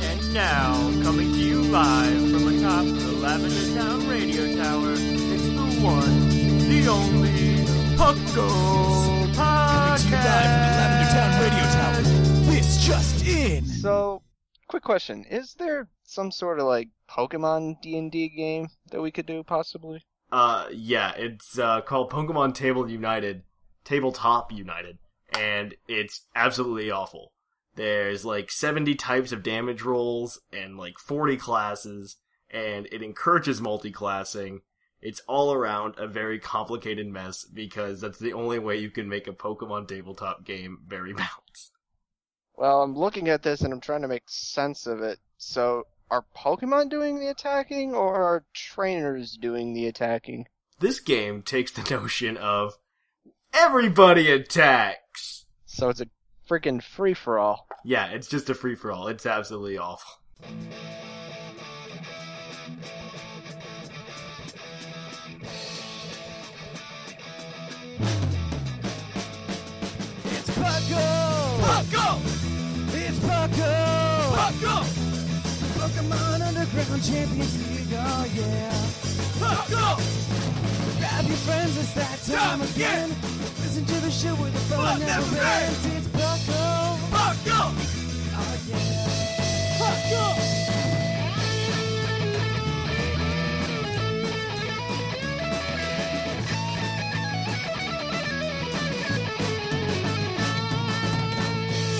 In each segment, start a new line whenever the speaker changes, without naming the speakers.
And now, coming to you live from atop the Lavender Town Radio Tower, it's the one, the only Puckle
Coming to you live from the Lavender Town Radio Tower. This just in.
So, quick question: Is there some sort of like Pokemon D and D game that we could do possibly?
Uh, yeah, it's uh, called Pokemon Table United, Tabletop United, and it's absolutely awful. There's like 70 types of damage rolls and like 40 classes, and it encourages multi-classing. It's all around a very complicated mess because that's the only way you can make a Pokemon tabletop game very balanced.
Well, I'm looking at this and I'm trying to make sense of it. So, are Pokemon doing the attacking, or are trainers doing the attacking?
This game takes the notion of everybody attacks.
So it's a freaking free for all.
Yeah, it's just a free for all. It's absolutely awful.
It's Puckle. Puckle. It's Puckle. Puckle. Pokemon Underground Champions League. Oh yeah. Puckle. Grab your friends. It's that time again. Listen to the show where the fun never ends. It's Puckle. Puckle. Oh yeah.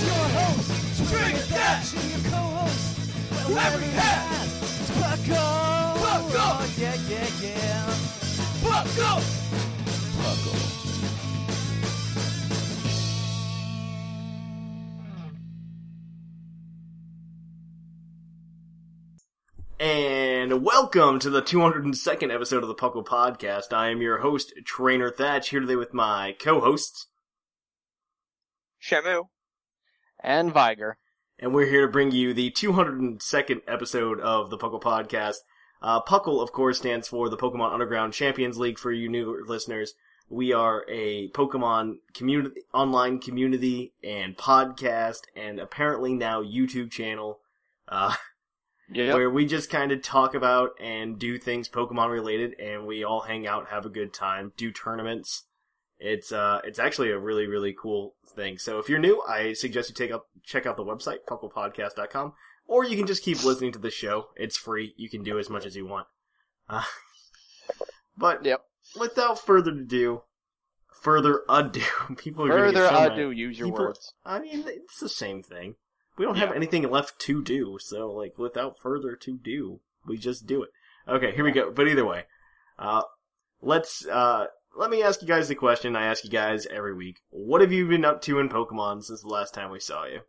Your host, Drink That, and your co-host, Larry. It's Puckle. Puckle. Oh, yeah, yeah, yeah. Puckle. Puckle.
And welcome to the 202nd episode of the Puckle Podcast. I am your host, Trainer Thatch, here today with my co-hosts,
Shamu.
And Viger.
And we're here to bring you the 202nd episode of the Puckle Podcast. Uh, Puckle, of course, stands for the Pokemon Underground Champions League for you new listeners. We are a Pokemon community, online community and podcast, and apparently now YouTube channel. Uh,
Yeah.
where we just kind of talk about and do things Pokemon related, and we all hang out, have a good time, do tournaments. It's uh, it's actually a really really cool thing. So if you're new, I suggest you take up check out the website pucklepodcast.com, or you can just keep listening to the show. It's free. You can do as much as you want. Uh, but
Yep.
without further ado, further ado, people are gonna
Further
get so mad.
ado, use your
People-
words.
I mean, it's the same thing. We don't have anything left to do, so like without further to do, we just do it. Okay, here we go. But either way, uh, let's uh, let me ask you guys the question I ask you guys every week. What have you been up to in Pokemon since the last time we saw you?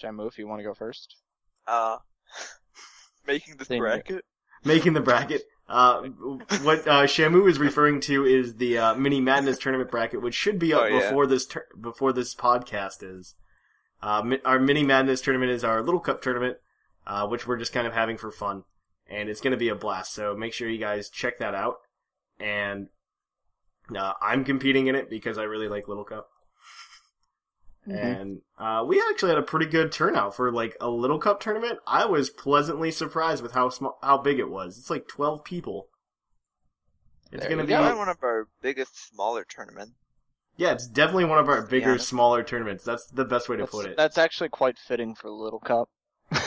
Shamu, if you want to go first.
Uh, making the
Same here.
bracket.
Making the bracket. Uh, what uh, Shamu is referring to is the uh, mini madness tournament bracket, which should be up
Oh, yeah.
before this tur- before this podcast is. Uh, mi- our mini madness tournament is our little cup tournament, uh, which we're just kind of having for fun, and it's going to be a blast. So make sure you guys check that out. And uh, I'm competing in it because I really like Little Cup. And uh, we actually had a pretty good turnout for like a Little Cup tournament. I was pleasantly surprised with how small, how big it was. It's like twelve people. It's
There
gonna be
go.
One of our biggest smaller tournaments.
yeah, it's definitely one of our
be
bigger, smaller tournaments. That's the best way to
That's,
put it.
that's actually quite fitting for Little Cup.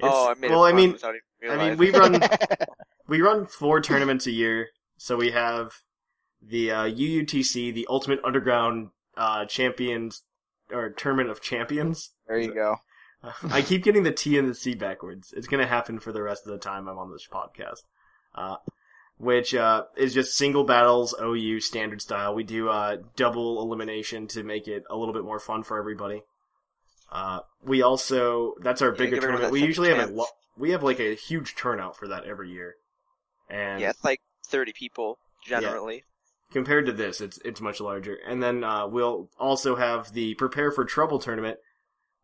It's-
oh, I made
well,
a
I
pun
mean, I mean, we run we run four tournaments a year. So we have the uh, UUTC, the Ultimate Underground uh, Champions or Tournament of Champions.
there you go.
I keep getting the T and the C backwards. It's going to happen for the rest of the time I'm on this podcast. Uh, which uh, is just single battles OU standard style. We do uh, double elimination to make it a little bit more fun for everybody. Uh, we also that's our
Yeah,
bigger tournament. We usually have a lo- we have like a huge turnout for that every year, and
Yeah, it's like 30 people generally.
compared to this, it's it's much larger. And then uh, we'll also have the Prepare for Trouble tournament,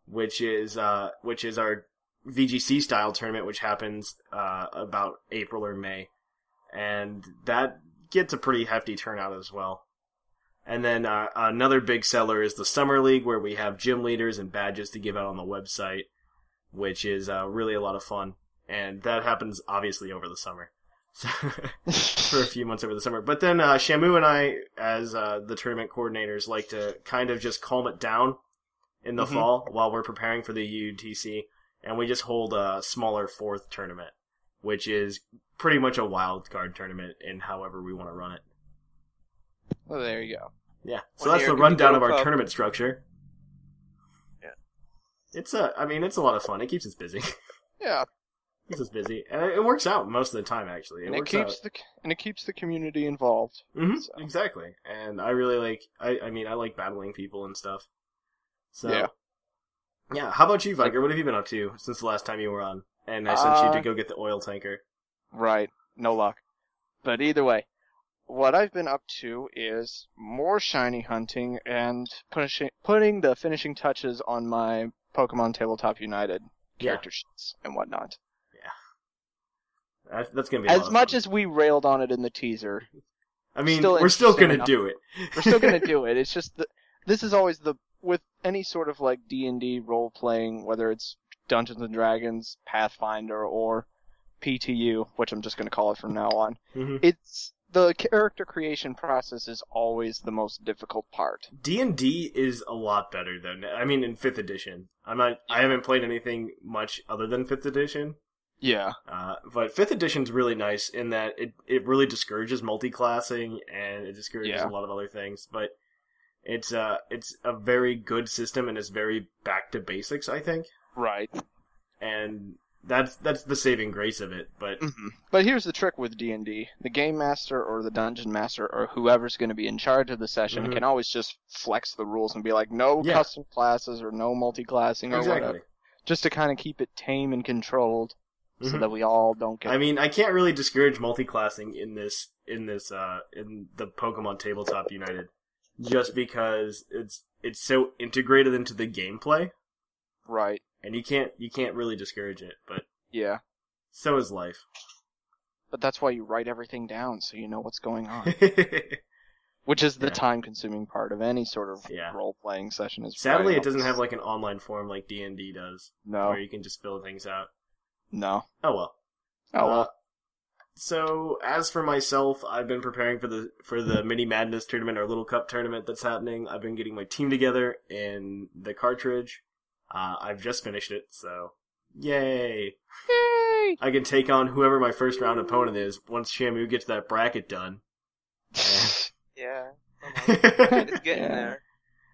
which is uh, which is our VGC style tournament, which happens uh, about April or May, and that gets a pretty hefty turnout as well. And then uh, another big seller is the Summer League, where we have gym leaders and badges to give out on the website, which is uh, really a lot of fun. And that happens obviously over the summer. For a few months over the summer. But then uh, Shamu and I, as uh, the tournament coordinators, like to kind of just calm it down in the
Mhm.
fall while we're preparing for the UTC, and we just hold a smaller fourth tournament, which is pretty much a wild card tournament in however we want to run it.
Well, there you go.
Yeah. So
One
that's the rundown of our
club.
tournament structure.
Yeah.
It's a, I mean, it's a lot of fun. It keeps us busy.
Yeah,
keeps us busy, and it works out most of the time. Actually, it
and it
works
keeps
out.
the and it keeps the community involved.
hmm
So-
Exactly, and I really like. I, I mean, I like battling people and stuff. So
Yeah.
yeah. How about you, Viker? What have you been up to since the last time you were on? And I sent you to
Uh,
go get the oil tanker.
Right. No luck. But either way, what I've been up to is more shiny hunting and pushing, putting the finishing touches on my Pokemon Tabletop United
Yeah.
character sheets and whatnot.
That- That's gonna be
As much
fun.
as we railed on it in the teaser,
I mean,
still
we're still gonna
enough.
do it.
we're still gonna do it. It's just that this is always the with any sort of like D and D role playing, whether it's Dungeons and Dragons, Pathfinder, or PTU, which I'm just gonna call it from now on.
Mhm.
It's the character creation process is always the most difficult part.
D and D is a lot better though. I mean, in fifth edition, I'm not. I haven't played anything much other than fifth edition.
Yeah.
Uh, but fifth edition's really nice in that it, it really discourages multi-classing and it discourages
Yeah.
a lot of other things. But it's uh it's a very good system and it's very back to basics, I think.
Right.
And that's that's the saving grace of it. But
hmm But here's the trick with D and D: the game master or the dungeon master or whoever's going to be in charge of the session
Mhm.
can always just flex the rules and be like, no
Yeah.
custom classes or no multi-classing or
exactly.
whatever, just to kind of keep it tame and controlled, so
Mhm.
that we all don't get.
I mean, I can't really discourage multi-classing in this in this uh in the Pokemon Tabletop United, just because it's it's so integrated into the gameplay,
right.
and you can't you can't really discourage it. But
Yeah.
so is life.
But that's why you write everything down so you know what's going on. Which is the
Yeah.
time-consuming part of any sort of
Yeah.
role-playing session. Is
Sadly, it doesn't have like an online form like D and D does,
no,
where you can just fill things out.
No.
Oh well.
Oh well.
Uh, so as for myself, I've been preparing for the for the Mini Madness tournament or Little Cup tournament that's happening. I've been getting my team together in the cartridge. Uh, I've just finished it, so yay!
Yay!
I can take on whoever my first round opponent is once Shamu gets that bracket done.
Yeah. It's getting
Yeah.
there.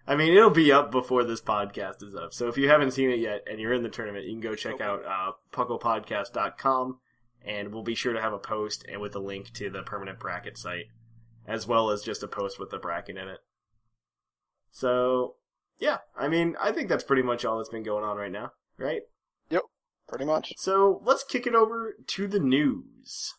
I mean, it'll be up before this podcast is up. So if you haven't seen it yet and you're in the tournament, you can go check out uh, pucklepodcast.com and we'll be sure to have a post and with a link to the permanent bracket site, as well as just a post with the bracket in it. So, yeah, I mean, I think that's pretty much all that's been going on right now, right?
Yep, pretty much.
So let's kick it over to the news.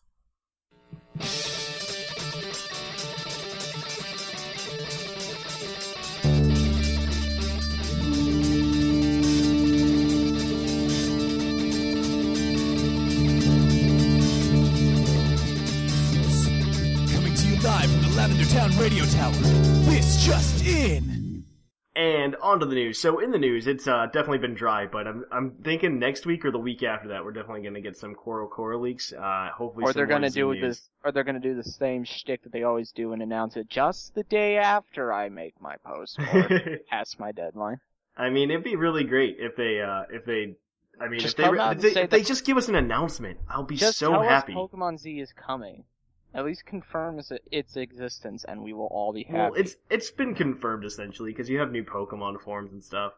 Lavender Town Radio Tower. This just in.
And on to the news. So in the news, it's uh, definitely been dry, but I'm I'm thinking next week or the week after that, we're definitely going to get some CoroCoro leaks. Uh, hopefully,
or they're gonna do this, or they're gonna do the same shtick that they always do and announce it just the day after I make my post or past my deadline.
I mean, it'd be really great if they uh, if they. I mean,
Just
if they,
come
re-
out
if they, if they just give us an announcement, I'll be
Just
so
tell
happy.
us Pokemon Z is coming. At least confirm its- its existence, and we will all be happy.
Well, it's it's been confirmed essentially because you have new Pokemon forms and stuff.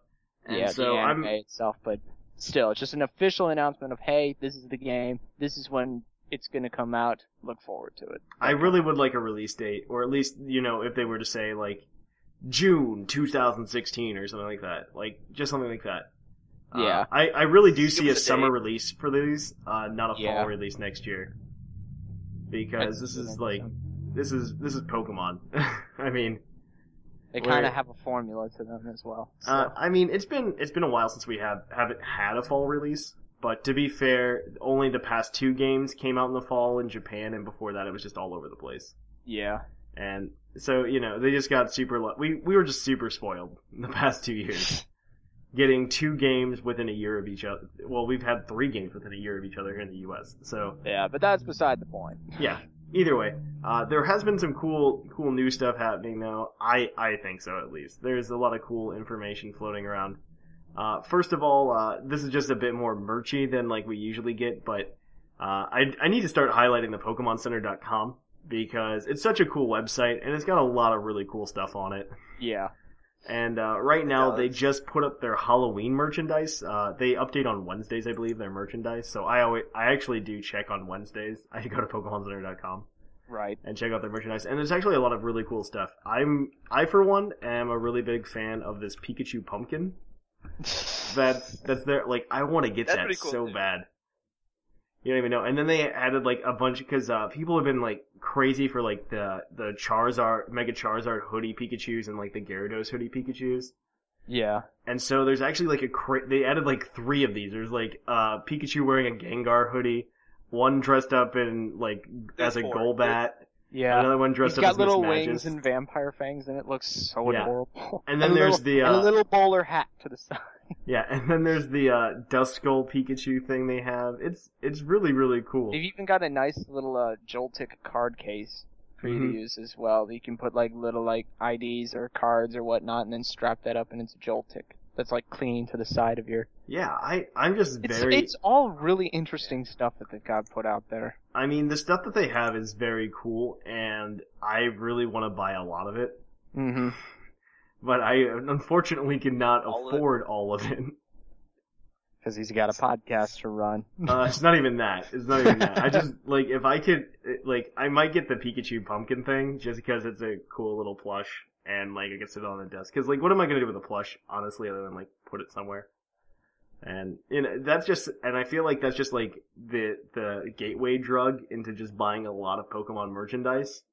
And
yeah,
so
the anime
I'm
itself, but still, it's just an official announcement of hey, this is the game. This is when
it's gonna come out. Look forward to it.
I really would like a release date, or at least you know if they were to say like June 2016 or something like that, like just something like that. Uh,
Yeah.
I I really do see a summer release for these, uh, not a
Yeah.
fall release next year, because this is like this is this is Pokemon. I mean,
They kind of have a formula to them as well. So.
Uh, I mean, it's been it's been a while since we have haven't had a fall release. But to be fair, only the past two games came out in the fall in Japan, and before that, it was just all over the place.
yeah.
And so you know, they just got super. lu- We we were just super spoiled in the past two years, getting two games within a year of each other. Well, we've had three games within a year of each other here in the U.S. So
Yeah, but that's beside the point.
yeah. Either way, uh, there has been some cool, cool new stuff happening though. I, I think so at least. There's a lot of cool information floating around. Uh, first of all, uh, this is just a bit more merchy than like we usually get, but uh, I, I need to start highlighting the PokemonCenter.com because it's such a cool website and it's got a lot of really cool stuff on it.
Yeah.
And uh, right now, they just put up their Halloween merchandise. Uh, they update on Wednesdays, I believe, their merchandise. So I always, I actually do check on Wednesdays. I go to PokemonCenter.com
Right.
and check out their merchandise. And there's actually a lot of really cool stuff. I'm, I for one, am a really big fan of this Pikachu pumpkin. That's that's there. Like I want to get
That's
that
cool,
so
too.
bad. You don't even know. And then they added like a bunch because uh, people have been like crazy for like the the Charizard, Mega Charizard hoodie Pikachu's and like the Gyarados hoodie Pikachu's.
Yeah.
And so there's actually like a cra- they added like three of these. There's like uh Pikachu wearing a Gengar hoodie, one dressed up in like as a
There's four.
Golbat,
Yeah.
another one
He's
dressed up
got
as
little
Miss
wings and vampire fangs, and it looks so
Yeah.
adorable.
And then
a
there's
little,
the,
and
uh,
a little bowler hat to the side.
Yeah, and then there's the uh Duskull Pikachu thing they have. It's it's really really cool.
They've even got a nice little uh, Joltik card case for you
Mhm.
to use as well. You can put like little like IDs or cards or whatnot, and then strap that up, and it's Joltik. That's like clinging to the side of your.
Yeah, I I'm just
It's
very
it's all really interesting stuff that they've got put out there.
I mean the stuff that they have is very cool and I really want to buy a lot of it.
Mm-hmm.
But I unfortunately cannot
All of
afford all of it.
Because he's got a podcast to run.
Uh, it's not even that. It's not even that. I just like if I could like I might get the Pikachu pumpkin thing just because it's a cool little plush and like I can sit on the desk. Because like what am I gonna do with a plush honestly other than like put it somewhere? And you know that's just and I feel like that's just like the the gateway drug into just buying a lot of Pokemon merchandise.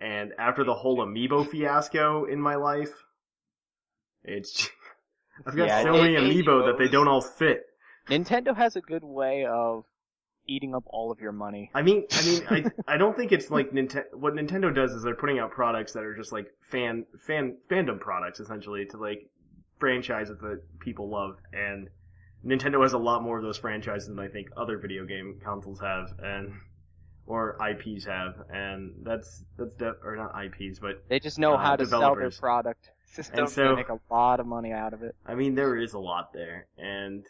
And after the whole amiibo fiasco in my life, it's I've got
Yeah,
so
it-
many
it-
amiibo that they don't all fit.
Nintendo has a good way of eating up all of your money.
I mean, I mean, I I don't think it's like Nintendo. What Nintendo does is they're putting out products that are just like fan fan fandom products essentially to like franchises that people love, and Nintendo has a lot more of those franchises than I think other video game consoles have, and or IPs have, and that's that's def- or not IPs, but
They just know
Uh,
how to sell their product.
And
They
so-
make a lot of money out of it.
I mean there is a lot there, and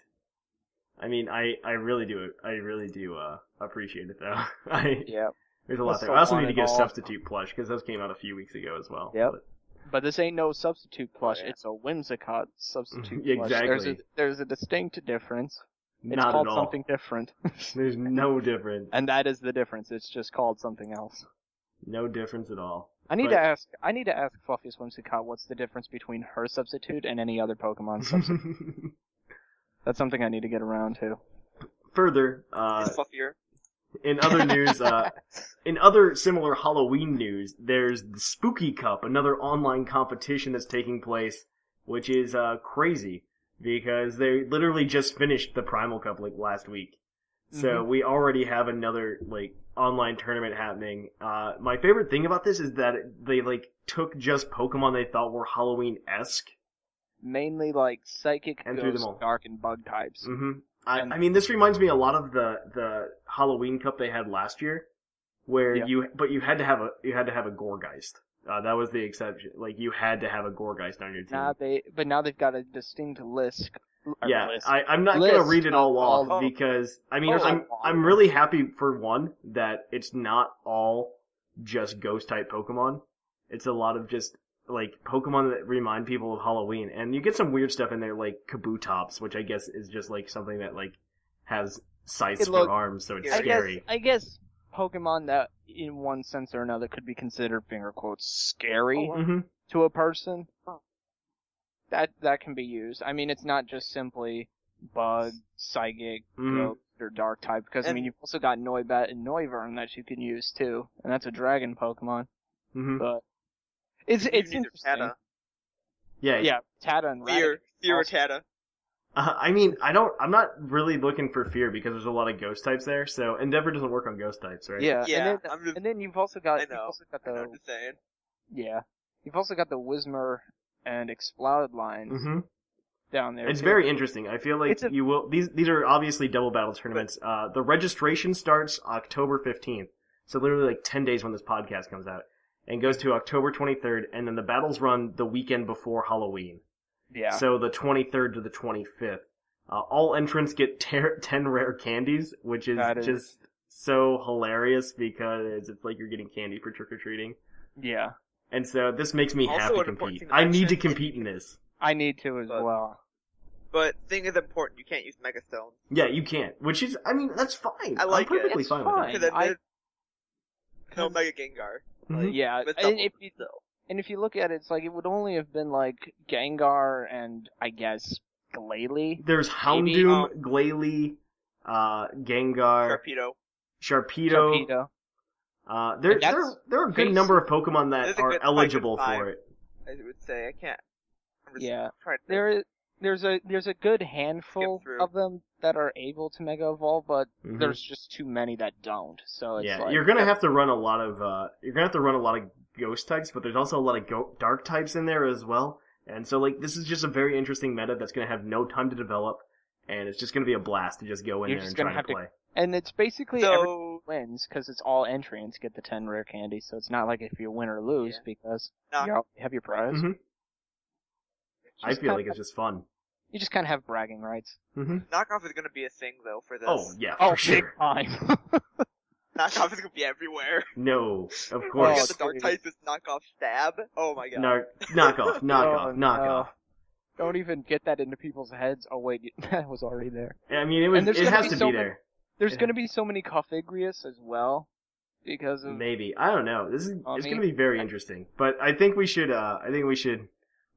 I mean I I really do I really do uh appreciate it though. I
Yeah.
There's a lot
That's
there.
so
I also need to get a
all.
substitute plush because those came out a few weeks ago as well.
Yep.
But-
But this ain't no substitute plush.
yeah.
It's a Whimsicott substitute
Yeah,
plush. There's a
exactly.
there's a distinct difference. It's
not
called
at all.
something different,
There's no difference.
and that is the difference. It's just called something else.
No difference at all.
I need
But-
to ask. I need to ask Fluffiest Whimsicott what's the difference between her substitute and any other Pokemon substitute. That's something I need to get around to.
Further, uh,
It's fluffier.
in other news, uh, in other similar Halloween news, there's the Spooky Cup, another online competition that's taking place, which is uh, crazy because they literally just finished the Primal Cup like last week. So we already have another like online tournament happening. Uh, my favorite thing about this is that they like took just Pokemon they thought were Halloween esque.
Mainly like psychic,
And
ghost, dark, and bug types.
Mm-hmm. I,
And-
I mean, this reminds me a lot of the the Halloween Cup they had last year, where
Yeah.
you but you had to have a you had to have a Gourgeist. Uh, that was the exception. Like you had to have a Gourgeist on your team.
Now they, but now they've got a distinct list. Or
yeah,
list.
I, I'm not
List
gonna read it all off
all-
because I mean
There's a
I'm. I'm really happy for one that it's not all just ghost type Pokemon. It's a lot of just like Pokemon that remind people of Halloween, and you get some weird stuff in there like Kabutops, which I guess is just like something that like has sights for arms, so it's
I
scary.
guess I guess Pokemon that in one sense or another could be considered finger quotes scary
hmm
to a person. That that can be used. I mean, it's not just simply bug, psychic,
Mhm.
ghost, or dark type because I mean you've also got Noibat and Noivern that you can use too, and that's a dragon Pokemon.
hmm
But it's
You
it's
can
interesting.
Tata.
Yeah,
Yeah, Tata and
Fear. Fear
also-
Tata.
Uh, I mean, I don't. I'm not really looking for fear because there's a lot of ghost types there. So Endeavor doesn't work on ghost types, right?
Yeah,
Yeah,
and then
just,
and then you've also got
I
you've
know.
also got
I know
the
what I'm saying.
yeah you've also got the Whismur and Exploud lines
hmm
down there.
It's
too.
very interesting. I feel like
a-
you will. These these are obviously double battle tournaments. Uh, the registration starts October 15th, so literally like 10 days when this podcast comes out, and goes to October 23rd, and then the battles run the weekend before Halloween.
yeah.
So the 23rd to the 25th. Uh, all entrants get ter- 10 rare candies, which is,
is-
just so hilarious because it's like you're getting candy for trick or treating.
yeah,
And so this makes me
Also
happy to compete.
to
I need to compete in this.
I need to as
But-
well.
But thing is important. You can't use Mega Stone.
Yeah, you can't. Which is, I mean, that's fine.
I like
I'm
it.
perfectly
It's
fine,
fine.
with
Because then
I-
there's no Mega Gengar.
that.
Like.
Yeah, and if you
though.
and if you look at it, it's like it would only have been like Gengar and I guess Glalie.
There's Houndoom,
um,
Glalie, uh, Gengar,
Sharpedo.
Sharpedo.
Sharpedo.
Uh, there, there, there are a good
basi-
number of Pokemon that are
good-
eligible for it.
I would say I can't.
Yeah.
trying
There is there's a there's a good handful of them that are able to Mega Evolve, but
Mhm.
there's just too many that don't. So it's
yeah,
like
you're gonna have to run a lot of uh, you're gonna have to run a lot of ghost types, but there's also a lot of go- dark types in there as well. And so like this is just a very interesting meta that's gonna have no time to develop, and it's just gonna be a blast to just go in
You're
there
just
and
gonna
try
have
to
to-
play.
and it's basically every
So
wins because it's all entrants get the ten rare candies. So it's not like if you win or lose
Yeah.
because
knock,
you have your prize.
Mhm. I feel
kinda-
like it's just fun.
you just kind of have bragging rights.
hmm
knockoff is gonna be a thing though for this.
Oh yeah, for
Oh, big
sure.
time.
knockoff is gonna be everywhere.
No, of course.
got the dark type is knockoff stab. Oh my god.
No, knock off, knock
Oh,
off, knock off.
Don't even get that into people's heads. Oh wait, that was already there.
Yeah, I mean, it was. It
gonna
has
be
to
so
be
many-
there.
There's
Yeah.
gonna be so many Cofagrigus as well because of
Maybe I don't know. This is
I
it's
mean-
to be very interesting. But I think we should. uh I think we should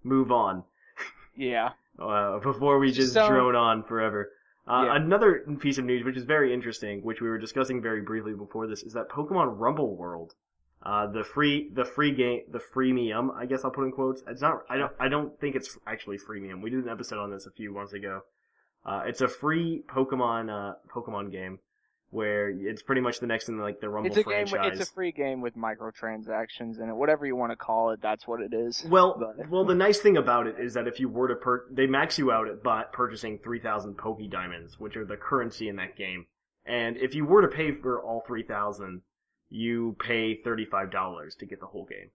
move on
yeah.
uh, before we just
So-
drone on forever. Uh,
Yeah.
Another piece of news, which is very interesting, which we were discussing very briefly before this, is that Pokemon Rumble World, uh, the free, the free game, the freemium, I guess I'll put in quotes. It's not. I don't. I don't think it's actually freemium. We did an episode on this a few months ago. Uh, it's a free Pokemon uh, Pokemon game where it's pretty much the next in like the Rumble
It's a game.
franchise.
It's a free game with microtransactions in it. Whatever you want to call it, that's what it is.
Well,
But-
well, the nice thing about it is that if you were to per, they max you out at bu- purchasing three thousand Poke Diamonds, which are the currency in that game. And if you were to pay for all three thousand, you pay thirty five dollars to get the whole game.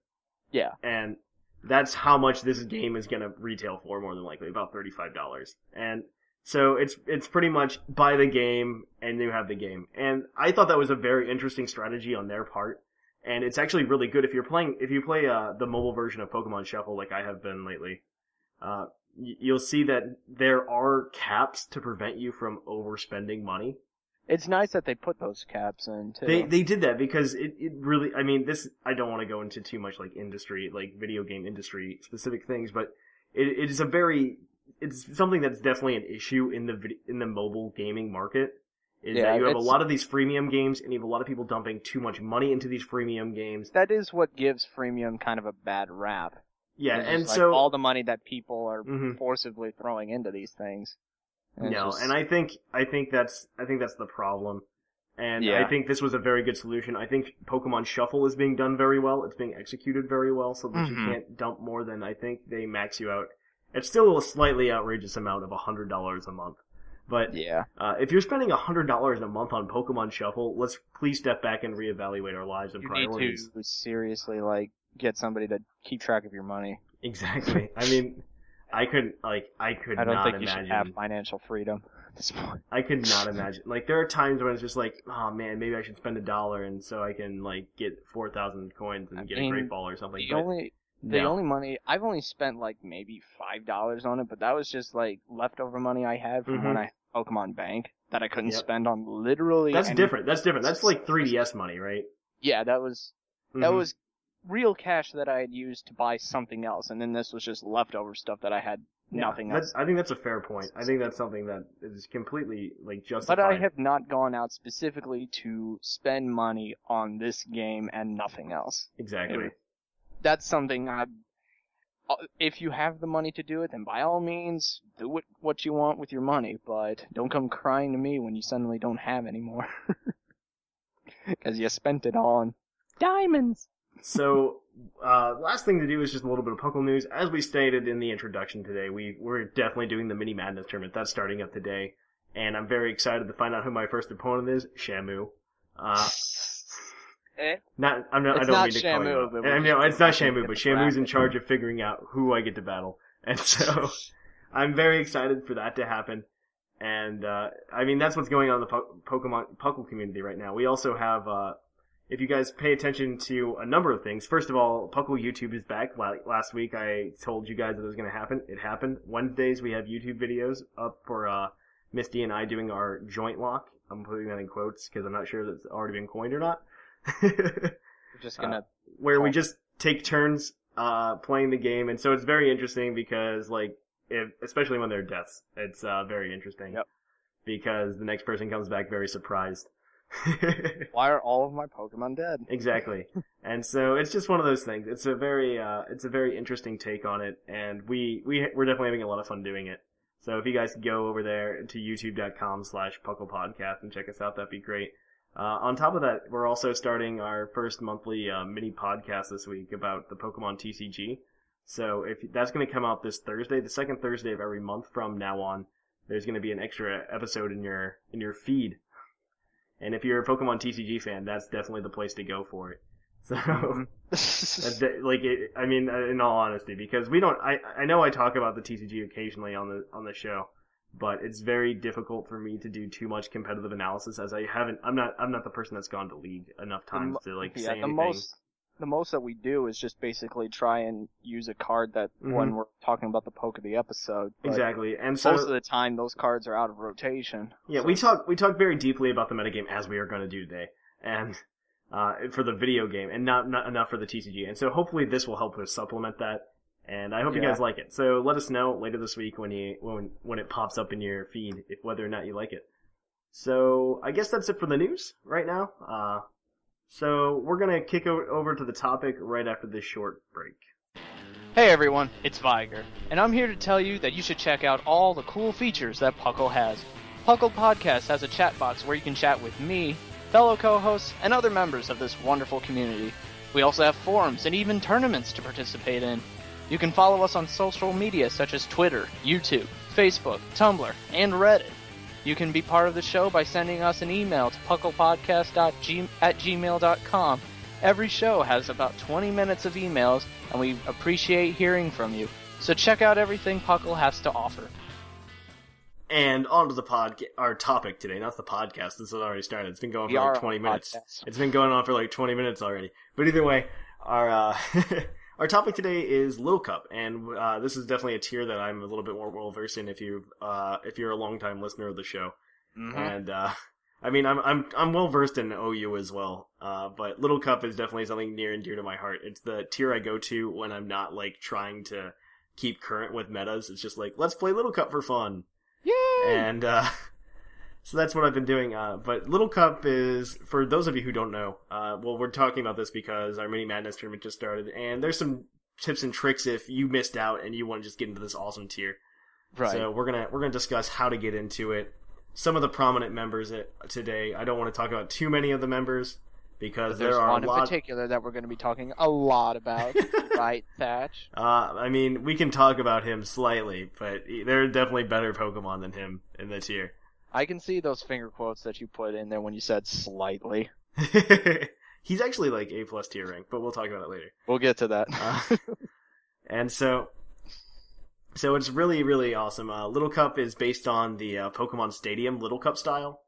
Yeah.
And that's how much this game is going to retail for, more than likely, about thirty five dollars. And so it's it's pretty much buy the game and you have the game. And I thought that was a very interesting strategy on their part. And it's actually really good if you're playing if you play uh, the mobile version of Pokemon Shuffle like I have been lately. Uh, you'll see that there are caps to prevent you from overspending money.
It's nice that they put those caps in too.
They they did that because it, it really I mean this I don't want to go into too much like industry like video game industry specific things but it, it is a very it's something that's definitely an issue in the in the mobile gaming market is
Yeah,
that you have a lot of these freemium games and you have a lot of people dumping too much money into these freemium games.
that is what gives freemium kind of a bad rap.
Yeah, and
like,
so
all the money that people are
Mhm.
forcibly throwing into these things. And
no,
just-
and I think I think that's I think that's the problem. And
Yeah.
I think this was a very good solution. I think Pokemon Shuffle is being done very well. It's being executed very well, so that you
Mhm.
can't dump more than I think they max you out. It's still a slightly outrageous amount of hundred dollars a month. But
yeah,
uh, if you're spending hundred dollars a month on Pokemon Shuffle, let's please step back and reevaluate our lives and
you need
priorities.
to seriously like get somebody to keep track of your money.
Exactly. I mean, I could like I could
I don't
not
think you
imagine.
should have financial freedom at this point.
I could not imagine. Like there are times when it's just like, oh man, maybe I should spend a dollar and so I can like get four thousand coins and
I
get
mean,
a great ball or something.
The
But
only the
no.
only money I've only spent like maybe five dollars on it, but that was just like leftover money I had from
Mhm.
when I Pokemon Bank. that I couldn't
Yep.
spend on literally.
That's
any-
different. That's different. That's like 3DS money, right?
Yeah, that was that
Mhm.
was real cash that I had used to buy something else, and then this was just leftover stuff that I had
Yeah,
nothing else.
I think that's a fair point. I think that's something that is completely like justified.
But I have not gone out specifically to spend money on this game and nothing else.
exactly.
That's something I. uh, If you have the money to do it, then by all means, do what, what you want with your money, but don't come crying to me when you suddenly don't have any more. Because you spent it all on diamonds.
So, uh, last thing to do is just a little bit of Puckle news. As we stated in the introduction today, we we're definitely doing the Mini Madness tournament. That's starting up today, and I'm very excited to find out who my first opponent is. Shamu. Uh,
Eh?
not I'm not. I don't
not
mean to call you
Shamu,
out.
but
I it's not Shamu, but Shamu's in charge of figuring out who I get to battle, and so I'm very excited for that to happen. And uh, I mean, that's what's going on in the po- Pokemon Puckle community right now. We also have, uh, if you guys pay attention to a number of things. First of all, Puckle YouTube is back. Last week I told you guys that it was going to happen. It happened. Wednesdays we have YouTube videos up for uh, Misty and I doing our joint lock. I'm putting that in quotes because I'm not sure that's already been coined or not.
Just gonna.
where we just take turns uh, playing the game, and so it's very interesting because, like, if, especially when there are deaths, it's uh, very interesting.
Yep.
Because the next person comes back very surprised.
Why are all of my Pokemon dead?
exactly, and so it's just one of those things. It's a very, uh, it's a very interesting take on it, and we we we're definitely having a lot of fun doing it. So if you guys could go over there to youtube.com slash Puckle Podcast and check us out, that'd be great. Uh, on top of that, we're also starting our first monthly uh, mini podcast this week about the Pokemon TCG. So if that's going to come out this Thursday, the second Thursday of every month from now on, there's going to be an extra episode in your in your feed. And if you're a Pokemon TCG fan, that's definitely the place to go for it. So de- like it, I mean, uh, in all honesty, because we don't. I I know I talk about the TCG occasionally on the on the show, but it's very difficult for me to do too much competitive analysis as I haven't. I'm not. I'm not the person that's gone to league enough times
mo-
to like
yeah,
say
the
anything.
most the most that we do is just basically try and use a card that when
Mhm.
we're talking about the poke of the episode.
Exactly, and so
Most of the time, those cards are out of rotation.
Yeah,
So
we talk we talk very deeply about the metagame as we are going to do today, and uh, for the video game, and not not enough for the TCG. And so hopefully this will help us supplement that. And I hope you guys like it. So let us know later this week when you when when it pops up in your feed if whether or not you like it. So I guess that's it for the news right now. Uh, so we're gonna kick o- over to the topic right after this short break.
Hey everyone, it's Viger, and I'm here to tell you that you should check out all the cool features that Puckle has. Puckle Podcast has a chat box where you can chat with me, fellow co-hosts, and other members of this wonderful community. We also have forums and even tournaments to participate in. You can follow us on social media such as Twitter, YouTube, Facebook, Tumblr, and Reddit. You can be part of the show by sending us an email to pucklepodcast.g- at gmail.com. Every show has about 20 minutes of emails, and we appreciate hearing from you. So check out everything Puckle has to offer.
And on to the pod, our topic today. Not the podcast. This has already started. It's been going
We
for like 20 minutes.
podcast.
It's been going on for like 20 minutes already. But either way, our, uh, our topic today is Little Cup. And, uh, this is definitely a tier that I'm a little bit more well versed in if you, uh, if you're a longtime listener of the show. And, uh, I mean, I'm, I'm, I'm well versed in OU as well. Uh, but Little Cup is definitely something near and dear to my heart. It's the tier I go to when I'm not like trying to keep current with metas. It's just like, let's play Little Cup for fun
Yay!
and uh, so that's what I've been doing. Uh, but Little Cup is for those of you who don't know. Uh, well, we're talking about this because our mini madness tournament just started, and there's some tips and tricks if you missed out and you want to just get into this awesome tier.
Right.
So we're gonna we're gonna discuss how to get into it. Some of the prominent members it, today. I don't want to talk about too many of the members because there are
one
a
in particular that we're going to be talking a lot about, right, Thatch?
Uh, I mean, we can talk about him slightly, but there are definitely better Pokemon than him in this tier.
I can see those finger quotes that you put in there when you said slightly.
He's actually like A plus tier rank, but we'll talk about it later.
We'll get to that.
Uh, and so, so it's really really awesome. Uh, Little Cup is based on the uh, Pokemon Stadium Little Cup style.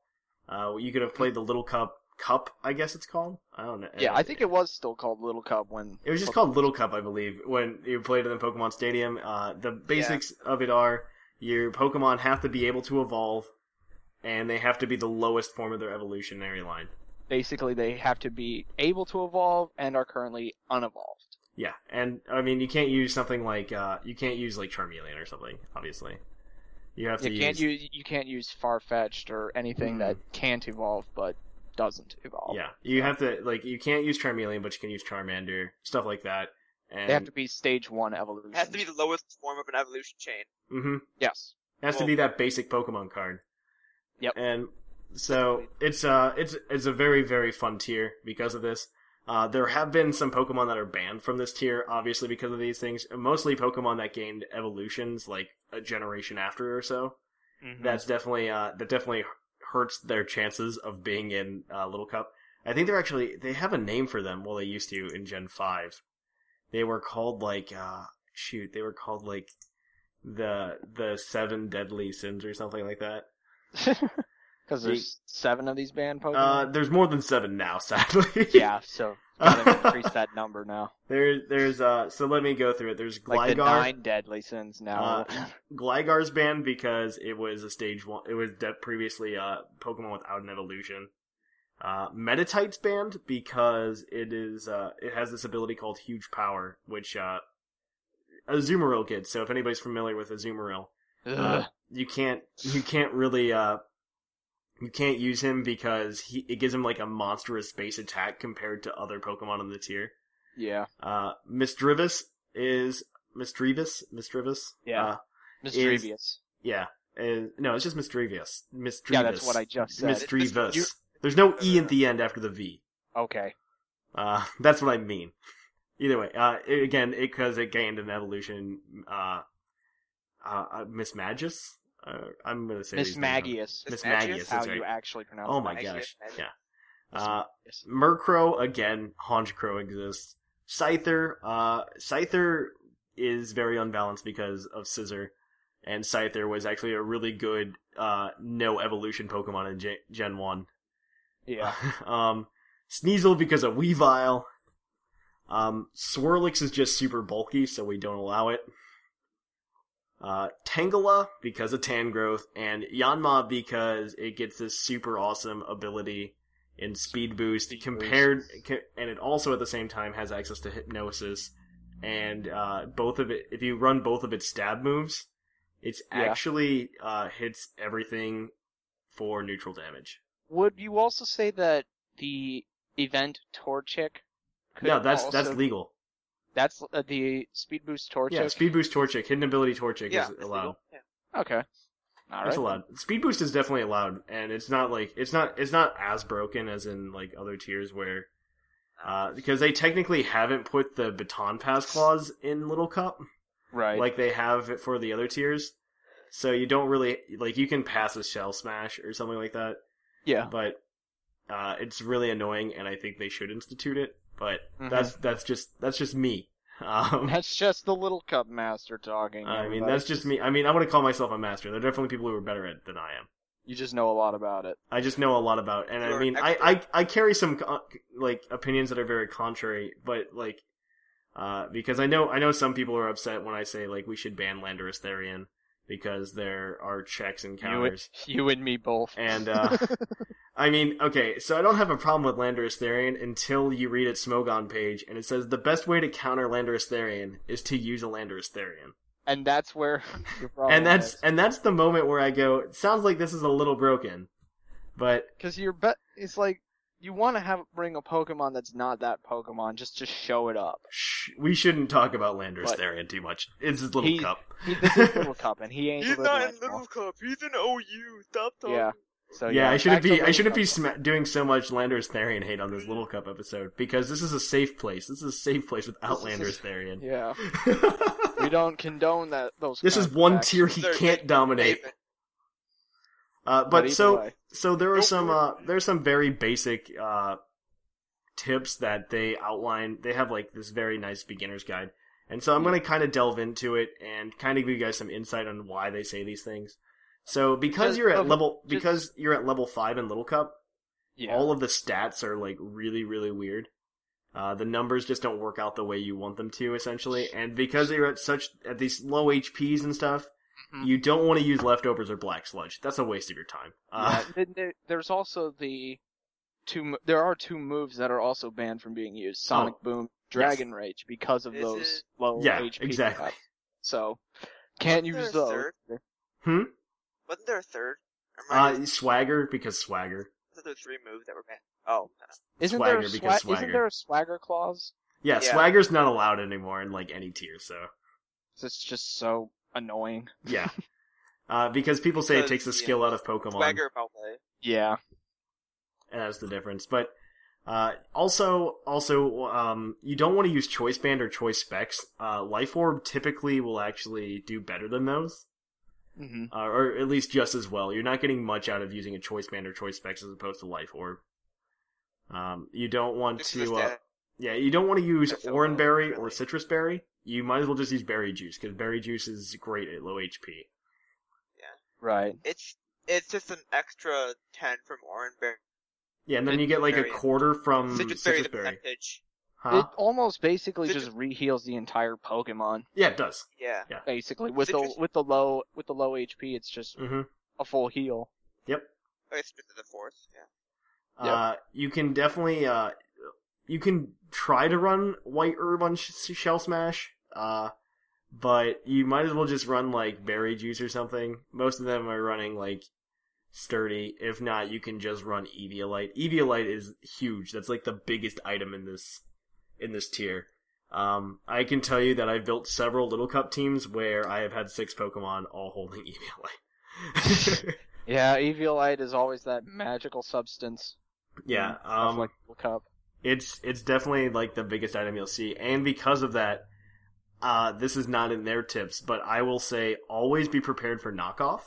Uh, you could have played the Little Cup Cup, I guess it's called. I don't know.
yeah, I think it was still called Little Cup when
It was just called Little Cup, I believe, when you played in the Pokemon Stadium. Uh, the basics of it are your Pokemon have to be able to evolve, and they have to be the lowest form of their evolutionary line.
Basically, they have to be able to evolve and are currently unevolved.
Yeah, and I mean you can't use something like uh, you can't use like Charmeleon or something. Obviously, you have to
You can't
use.
use you can't use Farfetch'd or anything that can't evolve but doesn't evolve.
Yeah, you have to like you can't use Charmeleon, but you can use Charmander, stuff like that. And
They have to be stage one evolution.
It has to be the lowest form of an evolution chain.
Mm-hmm.
Yes.
It has to be that basic Pokemon card.
Yep.
And so it's uh it's it's a very very fun tier because of this. Uh, there have been some Pokemon that are banned from this tier, obviously because of these things. Mostly Pokemon that gained evolutions like a generation after or so.
Mm-hmm.
That's definitely uh that definitely hurts their chances of being in uh, Little Cup. I think they're actually they have a name for them. Well, they used to in Gen Five. They were called like uh shoot, they were called like the the seven deadly sins or something like that.
Because there's seven of these banned Pokemon.
Uh, there's more than seven now, sadly.
yeah, so gotta increase that number now.
There, there's uh. So let me go through it. There's
Like the
Gligar.
nine deadly sins now.
Uh, Gligar's banned because it was a stage one. It was de- previously a Pokemon without an evolution. Uh, Meditite's banned because it is uh, it has this ability called Huge Power, which uh, Azumarill gets. So if anybody's familiar with Azumarill, uh,
Ugh.
you can't you can't really uh, you can't use him because he it gives him like a monstrous base attack compared to other Pokemon in the tier.
yeah.
Uh, Misdreavus is Misdreavus Misdreavus.
Yeah.
Uh,
Misdreavus.
yeah. Uh, no, it's just Misdreavus. Misdreavus.
Yeah, that's what I just said. You-
There's no e at the end after the v.
Okay.
Uh, that's what I mean. Either way, uh, it- again, because it, gained an evolution. Uh, uh, uh, Miss Magus. Uh, I'm gonna say
Miss
these names wrong.
Magius.
Miss
Magius?
How
That's
you actually pronounce it.
Oh my
Magius,
gosh. Yeah. Uh, Murkrow again, Honchkrow exists. Scyther, uh, Scyther is very unbalanced because of Scizor, and Scyther was actually a really good, uh, no evolution Pokemon in Gen, Gen 1.
Yeah.
um, Sneasel because of Weavile. Um, Swirlix is just super bulky, so we don't allow it. Uh, Tangela because of Tangrowth, and Yanma because it gets this super awesome ability in Speed Boost compared, and it also at the same time has access to Hypnosis, and uh, both of it. If you run both of its stab moves, it's
Yeah.
actually uh, hits everything for neutral damage.
Would you also say that the event Torchic
no, that's
also,
that's legal.
That's uh, the speed boost Torchic.
Yeah, Speed Boost Torchic, Hidden Ability Torchic
Yeah,
is allowed.
legal. Yeah.
Okay. All
It's
right.
allowed. Speed Boost is definitely allowed, and it's not like it's not it's not as broken as in like other tiers where uh, because they technically haven't put the baton pass clause in Little Cup
Right.
like they have it for the other tiers. So you don't really like you can pass a shell smash or something like that,
yeah.
but uh, it's really annoying, and I think they should institute it. But
Mhm.
that's that's just that's just me. Um,
That's just the little cup master talking.
I mean, that's just me. I mean, I want to call myself a master. There are definitely people who are better at it than I am.
You just know a lot about it.
I just know a lot about, and I
You're
mean, I, I. I carry some like opinions that are very contrary, but like, uh, because I know I know some people are upset when I say like we should ban Landorus Therian because there are checks
and
counters,
you and me both.
and uh, I mean, okay, so I don't have a problem with Landorus Therian until you read its Smogon page, and it says the best way to counter Landorus Therian is to use a Landorus Therian.
and that's where your problem
and that's and that's the moment where I go. It sounds like this is a little broken, but
because you're bet. It's like you want to have bring a Pokemon that's not that Pokemon just to show it up.
Shh, we shouldn't talk about Landorus
What?
Therian too much. It's his little
He-
cup.
He, this is Little Cup, and he ain't
He's not in. Little Cup. He's in OU. Stop talking.
Yeah. So
yeah,
yeah,
I shouldn't be I shouldn't be
Cup.
sma- doing so much Landorus Therian hate on this Little Cup episode because this is a safe place. This is a safe place without
This is-
Therian.
Yeah, we don't condone that. Those.
this is one
actions.
tier he
They're
can't dominate. Uh,
But
but so
way.
so there are some
for it.
uh, there's some very basic uh, tips that they outline. They have like this very nice beginner's guide, and so I'm going to kind of delve into it and kind of give you guys some insight on why they say these things. So because you're at
of-
level
just-
because you're at level five in Little Cup,
Yeah.
all of the stats are like really really weird. Uh, the numbers just don't work out the way you want them to, essentially. And because you're at such at these low HPs and stuff,
Mhm.
You don't want to use leftovers or black sludge. That's a waste of your time. Uh,
Yeah, there- there's also the two. There are two moves that are also banned from being used: Sonic Boom, Dragon Rage, because of
Is
those
it-
low
Yeah,
HP.
exactly.
caps. So can't
Wasn't
use
there
those.
third?
hmm?
Wasn't there a third? Or I
Uh, swagger because swagger.
I thought there three moves that were banned. Oh, no.
Isn't
swagger
there a
because
swa-
swagger.
Isn't there a swagger clause?
Yeah,
Yeah.
swagger's not allowed anymore in like any tier. So
It's just so annoying.
yeah, uh, because people say it takes the
yeah,
skill out of Pokemon.
Swagger Melee.
Yeah.
And that's the difference. But uh, also, also, um, you don't want to use Choice Band or Choice Specs. Uh, Life Orb typically will actually do better than those,
hmm
uh, or at least just as well. You're not getting much out of using a Choice Band or Choice Specs as opposed to Life Orb. Um, you don't want
Just
to, uh, yeah, you don't want to use
That's so
Oran Berry or. Sitrus Berry. You might as well just use Berry Juice because Berry Juice is great at low HP.
Yeah, right.
It's it's just an extra ten from Orange Berry.
Yeah, and then you get like a quarter from
Sitrus Berry, Sitrus
Berry.
percentage.
Huh?
It almost basically
Sitrus-
just reheals the entire Pokemon.
Yeah, it does.
Yeah. yeah.
Basically, with
Sitrus-
the with the low with the low HP, it's just
hmm
a full heal.
Yep.
Oh, it's just the fourth. Yeah.
Yep.
Uh, you can definitely uh, you can try to run White Herb on Sh- Shell Smash, uh, but you might as well just run like Berry Juice or something. Most of them are running like Sturdy. If not, you can just run Eviolite. Eviolite is huge. That's like the biggest item in this in this tier. Um, I can tell you that I've built several Little Cup teams where I have had six Pokemon all holding Eviolite.
Yeah, Eviolite is always that magical substance.
yeah, um,
like Little Cup.
it's it's definitely like the biggest item you'll see, and because of that, uh, this is not in their tips, but I will say always be prepared for knockoff.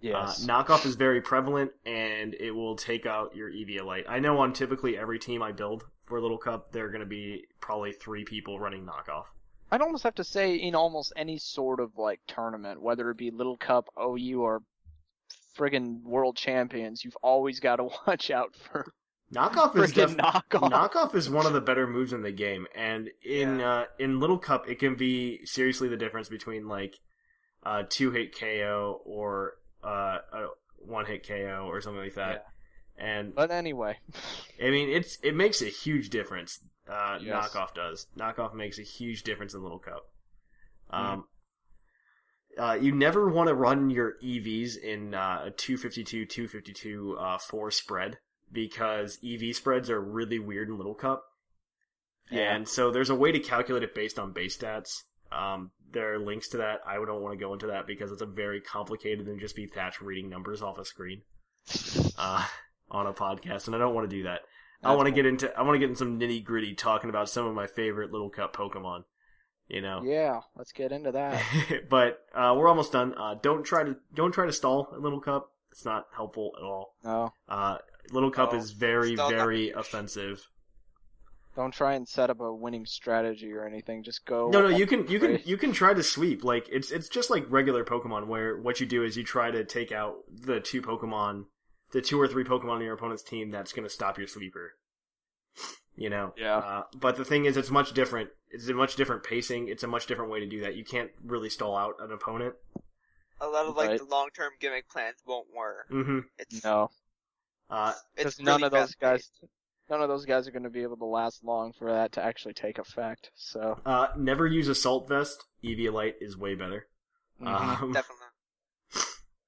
Yes.
Uh, knockoff is very prevalent, and it will take out your Eviolite. I know on typically every team I build for Little Cup, there are going to be probably three people running knockoff.
I'd almost have to say in almost any sort of like tournament, whether it be Little Cup, OU, or friggin' World Champions, you've always got to watch out for
Knockoff is def-
knockoff.
knockoff is one of the better moves in the game, and in uh, in Little Cup, it can be seriously the difference between like a two hit KO or uh, a one hit KO or something like that. And
But anyway,
I mean, it's it makes a huge difference. Uh,
Yes.
Knockoff does. Knockoff makes a huge difference in Little Cup.
Hmm.
Um, uh, you never want to run your EVs in uh, a 252, 252, uh, 4 spread because EV spreads are really weird in Little Cup.
Yeah.
And so there's a way to calculate it based on base stats. Um, there are links to that. I don't want to go into that because it's a very complicated than just be Thatch reading numbers off a screen uh, on a podcast, and I don't want to do that. I want to
cool.
get into I want to get in some nitty gritty talking about some of my favorite Little Cup Pokemon. You know,
yeah, let's get into that.
but uh, we're almost done. Uh, don't try to don't try to stall in Little Cup. It's not helpful at all.
No,
Uh, Little Cup
No,
is very very
competition.
offensive.
Don't try and set up a winning strategy or anything. Just go.
No, no, you can you can you can try to sweep. Like it's it's just like regular Pokemon, where what you do is you try to take out the two Pokemon, the two or three Pokemon on your opponent's team that's going to stop your sweeper. You know.
Yeah.
Uh, but the thing is, it's much different. It's a much different pacing. It's a much different way to do that. You can't really stall out an opponent.
A lot of like
Right.
the long term gimmick plans won't work.
hmm
It's
No,
Uh,
it's
because none
really
of those guys,
fast-paced.
None of those guys are going to be able to last long for that to actually take effect. So,
uh, never use Assault Vest. Eviolite is way better.
mhm.
Um,
definitely.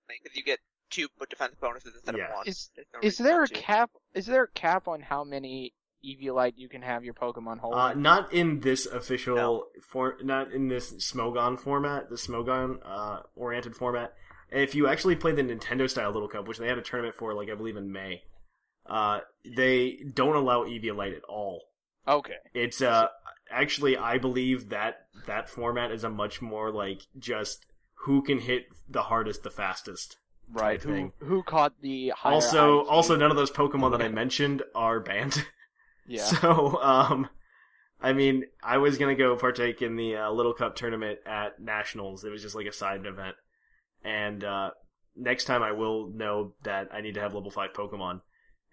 Because you get two defense bonuses instead
Yeah.
of one.
Is-
no
is there a
not to.
cap? Is there a cap on how many Eviolite you can have your Pokemon hold?
Uh, not in this official
No.
for, not in this Smogon format, the Smogon uh, oriented format. If you actually play the Nintendo style Little Cup, which they had a tournament for, like I believe in May, uh, they don't allow Eviolite at all.
okay.
It's uh, actually I believe that that format is a much more like just who can hit the hardest the fastest.
Right. Who who caught the
Also,
IQ?
also none of those Pokemon that I mentioned are banned.
yeah.
So, um, I mean, I was gonna go partake in the uh, Little Cup tournament at Nationals. It was just like a side event, and uh, next time I will know that I need to have level five Pokemon.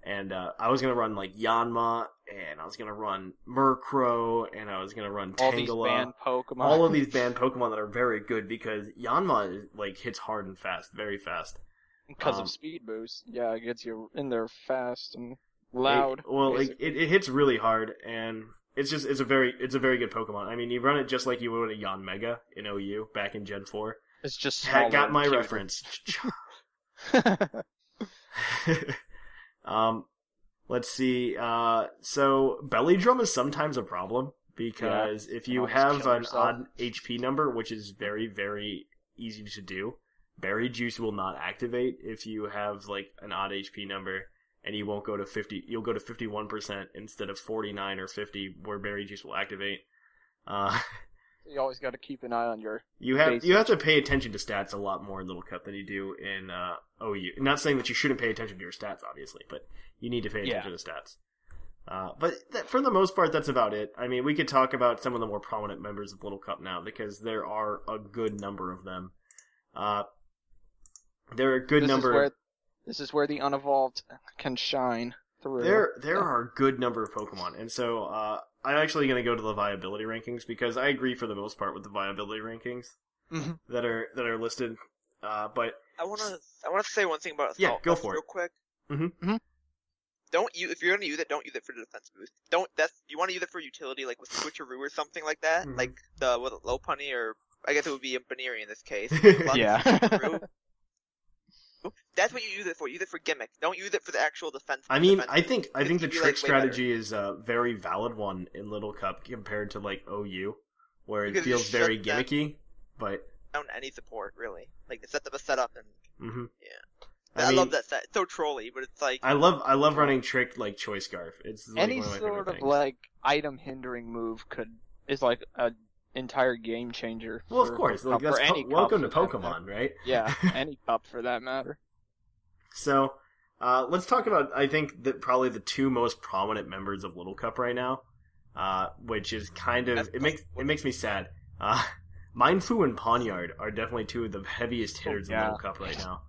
And uh, I was gonna run like Yanma, and I was gonna run Murkrow, and I was gonna run
All these
Tangela.
banned Pokemon.
all of these banned Pokemon that are very good because Yanma like hits hard and fast, very fast.
because
Um,
of speed boost. Yeah, it gets you in there fast and loud.
It- well, like, it, it hits really hard, and it's just it's a very it's a very good Pokemon. I mean, you run it just like you would a Yanmega in OU back in Gen Four.
it's just
got my reference. um, let's see. Uh, so belly drum is sometimes a problem because if you have an
yourself.
odd HP number, which is very very easy to do, berry juice will not activate if you have like an odd HP number. And you won't go to fifty. You'll go to fifty-one percent instead of forty-nine or fifty, where berry juice will activate. Uh,
You always got to keep an eye on your.
You have
base
you have to pay attention to stats a lot more in Little Cup than you do in uh, OU. Not saying that you shouldn't pay attention to your stats, obviously, but you need to pay attention
Yeah.
to stats. Uh, but that, for the most part, that's about it. I mean, we could talk about some of the more prominent members of Little Cup now because there are a good number of them. Uh, there are a good
this
number.
Is where, this is where the unevolved can shine through.
There, there are a good number of Pokemon, and so uh, I'm actually going to go to the viability rankings because I agree for the most part with the viability rankings
Mhm.
that are that are listed. Uh, but
I wanna I wanna say one thing about
Yeah, go
vest
for it.
real quick.
Mhm.
Mhm.
Don't you if you're gonna use it, don't use it for the defense boost. Don't that's you want to use it for utility like with switcheroo or something like that,
Mhm.
like the with Lopunny or I guess it would be a Buneary in this case.
Yeah.
Switcheroo. That's what you use it for. Use it for gimmick. Don't use it for the actual defense.
I mean,
defense
I think I think the trick
like, way better.
strategy is a very valid one in Little Cup compared to like OU, where it feels very
shut down-
gimmicky. But
down any support really. Like the set up a setup and
hmm
I,
I, mean,
love that set. It's so trolly, but it's like
I love I love running trick like Choice Scarf. It's like
Any
one of my
sort of
things.
like item hindering move could is like a entire game changer.
well, of course, like
cup,
that's
or any
po- welcome to
cup for that
Pokemon, right?
Yeah, any cup for that matter.
So, uh, let's talk about I think that probably the two most prominent members of Little Cup right now, uh, which is kind of
That's-
it makes it makes me sad. Uh, Mienfoo and Pawniard are definitely two of the heaviest hitters in
yeah.
Little Cup right now.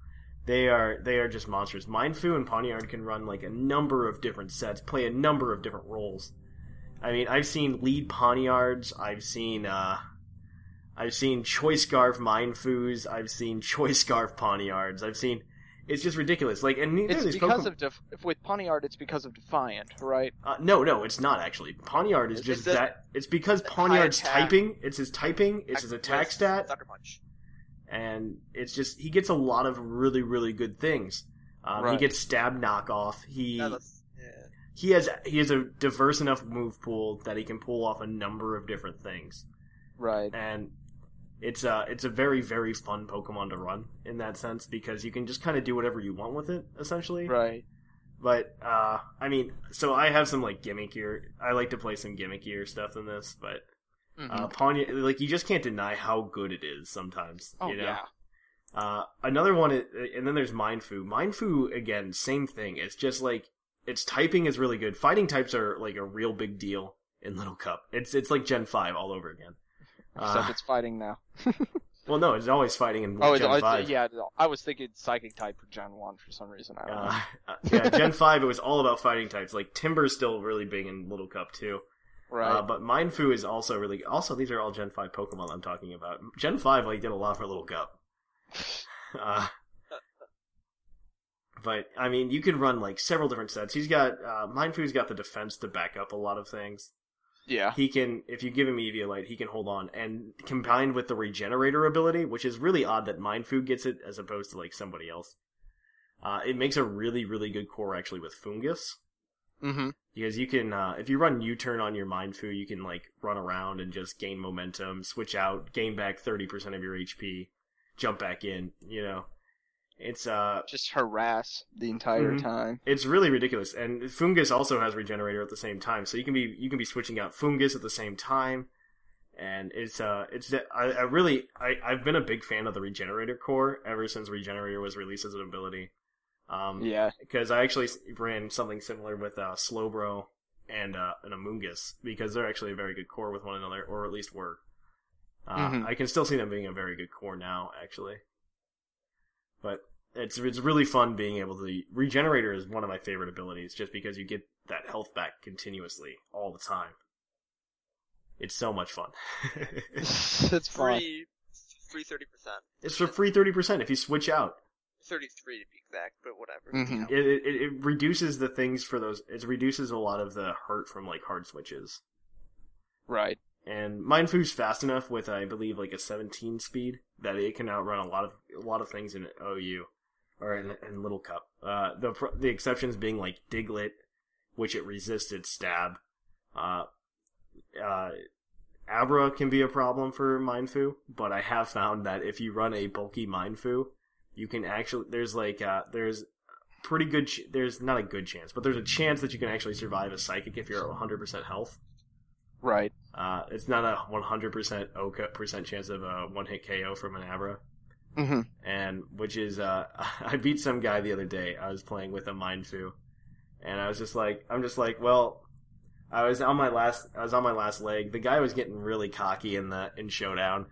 They are they are just monsters. Mienfoo and Pawniard can run like a number of different sets, play a number of different roles. I mean, I've seen lead Pawniards, I've seen uh, I've seen Choice Scarf Mienfoos, I've seen Choice Scarf Pawniards, I've seen it's just ridiculous. Like, and neither
It's
of these
because
Pokemon-
of def- if with Pawniard, it's because of Defiant, right?
uh, no, no, it's not actually. Pawniard is
It's
just
a-
that. It's because
high Pawniard's
typing. It's his typing. It's his attack stat,
Sucker punch.
and it's just he gets a lot of really, really good things. Um, He gets stab knockoff. He
That yeah.
he has he has a diverse enough move pool that he can pull off a number of different things,
Right.
and it's a it's a very very fun Pokemon to run in that sense because you can just kind of do whatever you want with it essentially.
Right.
But uh, I mean, so I have some like gimmickier. I like to play some gimmickier stuff in this, but
Mhm.
uh, like you just can't deny how good it is sometimes.
oh
you know?
yeah.
Uh, another one, is, and then there's Mienfoo. Mienfoo again, same thing. It's just like its typing is really good. Fighting types are like a real big deal in Little Cup. It's it's like Gen five all over again.
Except
Uh,
it's fighting now.
well, no, it's always fighting in
Oh,
Gen
it's,
five.
yeah. I was thinking Psychic type for Gen One for some reason. I don't know.
Uh, uh, yeah, Gen five. It was all about fighting types. Like Timburr's still really big in Little Cup too.
Right.
Uh, but Mienfoo is also really. Also, these are all Gen five Pokemon I'm talking about. Gen five like did a lot for Little Cup. Uh, but I mean, you can run like several different sets. He's got uh, Mienfoo's got the defense to back up a lot of things.
Yeah.
He can, if you give him Eviolite, he can hold on. And combined with the Regenerator ability, which is really odd that Mienfoo gets it as opposed to like somebody else, uh, it makes a really really good core actually with Foongus.
Mm-hmm.
Because you can, uh, if you run U-turn on your Mienfoo, you can like run around and just gain momentum, switch out, gain back thirty percent of your HP, jump back in. You know, it's uh,
Just harass the entire
Mhm.
time.
it's really ridiculous. And Foongus also has Regenerator at the same time, so you can be you can be switching out Foongus at the same time. And it's uh, it's I, I really I I've been a big fan of the Regenerator core ever since Regenerator was released as an ability. Um,
Yeah.
because I actually ran something similar with uh, Slowbro and uh, an Amoonguss because they're actually a very good core with one another, or at least were. Uh,
Mhm.
I can still see them being a very good core now, actually. But it's it's really fun being able to regenerator is one of my favorite abilities just because you get that health back continuously all the time. It's so much fun.
it's fun.
Free, free thirty percent.
it's for free thirty percent if you switch out.
Thirty-three to be exact, but whatever.
Mhm.
You.
It, it it reduces the things for those. It reduces a lot of the hurt from like hard switches.
Right.
And mind Mienfoo's fast enough with I believe like a 17 speed that it can outrun a lot of a lot of things in OU or in, in Little Cup. Uh, the the exceptions being like Diglett, which it resisted stab. Uh, uh, Abra can be a problem for Mienfoo, but I have found that if you run a bulky Mienfoo, you can actually there's like uh, there's pretty good ch- there's not a good chance, but there's a chance that you can actually survive a psychic if you're at 100% health.
Right.
Uh, it's not a 100% OK percent chance of a one hit KO from an Abra,
Mm-hmm.
and which is uh, I beat some guy the other day. I was playing with a Mienfoo, and I was just like, I'm just like, well, I was on my last, I was on my last leg. The guy was getting really cocky in the in showdown.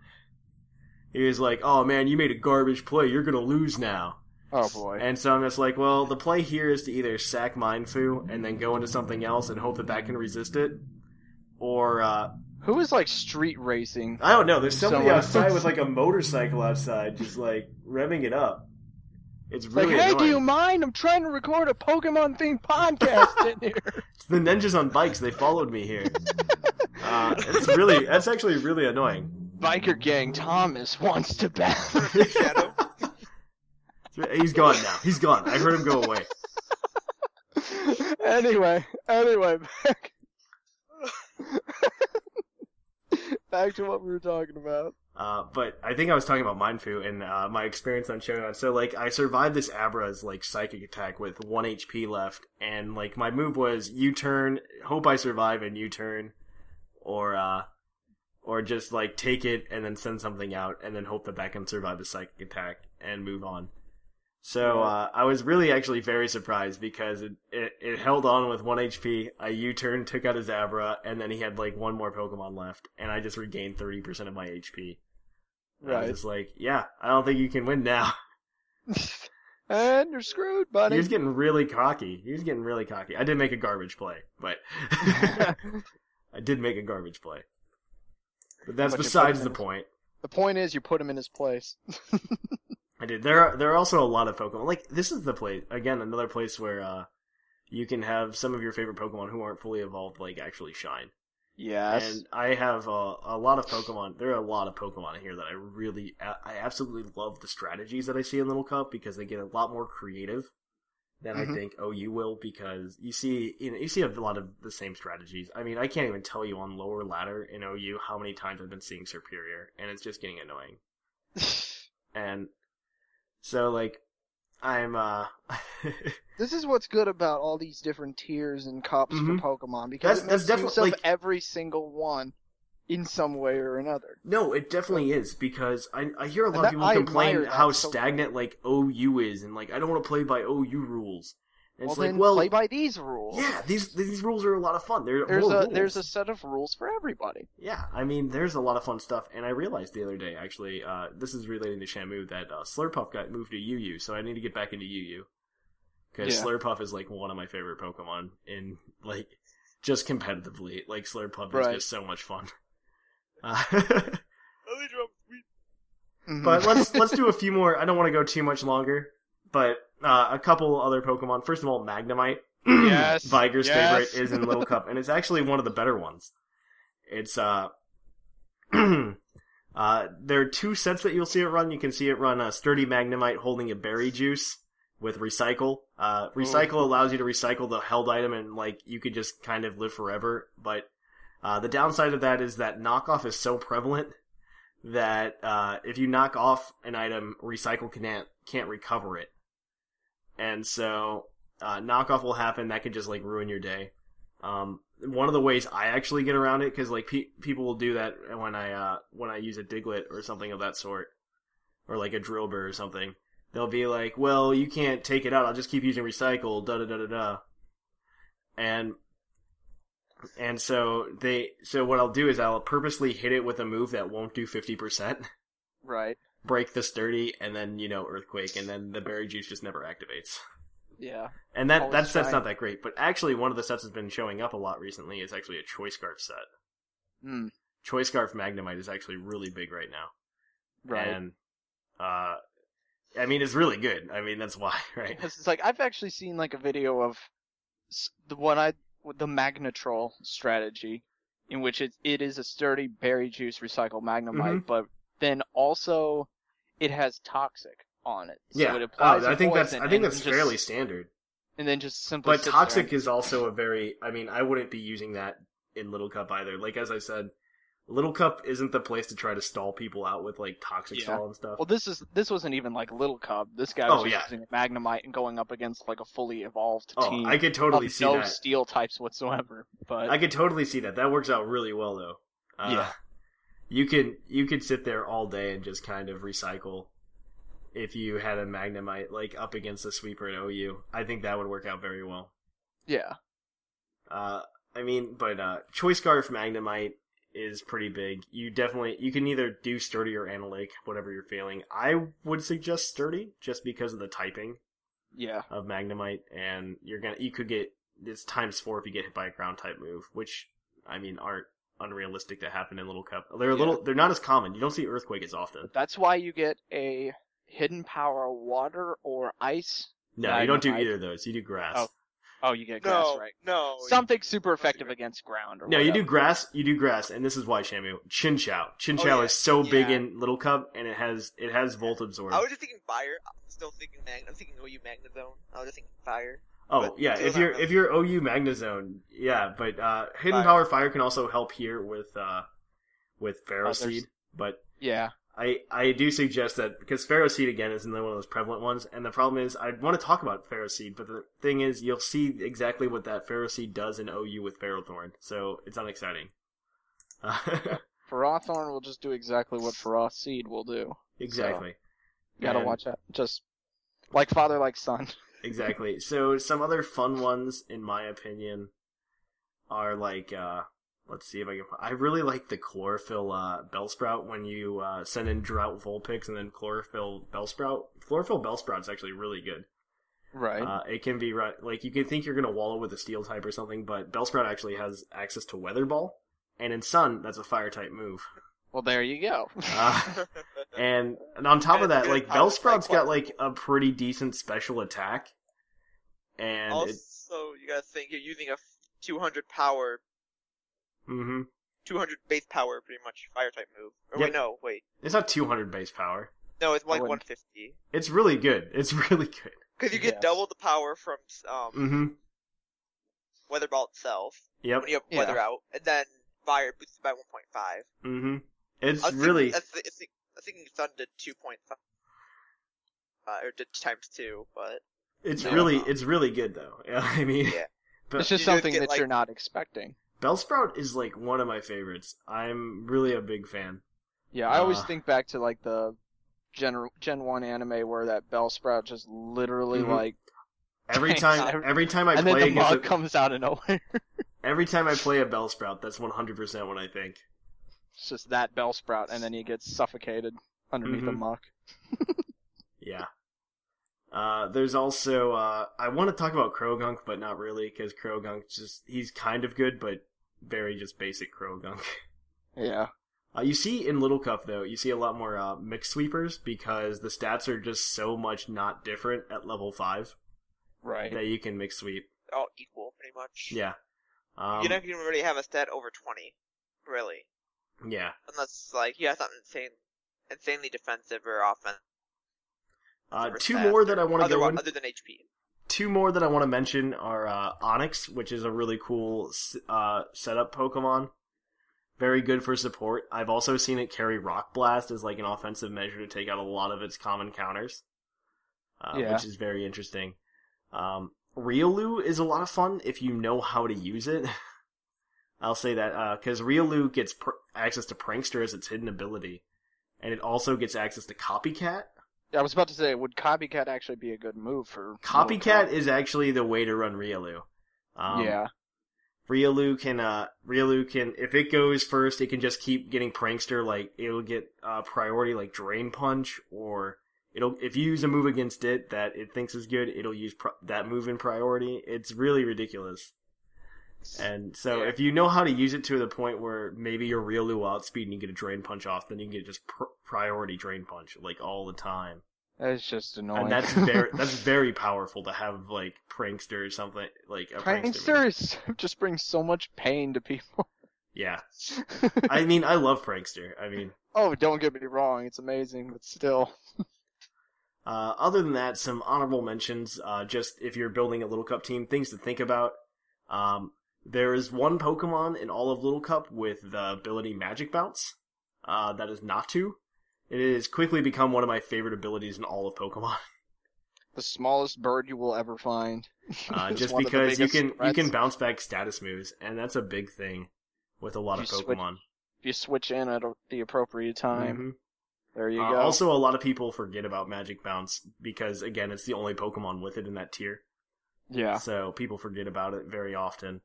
He was like, "Oh man, you made a garbage play. You're gonna lose now."
Oh boy.
And so I'm just like, well, the play here is to either sack Mienfoo and then go into something else and hope that that can resist it, or uh,
Who is like street racing?
I don't know. There's somebody
Someone-
outside with like a motorcycle outside, just like revving it up. It's
like,
really
hey,
annoying.
do you mind? I'm trying to record a Pokemon themed podcast in here.
It's the ninjas on bikes. They followed me here. uh, it's really, that's actually really annoying.
Biker gang Thomas wants to battle.
Shadow.
He's gone now. He's gone. I heard him go away.
anyway, anyway, back back to what we were talking about.
Uh, but I think I was talking about Mienfoo and uh, my experience on Shogun. So like I survived this Abra's like psychic attack with one HP left, and like my move was U turn, hope I survive and U turn, or uh, or just like take it and then send something out and then hope that that can survive the psychic attack and move on. So uh, I was really actually very surprised because it, it, it held on with one HP. I U turn, took out his Abra, and then he had like one more Pokemon left, and I just regained thirty percent of my HP. And I was like, yeah, I don't think you can win now.
and you're screwed, buddy.
He was getting really cocky. He was getting really cocky. I did make a garbage play, but I did make a garbage play. But that's
But
besides the point.
the point is, you put him in his place.
I did. There are there are also a lot of Pokemon. Like this is the place again, another place where uh, you can have some of your favorite Pokemon who aren't fully evolved, like actually shine.
yes.
And I have uh, a lot of Pokemon. There are a lot of Pokemon in here that I really, I absolutely love the strategies that I see in Little Cup because they get a lot more creative than
Mhm.
I think OU will because you see, you know, you see a lot of the same strategies. I mean, I can't even tell you on lower ladder in OU how many times I've been seeing Serperior, and it's just getting annoying. And so, like, I'm uh,
This is what's good about all these different tiers and cups
Mhm.
for Pokemon because
That's- that's definitely- like-
every single one in some way or another.
No, it definitely is because I I hear a lot
And
of people complain how
so
stagnant like OU is and like I don't want to play by OU rules. And
well,
it's like, well,
play by these rules.
yeah, these these rules are a lot of fun. They're
There's a
rules.
there's a set of rules for everybody.
yeah. I mean, there's a lot of fun stuff, and I realized the other day actually, uh, this is relating to Shamu that uh, Slurpuff got moved to UU, so I need to get back into UU because
Yeah.
Slurpuff is like one of my favorite Pokemon in like just competitively. Like Slurpuff
Right.
is just so much fun. Uh,
Mhm.
But let's let's do a few more. I don't want to go too much longer, but uh, a couple other Pokemon. First of all, Magnemite.
Yes,
Viger's
yes.
favorite is in Little Cup, and it's actually one of the better ones. It's uh, uh, there are two sets that you'll see it run. You can see it run a sturdy Magnemite holding a berry juice with recycle. Uh, recycle allows you to recycle the held item, and like you could just kind of live forever. But uh, the downside of that is that knockoff is so prevalent that uh, if you knock off an item, recycle can't can't recover it, and so uh, knockoff will happen. That could just like ruin your day. Um, one of the ways I actually get around it because like pe- people will do that when I uh, when I use a Diglett or something of that sort, or like a Drillbur or something. They'll be like, "Well, you can't take it out. I'll just keep using recycle." Da da da da da. And and so they so what I'll do is I'll purposely hit it with a move that won't do fifty percent.
right.
Break the sturdy, and then you know earthquake, and then the berry juice just never activates.
Yeah.
And that that set's
trying.
not that great, but actually one of the sets that's been showing up a lot recently is actually a choice scarf set.
Hmm.
Choice scarf Magnemite is actually really big right now,
Right.
and uh, I mean it's really good. I mean that's why, right?
Because it's like I've actually seen like a video of the one I the Magnetrol strategy, in which it it is a sturdy berry juice recycled Magnemite,
Mhm.
but then also it has toxic on it. So
yeah,
it applies
Oh, I think that's I think that's
just-
fairly standard.
And then just simply.
But toxic is also a very. I mean, I wouldn't be using that in Little Cup either. Like as I said, Little Cup isn't the place to try to stall people out with like toxic
Yeah.
stall and stuff.
Well, this is this wasn't even like Little Cup. This guy
Oh,
was
yeah.
using Magnemite and going up against like a fully evolved
oh,
team.
I could totally see
no
that.
steel types whatsoever. But
I could totally see that. That works out really well though. Uh,
Yeah.
You could you could sit there all day and just kind of recycle. If you had a Magnemite like up against a sweeper at OU, I think that would work out very well.
yeah,
Uh, I mean, but uh, Choice Scarf Magnemite is pretty big. You definitely you can either do sturdy or analytic, whatever you're feeling. I would suggest sturdy just because of the typing
yeah,
of Magnemite, and you're gonna you could get it's times four if you get hit by a ground type move, which I mean aren't unrealistic to happen in Little Cup. They're a
Yeah.
little they're not as common. You don't see Earthquake as often.
that's why you get a hidden power water or ice.
No, you don't do either of those. You do grass.
Oh, Oh, you get grass,
No,
right?
no.
Something super effective against ground. Or
No, you do grass. You do grass, and this is why Shamu Chinchou. Chin oh, Chow
yeah,
is so big in Little Cup, and it has it has Volt Absorb.
I was just thinking fire. I'm still thinking mag. I'm thinking OU Magnezone. I was just thinking fire.
Oh
but
yeah, if you're if you're OU Magnezone, yeah, but uh, Hidden
Fire.
Power Fire can also help here with uh, with Pharaoh
Oh,
Seed, but
Yeah,
I I do suggest that because Ferroseed again is another one of those prevalent ones, and the problem is I want to talk about Ferroseed, but the thing is you'll see exactly what that Ferroseed does in OU with Ferrothorn, so it's unexciting. Uh,
Ferrothorn will just do exactly what Ferroseed will do.
exactly.
You gotta
And-
watch out. Just like father, like son.
Exactly. So some other fun ones, in my opinion, are like uh let's see if I can. I really like the chlorophyll uh, Bellsprout when you uh, send in drought Vulpix and then chlorophyll Bellsprout. Chlorophyll Bellsprout's actually really good.
Right.
Uh, it can be run like you can think you're gonna wallow with a steel type or something, but Bellsprout actually has access to Weather Ball, and in Sun that's a fire type move.
well, there you go.
Uh, and, and on top of that, like
power
Bellsprout's got like a pretty decent special attack, and
also,
it,
you gotta think you're using a 200 power,
Mm-hmm.
200 base power, pretty much fire type move. Or
Yep.
wait, no, wait,
it's not 200 base power.
no, it's like 150.
It's really good. It's really good.
Because you get
Yes.
double the power from um,
hmm
Weather Ball itself
Yep.
when you have
Yeah.
Weather out, and then Fire boosted by 1.5.
hmm It's
I was thinking-
really
I was thi- I think, I was thinking Sun did 2.5. Uh, or times two, but
it's
No.
really it's really good though. I mean,
Yeah.
but
it's just
you
something
get,
that
like-
you're not expecting.
Bellsprout is like one of my favorites. I'm really a big fan.
Yeah, I always
Uh.
think back to like the Gen Gen One anime where that Bellsprout just literally
Mhm.
like,
Every time every time I
and then
play
the mug
a,
comes out of nowhere.
every time I play a Bellsprout, that's 100% what I think.
It's just that bell sprout, and then he gets suffocated underneath the
Mhm.
muck.
Yeah. Uh, there's also uh, I want to talk about Croagunk, but not really because Croagunk just he's kind of good, but very just basic Croagunk.
Yeah.
Uh, you see in Little Cup though, you see a lot more uh, mixed sweepers because the stats are just so much not different at level five
Right.
that you can mix sweep.
all equal, pretty much.
Yeah. Um,
you don't even really have a stat over 20, really.
Yeah.
Unless, like, you have something insane, insanely defensive or offensive.
Uh, two
stats,
more that I want to
other,
go in.
other than HP.
two more that I want to mention are uh, Onix, which is a really cool uh, setup Pokemon. Very good for support. I've also seen it carry Rock Blast as like an offensive measure to take out a lot of its common counters, uh,
Yeah.
which is very interesting. Um, Riolu is a lot of fun if you know how to use it. I'll say that because Riolu gets pr- access to Prankster as its hidden ability, and it also gets access to Copycat.
I was about to say, would Copycat actually be a good move for
Copycat is actually the way to run Riolu. Um,
yeah.
Riolu can uh Riolu can if it goes first, it can just keep getting prankster. Like it'll get uh, priority like drain punch, or it'll if you use a move against it that it thinks is good, it'll use pro- that move in priority. It's really ridiculous. And so
Yeah.
if you know how to use it to the point where maybe your Riolu outspeed and you get a drain punch off, then you can get just pr- priority drain punch like all the time.
That's just annoying.
And that's very that's very powerful to have like prankster or something like a prankster.
Prankster just brings so much pain to people.
Yeah, I mean I love prankster. I mean,
oh, don't get me wrong, it's amazing, but still.
uh, other than that, some honorable mentions. Uh, just if you're building a Little Cup team, things to think about. Um, there is one Pokemon in all of Little Cup with the ability Magic Bounce. Uh, that is Natu. It has quickly become one of my favorite abilities in all of Pokemon.
The smallest bird you will ever find.
Uh, just
one of the
because you can you can bounce back status moves, and that's a big thing with a lot
You
of
switch-
Pokemon.
If you switch in at the appropriate time,
Mhm.
there you
Uh,
go.
also, a lot of people forget about Magic Bounce because again, it's the only Pokemon with it in that tier.
yeah.
So people forget about it very often.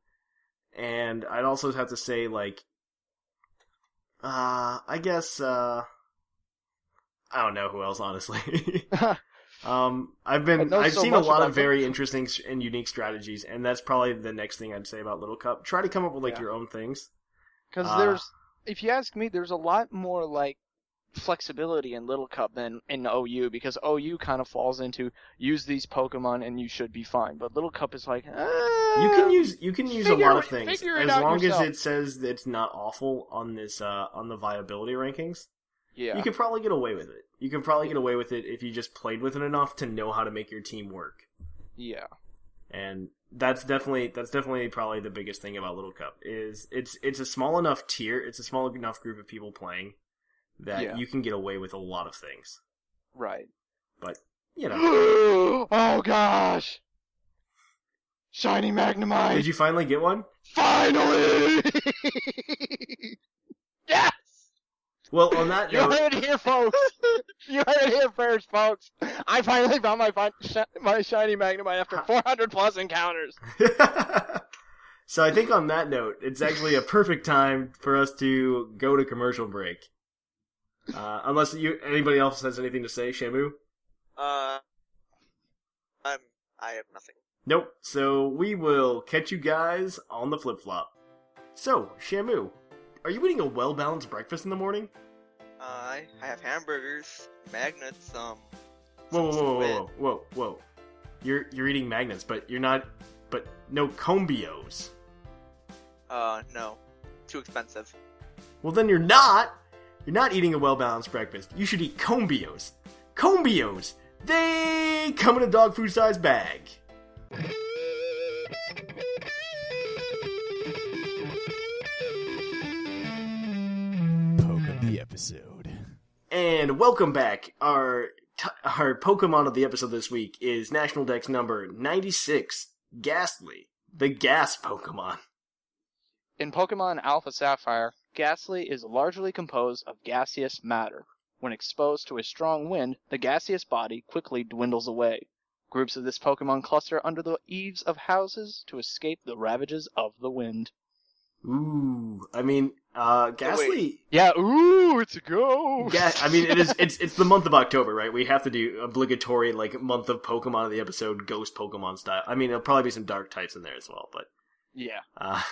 And I'd also have to say, like, uh, I guess, uh, I don't know who else, honestly. um, I've been, I've
so
seen a lot of very interesting and unique strategies, and that's probably the next thing I'd say about Little Cup. Try to come up with like
Yeah.
your own things.
Because
Uh,
there's, if you ask me, there's a lot more like flexibility in Little Cup than in OU because OU kind of falls into use these Pokemon and you should be fine, but Little Cup is like uh,
You can use you can use a lot of things as long
yourself.
as it says it's not awful on this uh on the viability rankings.
yeah
You could probably get away with it. You can probably get away with it if you just played with it enough to know how to make your team work.
yeah
And that's definitely that's definitely probably the biggest thing about Little Cup is it's it's a small enough tier, it's a small enough group of people playing that
Yeah.
you can get away with a lot of things.
right.
But you know,
oh gosh, shiny Magnemite!
did you finally get one?
finally? yes.
Well, on that
You
note,
heard it here, folks. you heard it here first, folks. I finally found my fin- sh- my shiny Magnemite after 400 plus encounters.
so I think on that note, it's actually a perfect time for us to go to commercial break. Uh, unless you anybody else has anything to say, Shamu?
Uh, I'm. I have nothing.
Nope. So we will catch you guys on the flip flop. So, Shamu, are you eating a well balanced breakfast in the morning?
Uh, I I have hamburgers, magnets, um.
Whoa, whoa,
some
whoa,
squid.
whoa, whoa, whoa, whoa! You're you're eating magnets, but you're not. But no combios.
Uh, no, too expensive.
Well, then you're not. You're not eating a well balanced breakfast. You should eat combios. Combios. They come in a dog food sized bag.
Poke of the episode.
And welcome back. Our t- our Pokemon of the episode this week is National Dex number 96, Gastly, the gas Pokemon.
In Pokemon Alpha Sapphire, Gastly is largely composed of gaseous matter. When exposed to a strong wind, the gaseous body quickly dwindles away. Groups of this Pokemon cluster under the eaves of houses to escape the ravages of the wind.
Ooh, I mean, uh, Gastly.
Yeah, ooh, it's a ghost!
Yeah, I mean, it is. It's it's the month of October, right? We have to do obligatory like month of Pokemon of the episode, Ghost Pokemon style. I mean, there'll probably be some Dark types in there as well, but
yeah.
uh,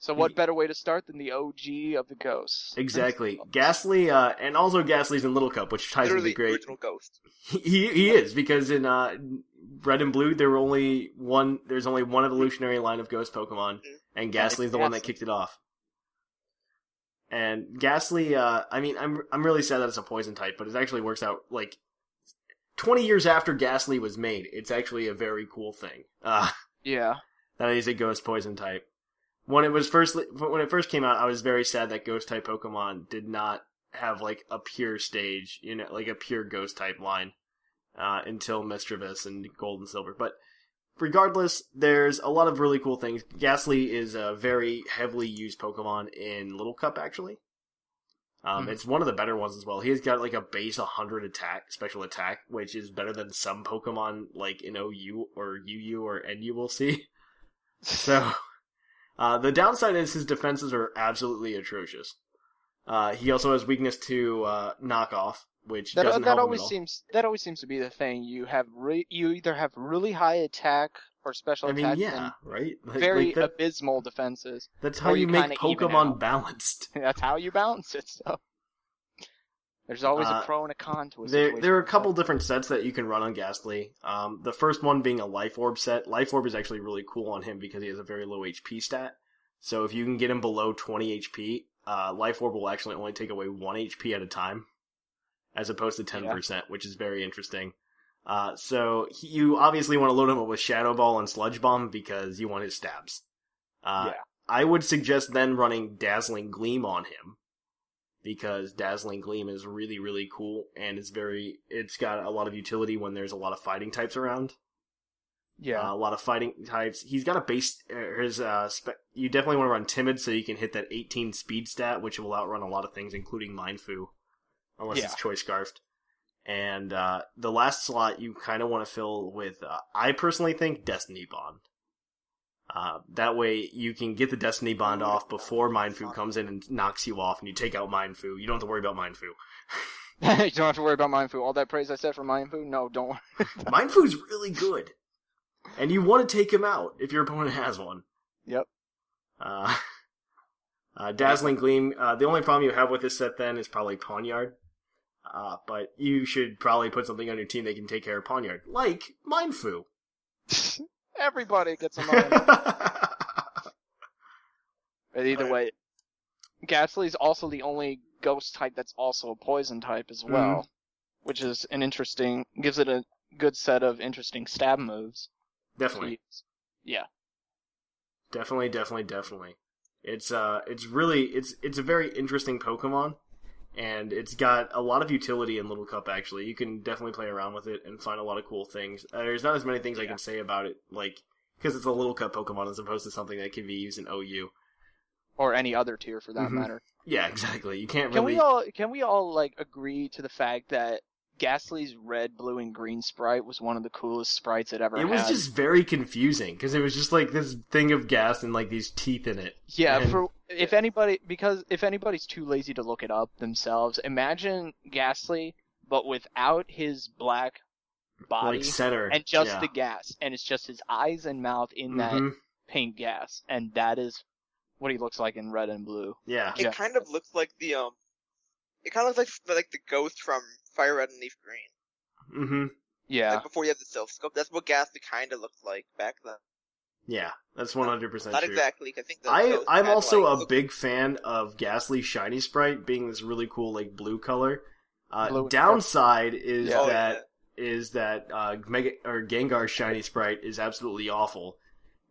So what better way to start than the OG of the ghosts?
exactly. Gastly, uh, and also Gastly's in Little Cup, which ties into
Literally
the great.
original ghost.
He he is because in uh, Red and Blue there were only one. There's only one evolutionary line of Ghost Pokemon, and Gastly's the one that kicked it off. And Gastly, uh, I mean, I'm I'm really sad that it's a poison type, but it actually works out like. Twenty years after Gastly was made, it's actually a very cool thing. Uh,
Yeah.
that is a ghost poison type. When it was first when it first came out, I was very sad that ghost type Pokemon did not have like a pure stage, you know, like a pure ghost type line uh, until Misdreavus and Gold and Silver. But regardless, there's a lot of really cool things. Gastly is a very heavily used Pokemon in Little Cup, actually. Um,
Mhm.
It's one of the better ones as well. He's got like a base 100 attack, special attack, which is better than some Pokemon like in OU or UU or NU will see. So, Uh, the downside is his defenses are absolutely atrocious. Uh, he also has weakness to uh, knockoff, which
That,
doesn't
that
help
always seems that always seems to be the thing. You have re- you either have really high attack or special attack.
I mean,
attack
yeah, right. Like-
very
like that-
abysmal defenses.
that's how you
you
make Pokemon balanced.
That's how you balance it. So there's always
Uh,
a pro and a con to a
There, there are a couple different sets that you can run on Gastly. Um, the first one being a Life Orb set. Life Orb is actually really cool on him because he has a very low HP stat. So if you can get him below 20 HP, uh, Life Orb will actually only take away 1 HP at a time, as opposed to 10%, which is very interesting. Uh, so he, you obviously want to load him up with Shadow Ball and Sludge Bomb because you want his stabs. Uh,
Yeah.
I would suggest then running Dazzling Gleam on him because Dazzling Gleam is really really cool and it's very it's got a lot of utility when there's a lot of fighting types around.
yeah.
Uh, a lot of fighting types. He's got a base. Uh, his uh, spe- you definitely want to run Timid so you can hit that 18 speed stat, which will outrun a lot of things, including Mienfoo, unless
Yeah.
it's Choice Scarfed. And uh, the last slot you kind of want to fill with, uh, I personally think Destiny Bond. Uh, that way you can get the Destiny Bond off before Mienfoo comes in and knocks you off, and you take out Mienfoo. You don't have to worry about Mienfoo.
you don't have to worry about Mienfoo. All that praise I said for Mienfoo, no, don't worry.
Mienfoo's really good, and you want to take him out if your opponent has one.
Yep.
Uh, uh, Dazzling Gleam. Uh, the only problem you have with this set then is probably Pawniard. Uh, but you should probably put something on your team that can take care of Pawniard, like Mienfoo.
Everybody gets a mind. But either
Alright.
way, Gastly's also the only ghost type that's also a poison type as well, which is an interesting, gives it a good set of interesting stab moves.
definitely.
Yeah.
definitely, definitely, definitely. It's uh, it's really it's it's a very interesting Pokemon, and it's got a lot of utility in Little Cup. Actually, you can definitely play around with it and find a lot of cool things. Uh, there's not as many things I can say about it, like because it's a Little Cup Pokemon as opposed to something that can be used in OU.
Or any other tier for that
Mhm.
matter.
Yeah, exactly. You can't
Can
really.
we all can we all like agree to the fact that Gastly's red, blue, and green sprite was one of the coolest sprites it ever
it was
had?
just very confusing because it was just like this thing of gas and like these teeth in it.
Yeah,
And-
for if anybody because if anybody's too lazy to look it up themselves, imagine Gastly but without his black body
like center
and just
yeah.
the gas, and it's just his eyes and mouth in that
Mhm.
pink gas, and that is what he looks like in red and blue.
Yeah,
It
Yeah.
kind of looks like the um. It kind of looks like like the ghost from Fire Red and Leaf Green.
hmm
Yeah,
Like before you have the Silph Scope, that's what Gastly kind of looked like back then.
yeah, that's one hundred percent
Not
true.
exactly. 'cause I think
I I'm also
like,
a
look-
big fan of Gastly Shiny Sprite being this really cool like blue color. Uh,
Blue and
downside is
Oh,
that is that uh, Mega or Gengar Shiny Sprite is absolutely awful,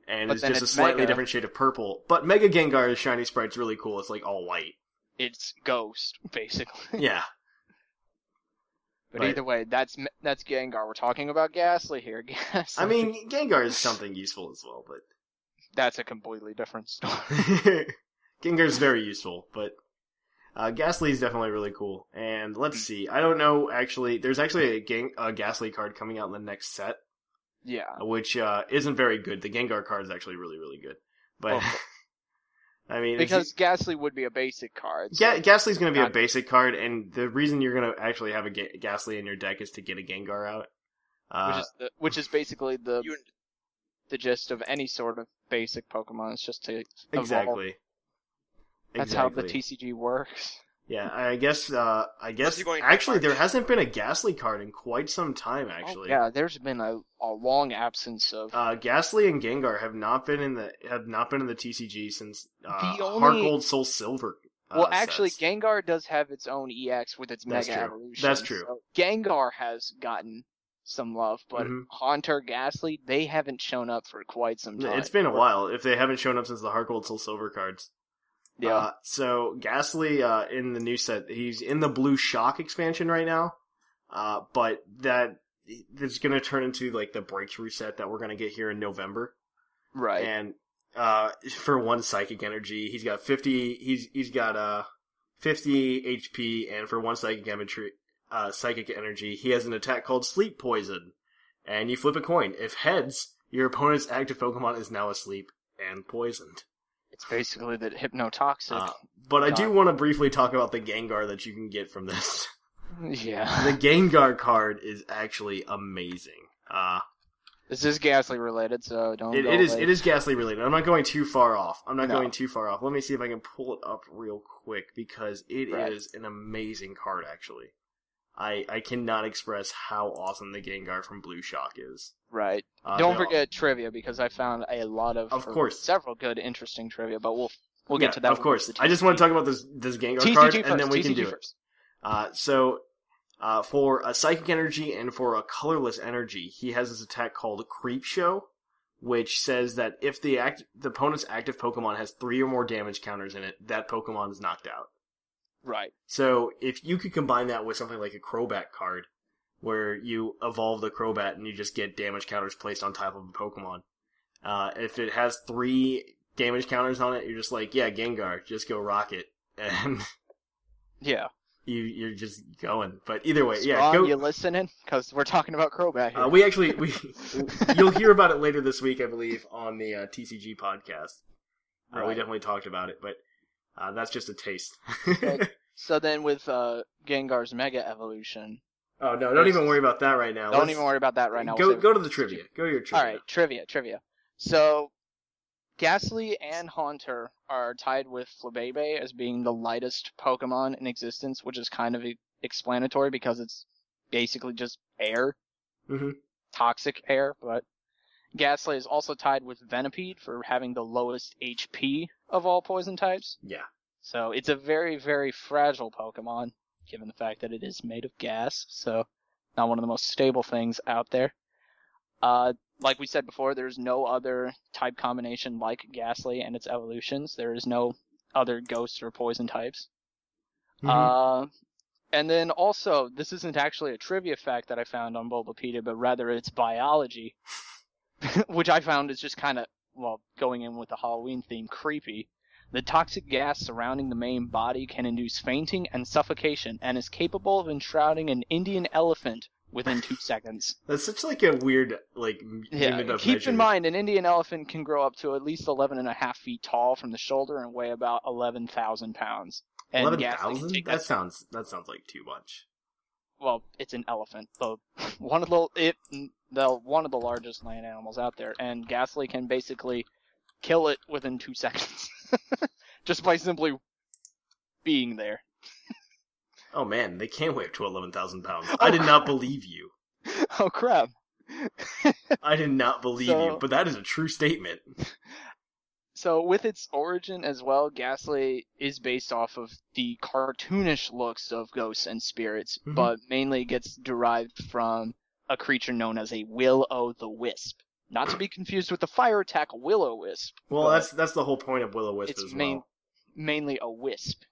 and
But
it's
then
just a slightly
Mega.
different shade of purple. But Mega Gengar Shiny Sprite's really cool. It's like all white.
it's Ghost basically.
Yeah,
but
Right.
either way, that's that's Gengar. We're talking about Gastly here. Gastly.
I mean Gengar is something useful as well, but
that's a completely different story.
Gengar's very useful, but uh, Gastly is definitely really cool. And let's see, I don't know actually. There's actually a, Gang- a Gastly card coming out in the next set,
yeah,
which uh, isn't very good. The Gengar card is actually really really good, but
Okay.
I mean, it's-
because Gastly would be a basic card. so-
Ga- Gastly's going to be a basic card, and the reason you're going to actually have a Ga- Gastly in your deck is to get a Gengar out. Uh,
which is the, which is basically the the gist of any sort of basic Pokemon. It's just to evolve.
exactly.
That's how the TCG works.
Yeah, I guess. Uh, I guess
going
actually there hasn't been a Gastly card in quite some time. Actually,
Oh, yeah, there's been a, a long absence of.
Uh, Gastly and Gengar have not been in the have not been in the TCG since uh,
The
Heart Gold, Soul Silver. Uh,
well, actually,
sets.
Gengar does have its own EX with its
That's
Mega
true.
Evolution.
That's true.
So Gengar has gotten some love, but
Mhm.
Haunter, Gastly, they haven't shown up for quite some time.
it's been a while. If they haven't shown up since the Heart Gold, Soul Silver cards.
Yeah.
Uh, so Gastly uh, in the new set, he's in the Blue Shock expansion right now. Uh, but that is going to turn into like the breakthrough set that we're going to get here in November.
right.
And uh, for one psychic energy, he's got fifty. He's he's got uh fifty HP, and for one psychic energy, uh, psychic energy, he has an attack called Sleep Poison. And you flip a coin. If heads, your opponent's active Pokemon is now asleep and poisoned.
It's basically the hypnotoxic.
Uh, but I do want to briefly talk about the Gengar that you can get from this.
yeah.
the Gengar card is actually amazing. Uh,
This is Gastly related, so don't.
it,
go
it is
away.
it is Gastly related. I'm not going too far off. I'm not
No.
going too far off. Let me see if I can pull it up real quick because it is
Right.
an amazing card. Actually, I I cannot express how awesome the Gengar from Blue Shock is.
Right.
Uh,
don't forget trivia because I found a lot of,
Of course.
several good, interesting trivia. But we'll we'll
Yeah,
get to that.
Of course, I just want to talk about this this Gengar
TCG
card,
first,
and then we can
TCG
do it.
first.
Uh, so, uh, for a psychic energy and for a colorless energy, he has this attack called Creep Show, which says that if the act the opponent's active Pokemon has three or more damage counters in it, that Pokemon is knocked out.
Right.
So, if you could combine that with something like a Crobat card, where you evolve the Crobat and you just get damage counters placed on top of a Pokemon, uh, if it has three damage counters on it, you're just like, yeah, Gengar, just go rock it, and
Yeah.
you you're just going. But either way, yeah, go.
you listening? Because we're talking about Crobat here.
Uh, we actually we you'll hear about it later this week, I believe, on the uh, TCG podcast. Uh, We definitely talked about it, but uh, that's just a taste.
So then with uh, Gengar's Mega Evolution,
oh no, don't even worry about that right now.
don't
Let's-
even worry about that right now.
Go
We'll
go to the trivia. Go to your trivia.
All right, trivia, trivia. So, Gastly and Haunter are tied with Flabebe as being the lightest Pokemon in existence, which is kind of e- explanatory because it's basically just air,
Mhm.
toxic air. But Gastly is also tied with Venipede for having the lowest HP of all poison types.
Yeah.
So it's a very, very fragile Pokemon, given the fact that it is made of gas. So not one of the most stable things out there. Uh, like we said before, there's no other type combination like Gastly and its evolutions. There is no other ghost or poison types.
Mhm.
Uh, and then also, this isn't actually a trivia fact that I found on Bulbapedia, but rather it's biology, which I found is just kind of, well, going in with the Halloween theme, creepy. The toxic gas surrounding the main body can induce fainting and suffocation, and is capable of enshrouding an Indian elephant within two seconds.
That's such like a weird like
Yeah, keep in mind, an Indian elephant can grow up to at least 11 and a half feet tall from the shoulder and weigh about 11,000 pounds. Eleven thousand?
Eleven
Gastly can
thousand.
take
That sounds that sounds like too much.
well, it's an elephant. The one of the it the one of the largest land animals out there, and Gastly can basically kill it within two seconds, just by simply being there.
Oh man, they can weigh up to eleven thousand pounds. I did not believe you.
Oh crap!
I did not believe
So-
you, but that is a true statement.
So with its origin as well, Gastly is based off of the cartoonish looks of ghosts and spirits,
Mhm.
but mainly gets derived from a creature known as a Will-O-the-Wisp. Not to be confused with the fire attack Will-O-Wisp.
Well, that's that's the whole point of Will O Wisp
it's
as
main,
well.
mainly a wisp.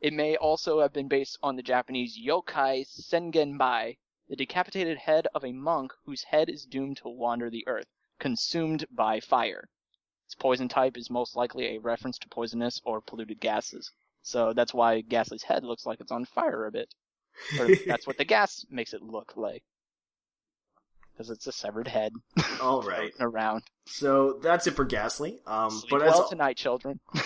It may also have been based on the Japanese yokai Sengenbai, the decapitated head of a monk whose head is doomed to wander the earth, consumed by fire. Its poison type is most likely a reference to poisonous or polluted gases. So that's why Gastly's head looks like it's on fire a bit. Or that's what the gas makes it look like. Because it's a severed head
All right.
around.
So that's it for Gastly. Um,
Sleep
but as
well tonight, children.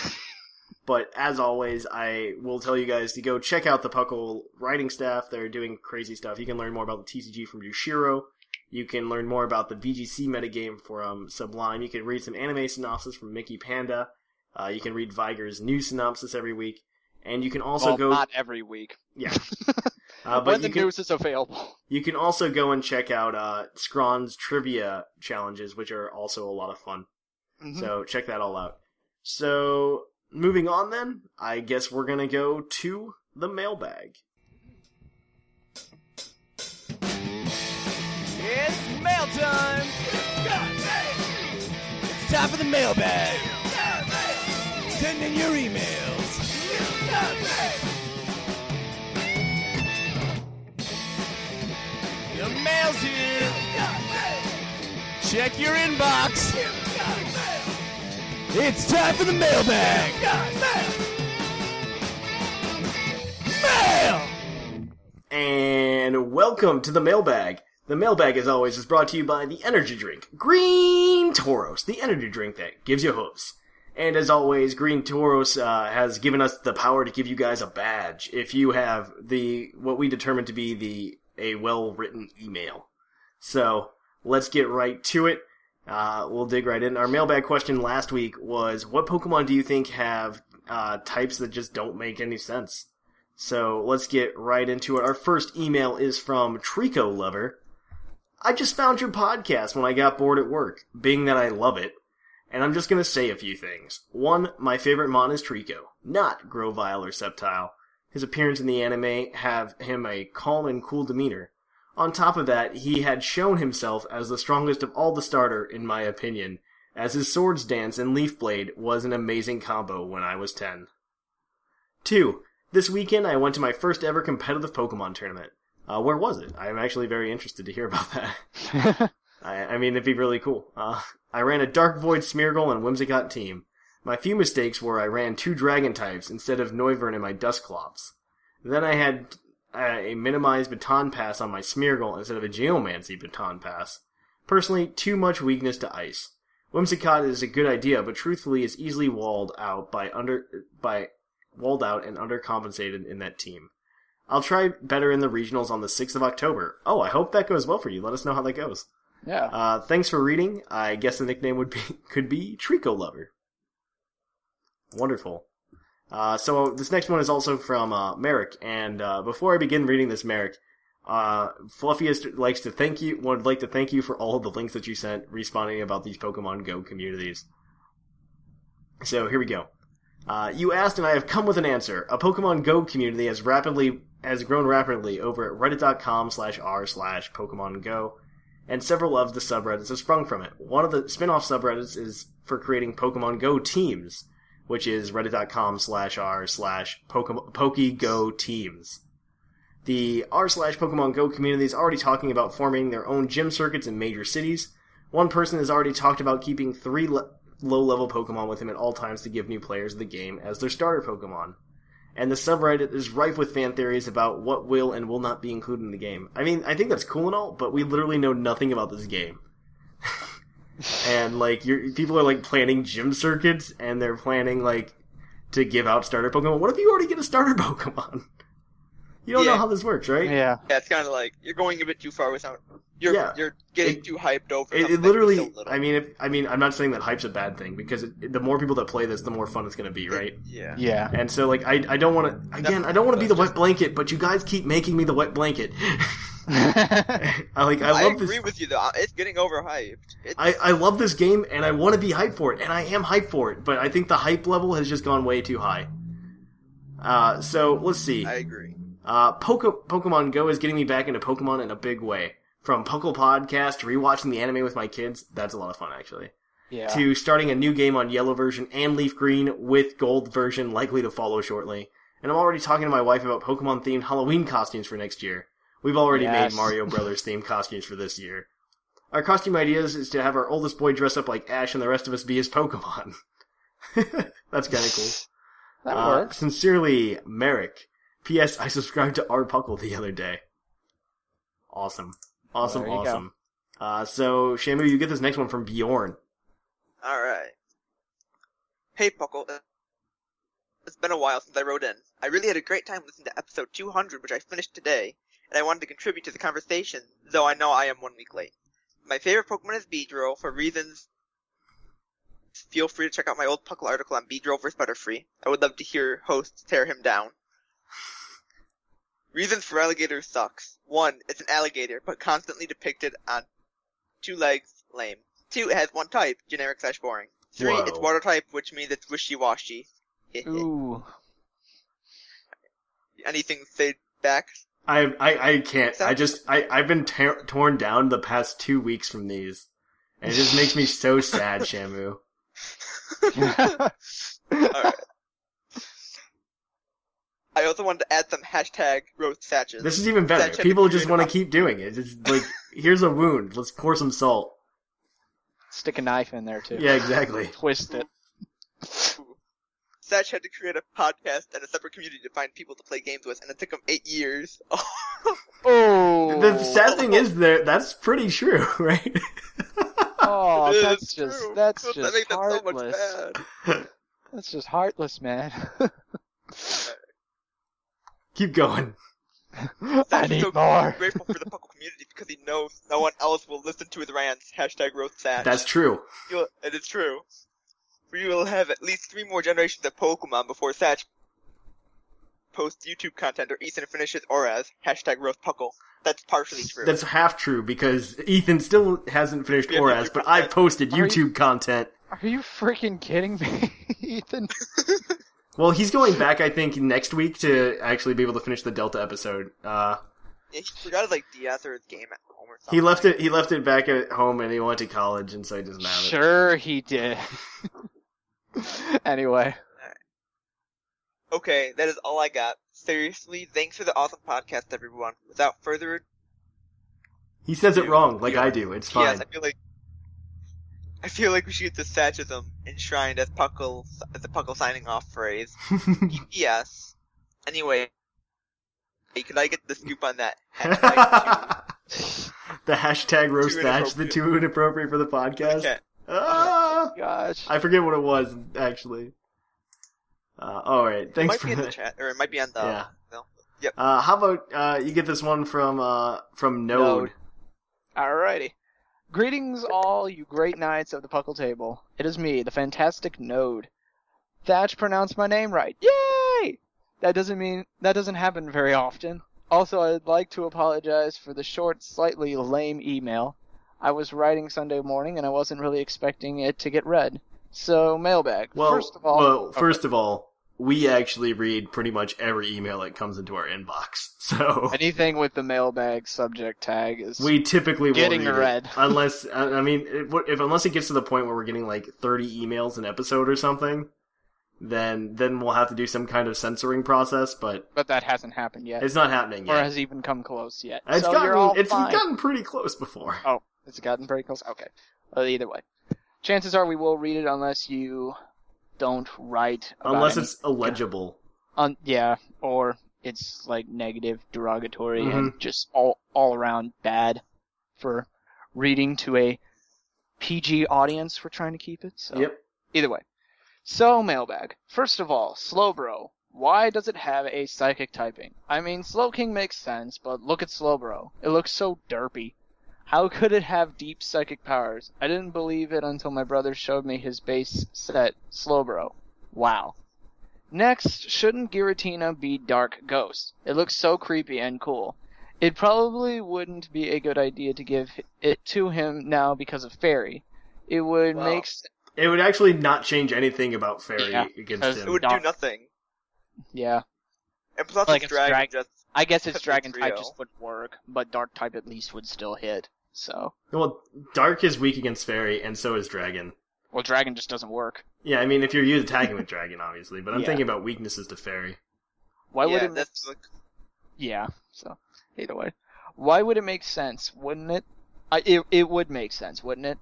but as always, I will tell you guys to go check out the Puckle writing staff. They're doing crazy stuff. You can learn more about the TCG from Yushiro. You can learn more about the VGC metagame from Sublime. You can read some anime synopsis from Mickey Panda. Uh, you can read Viger's new synopsis every week, and you can also
well,
go.
not every week.
Yeah. Uh,
when
but
the
you can,
news is available.
you can also go and check out uh, Scron's trivia challenges, which are also a lot of fun.
Mhm.
So check that all out. So moving on, then I guess we're gonna go to the mailbag.
It's mail time! It's time for the mailbag! Send in your emails! The mail's here! Check your inbox! It's time for the mailbag! Mail!
And welcome to the mailbag. The mailbag, as always, is brought to you by the energy drink Green Toros, the energy drink that gives you hooves. And as always, Green Toros uh, has given us the power to give you guys a badge if you have the what we determine to be the a well written email. So let's get right to it. Uh, we'll dig right in. Our mailbag question last week was, "What Pokemon do you think have uh, types that just don't make any sense?" So let's get right into it. Our first email is from Treecko Lover. I just found your podcast when I got bored at work, being that I love it. And I'm just gonna say a few things. One, my favorite Mon is Treecko, not Grovyle or Sceptile. His appearance in the anime have him a calm and cool demeanor. On top of that, he had shown himself as the strongest of all the starter, in my opinion, as his Swords Dance and Leaf Blade was an amazing combo when I was 10. 2. This weekend I went to my first ever competitive Pokemon tournament. Uh, where was it? I'm actually very interested to hear about that. I, I mean, it'd be really cool. Uh, I ran a Dark Void Smeargle and Whimsicott team. My few mistakes were I ran two Dragon types instead of Noivern and my Dusclops. Then I had uh, a minimized Baton Pass on my Smeargle instead of a Geomancy Baton Pass. Personally, too much weakness to Ice. Whimsicott is a good idea, but truthfully is easily walled out by under by walled out and undercompensated in that team. I'll try better in the regionals on the 6th of October. Oh, I hope that goes well for you. Let us know how that goes.
Yeah.
Uh, thanks for reading. I guess the nickname would be could be Treecko Lover. Wonderful. Uh, so this next one is also from uh, Merrick, and uh, before I begin reading this, Merrick, uh, Fluffiest likes to thank you. Would like to thank you for all the links that you sent responding about these Pokemon Go communities. So here we go. Uh, you asked, and I have come with an answer. A Pokemon Go community has rapidly has grown rapidly over at reddit.com slash r slash Pokemon Go, and several of the subreddits have sprung from it. One of the spin-off subreddits is for creating Pokemon Go teams, which is reddit.com slash r slash PokeGo teams. The r slash Pokemon Go community is already talking about forming their own gym circuits in major cities. One person has already talked about keeping three le- low-level Pokemon with him at all times to give new players the game as their starter Pokemon. And the subreddit is rife with fan theories about what will and will not be included in the game. I mean, I think that's cool and all, but we literally know nothing about this game. and like, you're, people are like planning gym circuits, and they're planning like to give out starter Pokemon. What if you already get a starter Pokemon? You don't know how this works, right?
Yeah.
Yeah, it's kind of like you're going a bit too far without. You're
Yeah.
you're getting
It-
too hyped over.
It, it literally.
so.
I mean, if I mean, I'm not saying that hype's a bad thing because it, the more people that play this, the more fun it's going to be, right?
Yeah.
Yeah.
And so, like, I, I don't want to. Again, I don't want to be the wet blanket, but you guys keep making me the wet blanket. I like. I
I,
love
agree
this.
with you though. It's getting overhyped. It's,
I, I love this game, and I want to be hyped for it, and I am hyped for it. But I think the hype level has just gone way too high. Uh, so let's see.
I agree.
Uh, Poke- Pokemon Go is getting me back into Pokemon in a big way. From Puckle Podcast to rewatching the anime with my kids, that's a lot of fun, actually.
Yeah.
To starting a new game on Yellow version and Leaf Green with Gold version likely to follow shortly. And I'm already talking to my wife about Pokemon themed Halloween costumes for next year. We've already
Yes.
made Mario Brothers themed costumes for this year. Our costume ideas is to have our oldest boy dress up like Ash and the rest of us be his Pokemon. that's kind of cool.
that
Uh,
works.
Sincerely, Merrick. P.S. I subscribed to Art Puckle the other day. Awesome. Awesome,
There you go.
awesome. Uh, so, Shamu, you get this next one from Bjorn.
All right. Hey, Puckle. uh, It's been a while since I wrote in. I really had a great time listening to episode 200, which I finished today, and I wanted to contribute to the conversation, though I know I am one week late. My favorite Pokemon is Beedrill for reasons. Feel free to check out my old Puckle article on Beedrill vs. Butterfree. I would love to hear hosts tear him down. Reasons Feraligatr sucks. One, it's an alligator, but constantly depicted on two legs, lame. Two, it has one type, generic slash boring. Three,
Whoa.
it's water type, which means it's wishy-washy.
Ooh.
Anything to say back?
I, I, I can't.
So-
I just, I, I've been tear torn down the past two weeks from these. And it just makes me so sad, Shamu.
Alright. I also wanted to add some hashtag roast satches.
This is even better.
That
People just want to keep doing it. It's like, here's a wound. Let's pour some salt.
Stick a knife in there too.
Yeah, exactly.
Twist it.
Satch had to create a podcast and a separate community to find people to play games with, and it took him eight years.
Oh.
The sad thing is, there that's pretty true, right?
Oh,
It
that's
is
just
true.
that's
That
just
makes it so much
heartless.
bad.
That's just heartless, man.
Keep going.
I
Thatch
need
so
more.
grateful for the Puckle community because he knows no one else will listen to his rants. Hashtag roast Thatch.
That's true.
You'll- it is true. We will have at least three more generations of Pokemon before Satch posts YouTube content or Ethan finishes ORAS. Hashtag roast Puckle. That's partially true.
That's half true because Ethan still hasn't finished
Yeah,
ORAS, but I've posted
Are you-
YouTube content.
Are you freaking kidding me, Ethan?
Well, he's going back, I think, next week to actually be able to finish the Delta episode. Uh,
Yeah, he forgot his like DS or his game at home or something.
he left it. He left it back at home, and he went to college, and so he doesn't have it.
Sure, he did. anyway,
Okay, that is all I got. Seriously, thanks for the awesome podcast, everyone. Without further ado,
He says it wrong, like
Yeah.
I do. It's fine.
yes, I feel like I feel like we should get the Thatchism enshrined as Puckle as the Puckle signing off phrase. yes. Anyway, hey, could I get the scoop on that? Hashtag
the hashtag roast
Too
thatch, the two inappropriate for the podcast.
Okay.
Ah!
gosh.
I forget what it was actually. Uh, all right,
It
thanks
might
for
be in the
that.
chat, or it might be on the.
Yeah.
no.
Uh, how about uh, you get this one from uh, from Node?
Node. Alrighty. Greetings, all you great knights of the Puckle Table. It is me, the fantastic Node. Thatch pronounced my name right. Yay! That doesn't mean that doesn't happen very often. Also, I'd like to apologize for the short, slightly lame email. I was writing Sunday morning and I wasn't really expecting it to get read. So, mailbag.
Well,
first of all,
well,
okay.
first of all, we actually read pretty much every email that comes into our inbox. So
anything with the mailbag subject tag is
we typically will
Getting
read it.
read.
unless I mean, if unless it gets to the point where we're getting like thirty emails an episode or something, then then we'll have to do some kind of censoring process. But
but that hasn't happened yet,
it's not happening yet, or
has even come close yet.
It's
so
gotten it's
fine.
gotten pretty close before.
Oh, it's gotten very close. Okay. Uh, either way, chances are we will read it unless you don't write. About
Unless
any-
it's illegible.
Un- yeah, or it's like negative, derogatory,
Mm-hmm.
and just all all around bad for reading to a PG audience. We're trying to keep it. So
Yep.
either way. So mailbag. First of all, Slowbro. Why does it have a psychic typing? I mean, Slowking makes sense, but look at Slowbro. It looks so derpy. How could it have deep psychic powers? I didn't believe it until my brother showed me his base set Slowbro. Wow. Next, shouldn't Giratina be Dark Ghost? It looks so creepy and cool. It probably wouldn't be a good idea to give it to him now because of Fairy. It would
Wow.
make
It would actually not change anything about Fairy
Yeah,
against
him.
It would do nothing.
yeah.
And plus,
Like
it's
it's
dragon
drag-
just
I guess its dragon type just wouldn't work, but dark type at least would still hit. So,
Well, Dark is weak against Fairy, and so is Dragon.
well, dragon just doesn't work.
Yeah, I mean, if you're using attacking with Dragon, obviously, but I'm
Yeah.
thinking about weaknesses to Fairy.
Why
yeah,
would it?
that's like,
Yeah. So, either way, why would it make sense? Wouldn't it? I, it it would make sense, wouldn't it?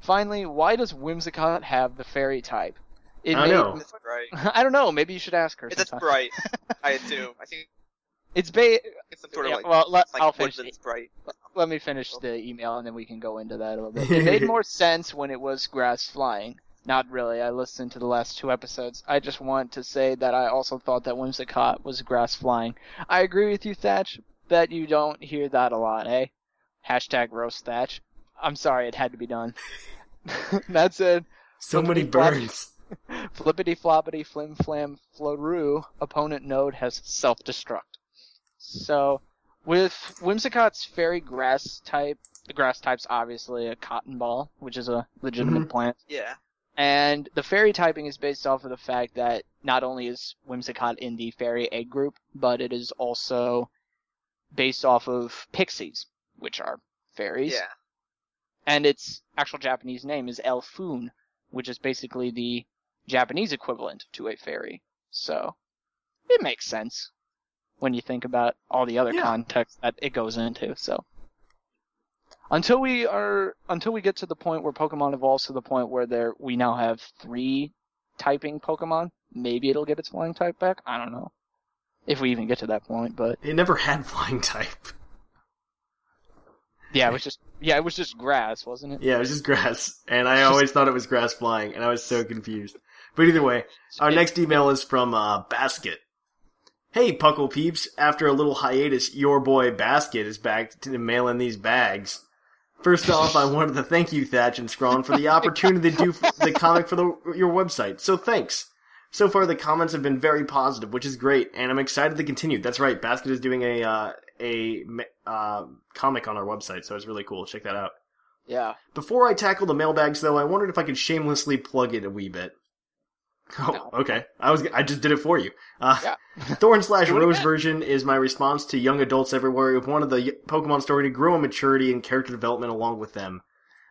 Finally, why does Whimsicott have the fairy type? It
I
made-
know.
right.
I don't know. Maybe you should ask her.
It's a
sometime.
sprite, I do. I think
It's ba-
it's some sort of
Yeah,
like,
well, let,
like
I'll finish.
woodland
it.
sprite.
Let me finish the email and then we can go into that a little bit. It made more sense when it was grass flying. Not really. I listened to the last two episodes. I just want to say that I also thought that Whimsicott was grass flying. I agree with you, Thatch. Bet you don't hear that a lot, eh? Hashtag roast Thatch. I'm sorry, it had to be done. That's it.
So many
Flippity flop.
burns.
Flippity floppity flim flam floroo. Opponent node has self destruct. So, with Whimsicott's fairy grass type, the grass type's obviously a cotton ball, which is a legitimate mm-hmm. plant.
Yeah.
And the fairy typing is based off of the fact that not only is Whimsicott in the fairy egg group, but it is also based off of pixies, which are fairies.
Yeah.
And its actual Japanese name is Elfoon, which is basically the Japanese equivalent to a fairy. So, it makes sense when you think about all the other
Yeah.
context that it goes into. So, until we are until we get to the point where Pokemon evolves to the point where there we now have three typing Pokemon, maybe it'll get its flying type back. I don't know if we even get to that point, but
It never had flying type.
yeah, it was just yeah, it was just grass, wasn't it?
Yeah, it was just grass, and I always thought it was grass flying, and I was so confused. But either way, our next email is from uh, Basket. Hey, Puckle peeps! After a little hiatus, your boy Basket is back to mail in these bags. First off, I wanted to thank you, Thatch and Scrawn, for the opportunity to do the comic for the, your website. So thanks. So far, the comments have been very positive, which is great, and I'm excited to continue. That's right, Basket is doing a uh, a uh, comic on our website, so it's really cool. Check that out.
Yeah.
Before I tackle the mailbags, though, I wondered if I could shamelessly plug it a wee bit. Oh, okay. I was I just did it for you. Uh,
Yeah.
Thorn slash Rose version is my response to young adults everywhere who wanted the Pokemon story to grow in maturity and character development along with them.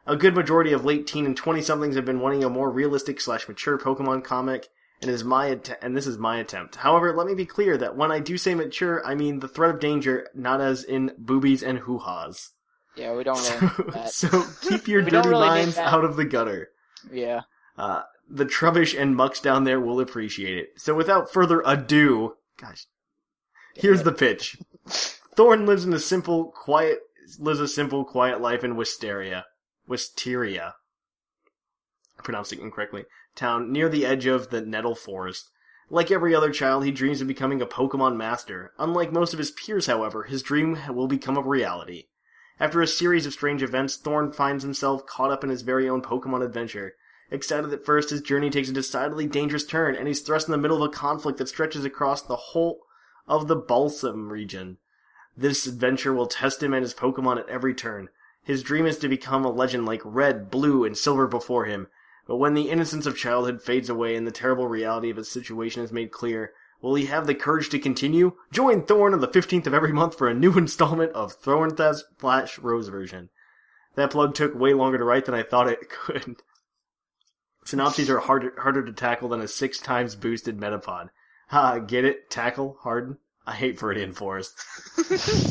A good majority of late teen and twenty somethings have been wanting a more realistic slash mature Pokemon comic, and is my att- and this is my attempt. However, let me be clear that when I do say mature, I mean the threat of danger, not as in boobies and hoo ha's.
Yeah, we don't really that.
so keep your dirty
really
minds out of the gutter.
Yeah.
Uh, the Trubbish and Mucks down there will appreciate it. So without further ado, gosh, here's the pitch. Thorn lives in a simple, quiet, lives a simple, quiet life in Wisteria. Wisteria. Pronouncing it incorrectly. Town near the edge of the Nettle Forest. Like every other child, he dreams of becoming a Pokemon master. Unlike most of his peers, however, his dream will become a reality. After a series of strange events, Thorn finds himself caught up in his very own Pokemon adventure. Excited at first, his journey takes a decidedly dangerous turn, and he's thrust in the middle of a conflict that stretches across the whole of the Balsam region. This adventure will test him and his Pokemon at every turn. His dream is to become a legend like Red, Blue, and Silver before him. But when the innocence of childhood fades away and the terrible reality of his situation is made clear, will he have the courage to continue? Join Thorn on the 15th of every month for a new installment of Thorn slash Rose version. That plug took way longer to write than I thought it could. Synopses are harder, harder to tackle than a six times boosted Metapod. Ha, get it? Tackle? Harden? I hate Viridian Forest.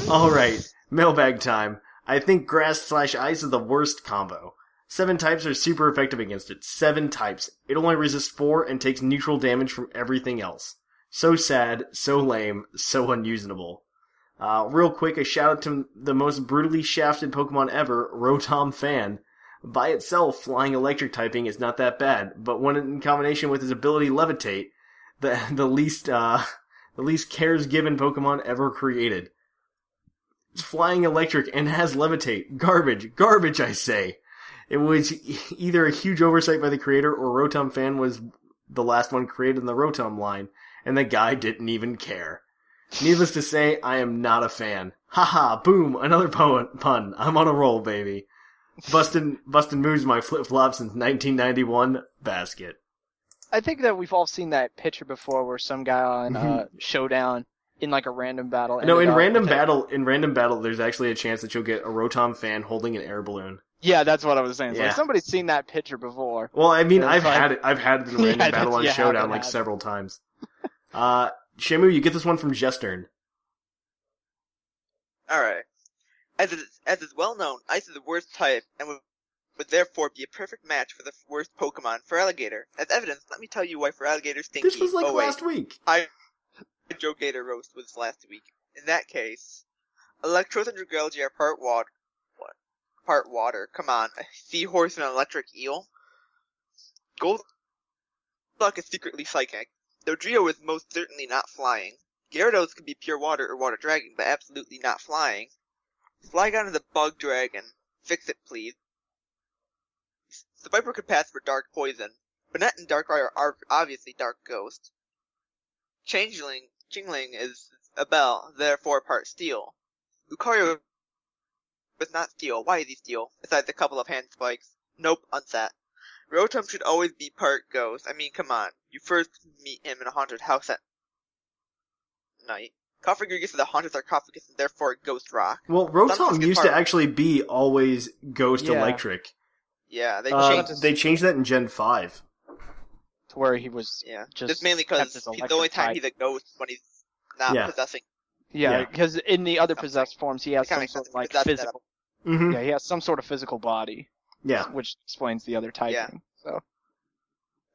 Alright, mailbag time. I think grass slash ice is the worst combo. Seven types are super effective against it. Seven types. It only resists four and takes neutral damage from everything else. So sad, so lame, so unusable. Uh, real quick, a shout out to the most brutally shafted Pokemon ever, Rotom Fan. By itself, flying electric typing is not that bad, but when in combination with his ability Levitate, the the least uh, the least cares given Pokemon ever created. It's flying electric and has Levitate. Garbage, garbage, I say. It was either a huge oversight by the creator or Rotom Fan was the last one created in the Rotom line, and the guy didn't even care. Needless to say, I am not a fan. Haha, boom, another pun. I'm on a roll, baby. Bustin' bustin' moves my flip flop since 1991. Basket.
I think that we've all seen that picture before where some guy on uh, Showdown in like a random battle.
Mm-hmm. No, in random battle, in random battle, there's actually a chance that you'll get a Rotom fan holding an air balloon.
Yeah, that's what I was saying. It's
Yeah.
Like somebody's seen that picture before.
Well, I mean, I've
like-
had it. I've had the in
Yeah,
random battle on
you
Showdown like
had
several times. Uh, Shamu, you get this one from Jestern.
Alright. As it is, as is well known, Ice is the worst type and would, would therefore be a perfect match for the worst Pokemon, Feraligatr. As evidence, let me tell you why Feraligatr's stinky.
This was like
oh, wait.
last week. I.
Joe Gator roast was last week. In that case, Eelektross and Dragalge are part water. What? Part water. Come on, a seahorse and an electric eel. Golduck is secretly psychic. Though Dodrio is most certainly not flying. Gyarados can be pure water or water dragon, but absolutely not flying. Flygon is a bug dragon. Fix it, please. Seviper could pass for dark poison. Banette and Darkrai are obviously dark ghost. Changeling, Chingling is a bell, therefore part steel. Lucario is not steel. Why is he steel? Besides a couple of hand spikes. Nope, unset. Rotom should always be part ghost. I mean, come on. You first meet him in a haunted house at night. Cofagrigus is a haunted sarcophagus and therefore ghost rock.
Well,
Sometimes
Rotom
it's
used to actually be always Ghost
Yeah.
Electric.
Yeah, they
Uh,
changed.
they changed that in Gen Five.
To where he was.
yeah,
just
just, mainly because the only time
type.
he's a ghost when he's not
Yeah.
possessing.
Yeah,
Yeah.
because in the other
Something.
possessed forms, he has some sort of like physical.
Mm-hmm.
Yeah, he has some sort of physical body,
Yeah.
which explains the other typing.
Yeah.
So
And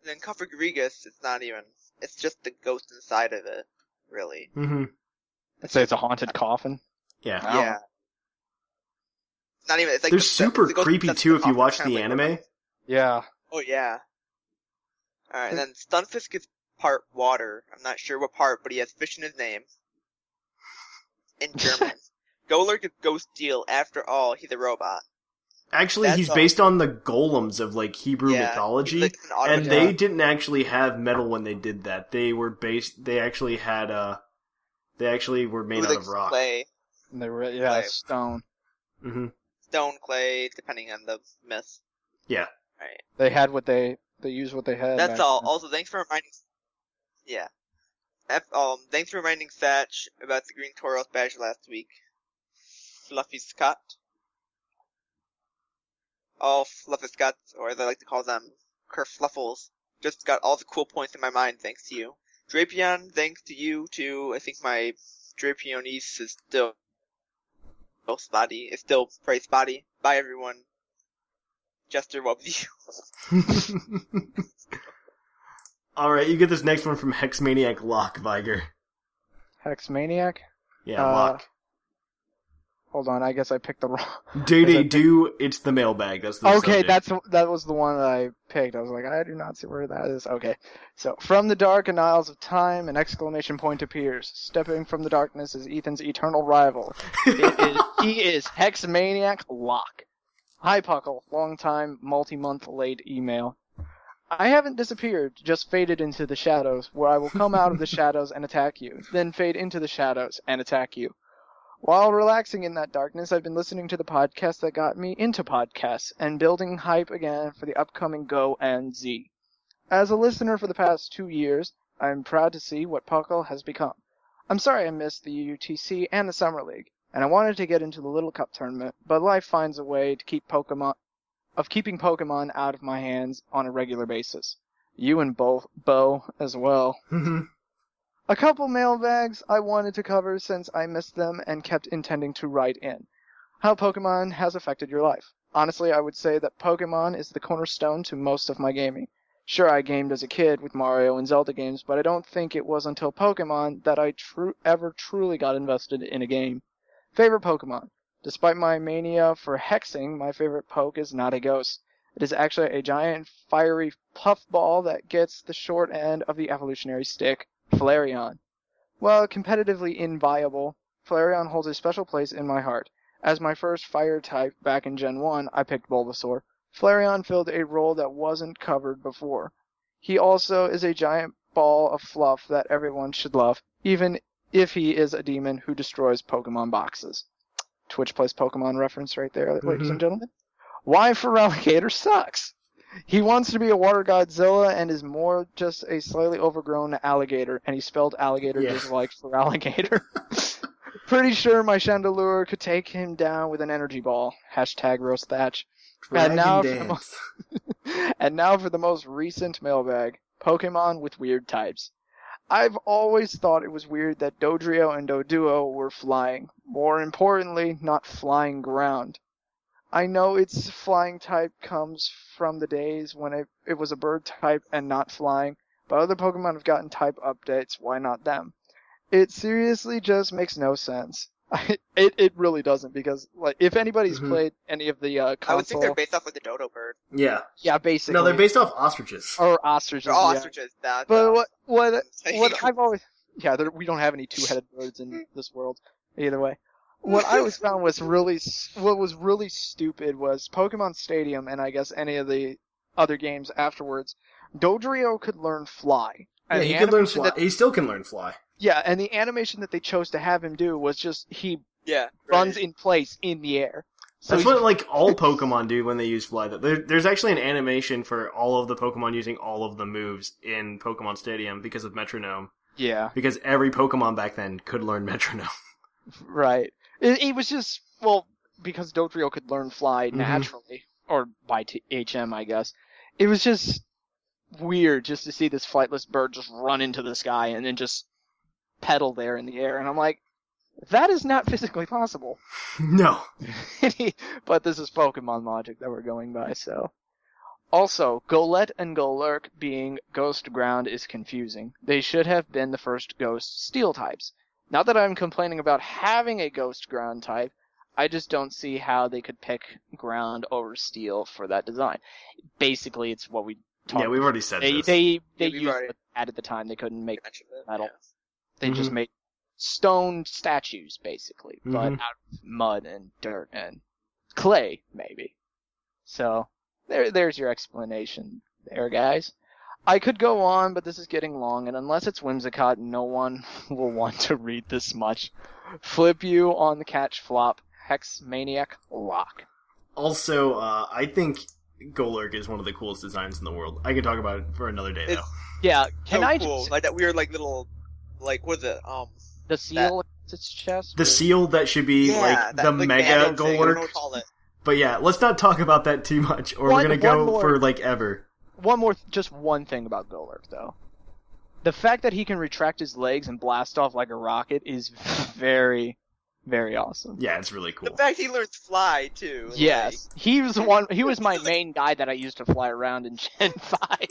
then Cofagrigus, it's not even. It's just the ghost inside of it, really.
Mm-hmm.
I'd say it's a haunted coffin.
Yeah.
Wow.
Yeah. It's not even. It's like
They're
the-
super
the ghost
creepy too if you watch
kinda
the
like-
anime.
Yeah.
Oh yeah. Alright, and then Stunfisk is part water. I'm not sure what part, but he has fish in his name. In German. Golurk is Ghost Steel. After all, he's a robot.
Actually,
That's
he's
all.
based on the golems of like Hebrew
Yeah,
mythology,
it's an
and they didn't actually have metal when they did that. They were based. They actually had uh They actually were made
It
out of rock.
clay,
And they were yeah,
Clay.
stone.
hmm
stone, clay, depending on the myth.
Yeah.
Alright.
They had what they they used what they had.
That's all.
then.
Also, thanks for reminding. Yeah. F, um, thanks for reminding Satch about the Green Toros badge last week. Fluffy Scott. All Fluffy Scots, or as I like to call them, Kerfluffles, just got all the cool points in my mind thanks to you. Drapion, thanks to you too. I think my Drapionese is still still spotty. It's still pretty spotty. Bye everyone. Jester, what was you?
All right, you get this next one from Hexmaniac Lock Viger.
Hex Maniac.
Yeah,
Uh,
Lock.
Hold on, I guess I picked the wrong.
Do they do? It's the mailbag. That's the
okay,
subject.
that's that was the one that I picked. I was like, I do not see where that is. Okay, so from the dark and aisles of time, an exclamation point appears. Stepping from the darkness is Ethan's eternal rival. It is, he is Hexmaniac Locke. Hi, Puckle. Long time, multi-month late email. I haven't disappeared, just faded into the shadows, where I will come out of the shadows and attack you, then fade into the shadows and attack you. While relaxing in that darkness, I've been listening to the podcast that got me into podcasts and building hype again for the upcoming Go and Z. As a listener for the past two years, I'm proud to see what Puckle has become. I'm sorry I missed the UTC and the Summer League, and I wanted to get into the Little Cup tournament, but life finds a way to keep Pokemon of keeping Pokemon out of my hands on a regular basis. You and Bo, Bo as well. A couple mailbags I wanted to cover since I missed them and kept intending to write in. How Pokemon has affected your life. Honestly, I would say that Pokemon is the cornerstone to most of my gaming. Sure, I gamed as a kid with Mario and Zelda games, but I don't think it was until Pokemon that I tru- ever truly got invested in a game. Favorite Pokemon. Despite my mania for hexing, my favorite poke is not a ghost. It is actually a giant fiery puffball that gets the short end of the evolutionary stick, Flareon. While competitively inviable, Flareon holds a special place in my heart. As my first fire type back in Gen 1, I picked Bulbasaur. Flareon filled a role that wasn't covered before. He also is a giant ball of fluff that everyone should love, even if he is a demon who destroys Pokemon boxes. Twitch plays Pokemon reference right there, ladies and mm-hmm. gentlemen. Why Feraligatr sucks. He wants to be a water Godzilla and is more just a slightly overgrown alligator, and he spelled alligator
Yeah.
just like for alligator. Pretty sure my Chandelure could take him down with an energy ball. Hashtag roast thatch. And now, for the most, and now for the most recent mailbag. Pokemon with weird types. I've always thought it was weird that Dodrio and Doduo were flying. More importantly, not flying ground. I know its flying type comes from the days when it, it was a bird type and not flying, but other Pokemon have gotten type updates, why not them? It seriously just makes no sense. it it really doesn't because like if anybody's
Mhm.
played any of the uh,
I would think they're based off like the dodo bird.
Yeah.
yeah, basically,
No, they're based off ostriches.
or ostriches.
They're
yeah.
ostriches. That,
But
uh,
what what what I've always yeah, there, we don't have any two-headed birds in this world. Either way, what I was found was really what was really stupid was Pokemon Stadium and I guess any of the other games afterwards. Dodrio could learn fly.
Yeah, he
the
can learn fly.
that-
He still can learn fly.
yeah, and the animation that they chose to have him do was just he
yeah,
runs in place in the air. So
That's what like all Pokemon do when they use fly. There, there's actually an animation for all of the Pokemon using all of the moves in Pokemon Stadium because of Metronome.
yeah,
Because every Pokemon back then could learn Metronome.
right. It, it was just well because Dodrio could learn fly
Mhm.
naturally, or by t- HM, I guess. It was just weird just to see this flightless bird just run into the sky and then just pedal there in the air, and I'm like, that is not physically possible.
no.
but this is Pokemon logic that we're going by, so. Also, Golett and Golurk being Ghost Ground is confusing. They should have been the first Ghost Steel types. Not that I'm complaining about having a Ghost Ground type, I just don't see how they could pick Ground over Steel for that design. Basically, it's what we
yeah we've already said
they
this.
they they
Yeah,
used
already-
what at the time. They couldn't make
Mentioned
metal.
Yeah.
They just
Mhm.
made stone statues, basically, but
Mhm.
out of mud and dirt and clay, maybe. So there, there's your explanation, there, guys. I could go on, but this is getting long, and unless it's Whimsicott, no one will want to read this much. Flip you on the catch flop, Hex Maniac Lock.
Also, uh, I think Golurk is one of the coolest designs in the world. I could talk about it for another day, though.
It's-
Yeah, can
so
I
cool.
just
like that weird like little like what is it? Um
the seal against its chest?
The
or-
seal that should be
yeah,
like
that,
the
like,
mega
mantle thing, I don't know
Golurk.
what to call it.
But yeah, let's not talk about that too much, or
One-
we're gonna go
more-
for like ever.
One more, just one thing about Golurk, though. The fact that he can retract his legs and blast off like a rocket is very, very awesome.
Yeah, it's really cool.
The fact he learns fly too.
Yes, he was the one. He was my main guy that I used to fly around in Gen Five.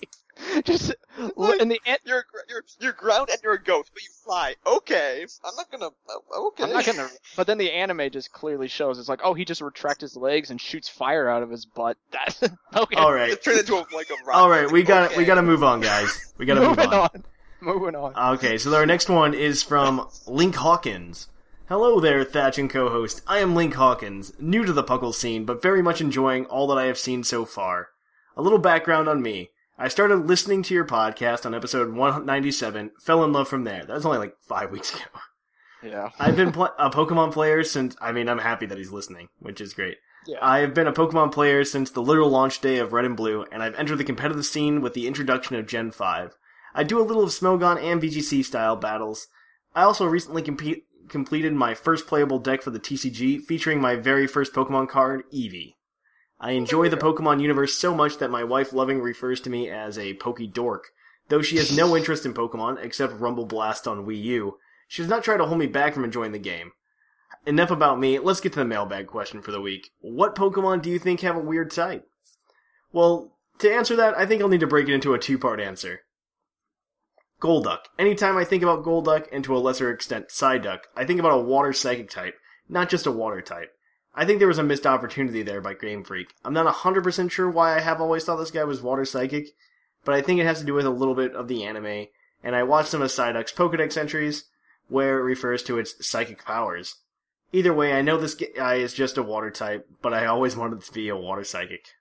Just
Like-
in the end,
you're you're you're ground and you're a ghost, but you fly. Okay, I'm not gonna. oh, Okay.
I'm not gonna. But then the anime just clearly shows it's like, oh, he just retracts his legs and shoots fire out of his butt. That's okay.
All right,
It turned into a, like a rock.
all right, we got to
okay.
we got to move on, guys. We got to move
moving
on.
on. Moving on.
Okay, so our next one is from Link Hawkins. Hello there, Thatch and co-host. I am Link Hawkins, new to the Puckle scene, but very much enjoying all that I have seen so far. A little background on me. I started listening to your podcast on episode 197, fell in love from there. That was only like five weeks ago.
Yeah.
I've been pl- a Pokemon player since, I mean, I'm happy that he's listening, which is great.
Yeah.
I have been a Pokemon player since the literal launch day of Red and Blue, and I've entered the competitive scene with the introduction of Gen 5. I do a little of Smogon and VGC style battles. I also recently compete, completed my first playable deck for the TCG, featuring my very first Pokemon card, Eevee. I enjoy the Pokemon universe so much that my wife loving refers to me as a Poke Dork. Though she has no interest in Pokemon, except Rumble Blast on Wii U, she does not try to hold me back from enjoying the game. Enough about me, let's get to the mailbag question for the week. What Pokemon do you think have a weird type? Well, to answer that, I think I'll need to break it into a two part answer. Golduck. Anytime I think about Golduck, and to a lesser extent Psyduck, I think about a water psychic type, not just a water type. I think there was a missed opportunity there by Game Freak. I'm not 100% sure why I have always thought this guy was water psychic, but I think it has to do with a little bit of the anime, and I watched some of Psyduck's Pokedex entries, where it refers to its psychic powers. Either way, I know this guy is just a water type, but I always wanted to be a water psychic.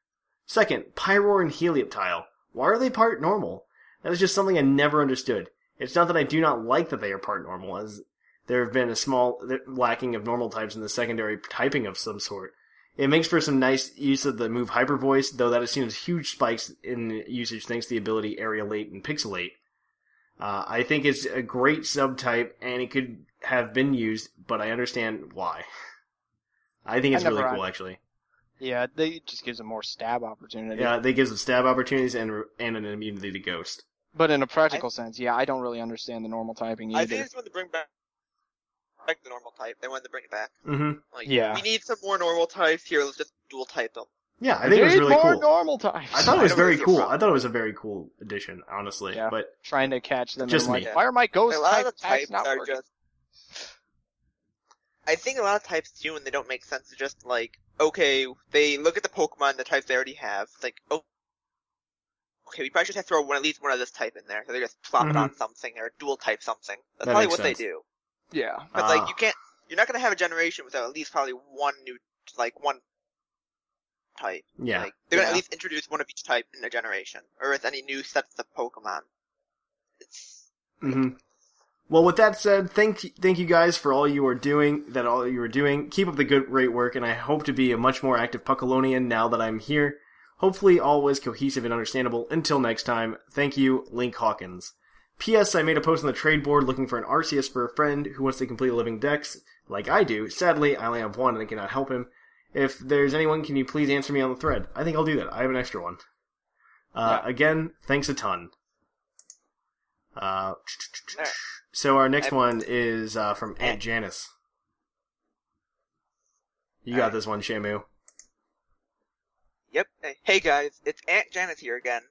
Second, Pyroar and Helioptile. Why are they part normal? That is just something I never understood. It's not that I do not like that they are part normal, as there have been a small lacking of normal types in the secondary typing of some sort. It makes for some nice use of the move Hyper Voice, though that has seen huge spikes in usage thanks to the ability Aerilate and Pixelate. Uh, I think it's a great subtype, and it could have been used, but I understand why. I think
I
it's really
never-
cool, actually.
Yeah, they it just gives them more stab opportunities.
Yeah, they gives them stab opportunities and and an immunity to Ghost.
But in a practical sense, yeah, I don't really understand the normal typing either.
I think it's when to bring back back the normal type. They wanted to bring it back.
Mm-hmm.
Like,
Yeah.
we need some more normal types here. Let's just dual type them.
Yeah, I think it was
Need
really
more
cool.
normal types.
I thought it was very cool. I thought it was a very cool addition, honestly.
Yeah.
But
trying to catch them.
Just
and like,
me.
Why are my ghost
a lot
type
of the types
not
are
working?
just. I think a lot of types do, and they don't make sense, are just like, okay, they look at the Pokemon, the types they already have, it's like, oh, okay, we probably should have to throw one, at least one of this type in there. So they just plop it on something or dual type something. That's
That
probably what
sense.
they do.
Yeah.
But
Ah.
like, you can't, you're not gonna have a generation without at least probably one new, like one type.
yeah,
Like, they're gonna
Yeah.
at least introduce one of each type in a generation, or with any new sets of Pokemon. It's
Mm-hmm. Well, with that said, thank thank you guys for all you are doing. That all you are doing. Keep up the good, great work, and I hope to be a much more active Puckalonian now that I'm here. Hopefully, always cohesive and understandable. Until next time, thank you, Link Hawkins. P.S. I made a post on the trade board looking for an Arceus for a friend who wants to complete a living dex, like I do. Sadly, I only have one and I cannot help him. If there's anyone, can you please answer me on the thread? I think I'll do that. I have an extra one. Uh, Again, thanks a ton. Uh, so our next
I-
one is uh, from Aunt Janice. You got
Alright.
this one, Shamu.
Yep. Hey guys, it's Aunt Janet here again.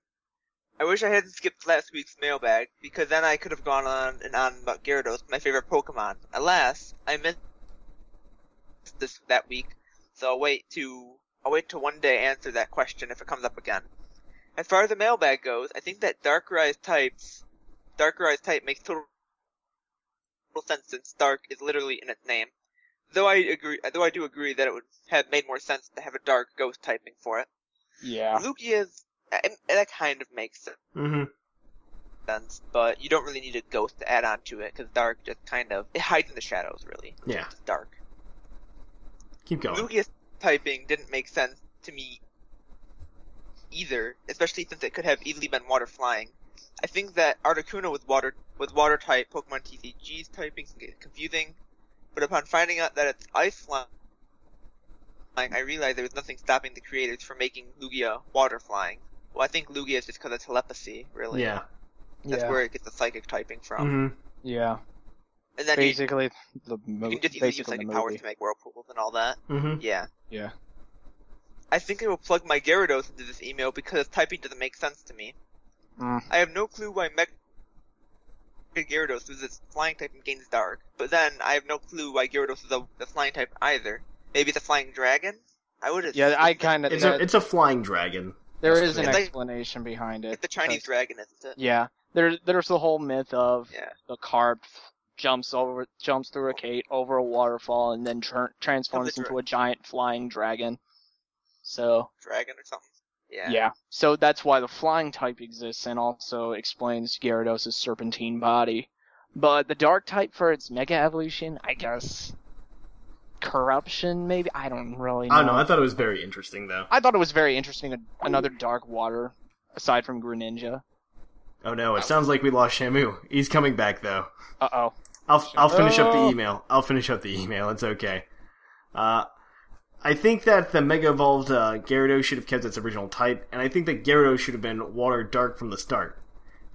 I wish I hadn't skipped last week's mailbag, because then I could have gone on and on about Gyarados, my favorite Pokemon. Alas, I missed this that week, so I'll wait to I'll wait till one day answer that question if it comes up again. As far as the mailbag goes, I think that Darkrai's types, Darkrai's type makes total sense since Dark is literally in its name. Though I agree, though I do agree that it would have made more sense to have a Dark Ghost typing for it.
Yeah.
Lugia's, and, and that kind of makes sense.
Mm-hmm.
sense, but you don't really need a ghost to add on to it because dark just kind of it hides in the shadows. Really,
Yeah.
it's dark.
Keep going.
Lugia's typing didn't make sense to me either, especially since it could have easily been water flying. I think that Articuno with water with water type Pokemon TCG's typing can get confusing, but upon finding out that it's ice flying, I realized there was nothing stopping the creators from making Lugia water flying. Well, I think Lugia is just because of telepathy, really.
Yeah.
That's
yeah.
where it gets the psychic typing from.
Mm-hmm.
Yeah.
And then you,
Basically, the
you
movie.
can just easily use psychic powers to make whirlpools and all that.
Mm-hmm.
Yeah.
Yeah.
I think I will plug my Gyarados into this email because typing doesn't make sense to me.
Mm.
I have no clue why Mega Gyarados loses its flying type and gains Dark, but then I have no clue why Gyarados is a, the flying type either. Maybe the flying dragon? I would have
Yeah, I kind of.
It's a it's a flying dragon.
there is an
It's like-
explanation behind it.
The Chinese
because-
dragon, isn't it?
Yeah. There, there's the whole myth of
Yeah.
the carp jumps over, jumps through a gate over a waterfall, and then tr- transforms
dra-
into a giant flying dragon. So
Dragon or something. Yeah.
yeah. so that's why the flying type exists, and also explains Gyarados' serpentine body. But the dark type for its mega evolution, I guess, corruption maybe. I don't really know.
I don't know. I thought it was very interesting though.
I thought it was very interesting. Another dark water, aside from Greninja.
Oh no! It sounds like we lost Shamu. He's coming back though.
Uh oh.
I'll I'll finish up the email. I'll finish up the email. It's okay. Uh, I think that the Mega Evolved uh, Gyarados should have kept its original type, and I think that Gyarados should have been Water Dark from the start.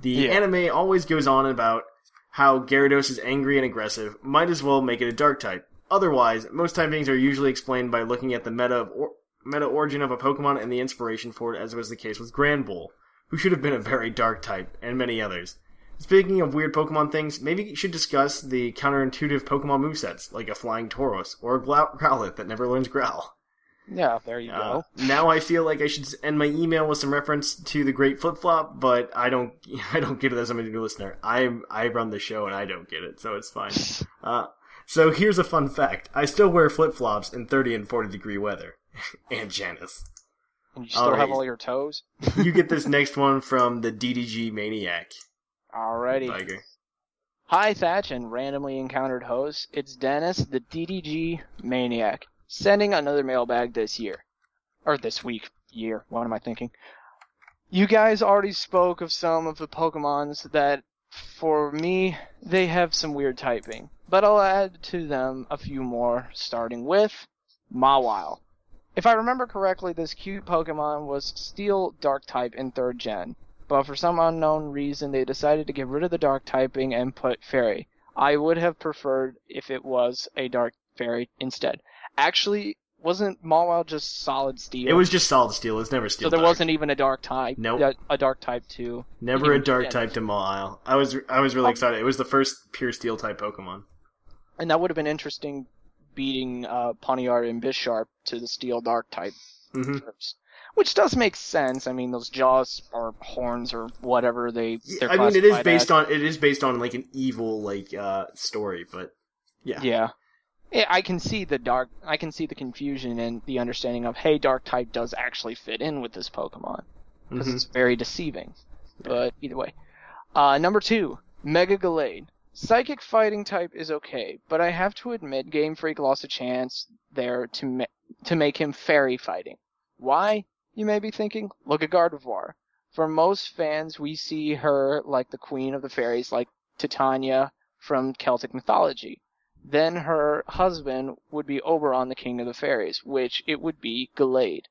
The
Yeah.
anime always goes on about how Gyarados is angry and aggressive. Might as well make it a Dark type. Otherwise, most typings are usually explained by looking at the meta of or- meta origin of a Pokemon and the inspiration for it, as was the case with Granbull, who should have been a very Dark type, and many others. Speaking of weird Pokemon things, maybe you should discuss the counterintuitive Pokemon movesets, like a Flying Tauros or a Glau- Growlithe that never learns Growl.
Yeah, there you
Uh,
go.
now I feel like I should end my email with some reference to the Great Flip Flop, but I don't, I don't get it as a new listener. I I run the show and I don't get it, so it's fine. Uh, so here's a fun fact: I still wear flip flops in 30 and 40 degree weather. and Janice,
And you still have all your toes?
you get this next one from the DDG Maniac.
Alrighty.
Tiger.
Hi, Thatch and randomly encountered hosts. It's Dennis, the DDG Maniac, sending another mailbag this year. Or this week. Year. What am I thinking? You guys already spoke of some of the Pokemons that, for me, they have some weird typing. But I'll add to them a few more, starting with Mawile. If I remember correctly, this cute Pokemon was Steel Dark type in 3rd Gen but for some unknown reason they decided to get rid of the dark typing and put fairy. I would have preferred if it was a dark fairy instead. Actually, wasn't Mawile just solid steel?
It was just solid steel. It's never steel.
so there
Dark.
wasn't even a dark type.
Nope.
A, a dark type too.
never a dark type to Mawile. I was I was really
Oh.
excited. It was the first pure steel type Pokemon.
And that would have been interesting, beating uh, Pawniard and Bisharp to the steel dark type
hmm.
Which does make sense. I mean, those jaws or horns or whatever they. they're
I mean, it is based
as.
on it is based on like an evil like uh story, but yeah,
Yeah. Yeah, I can see the dark. I can see the confusion and the understanding of hey, dark type does actually fit in with this Pokemon because
Mhm.
it's very deceiving. But either way, uh, number two, Mega Gallade. Psychic fighting type is okay, but I have to admit, Game Freak lost a chance there to ma- to make him fairy fighting. Why? You may be thinking. Look at Gardevoir. For most fans, we see her like the queen of the fairies, like Titania from Celtic mythology. Then her husband would be Oberon, the king of the fairies, which it would be Gallade.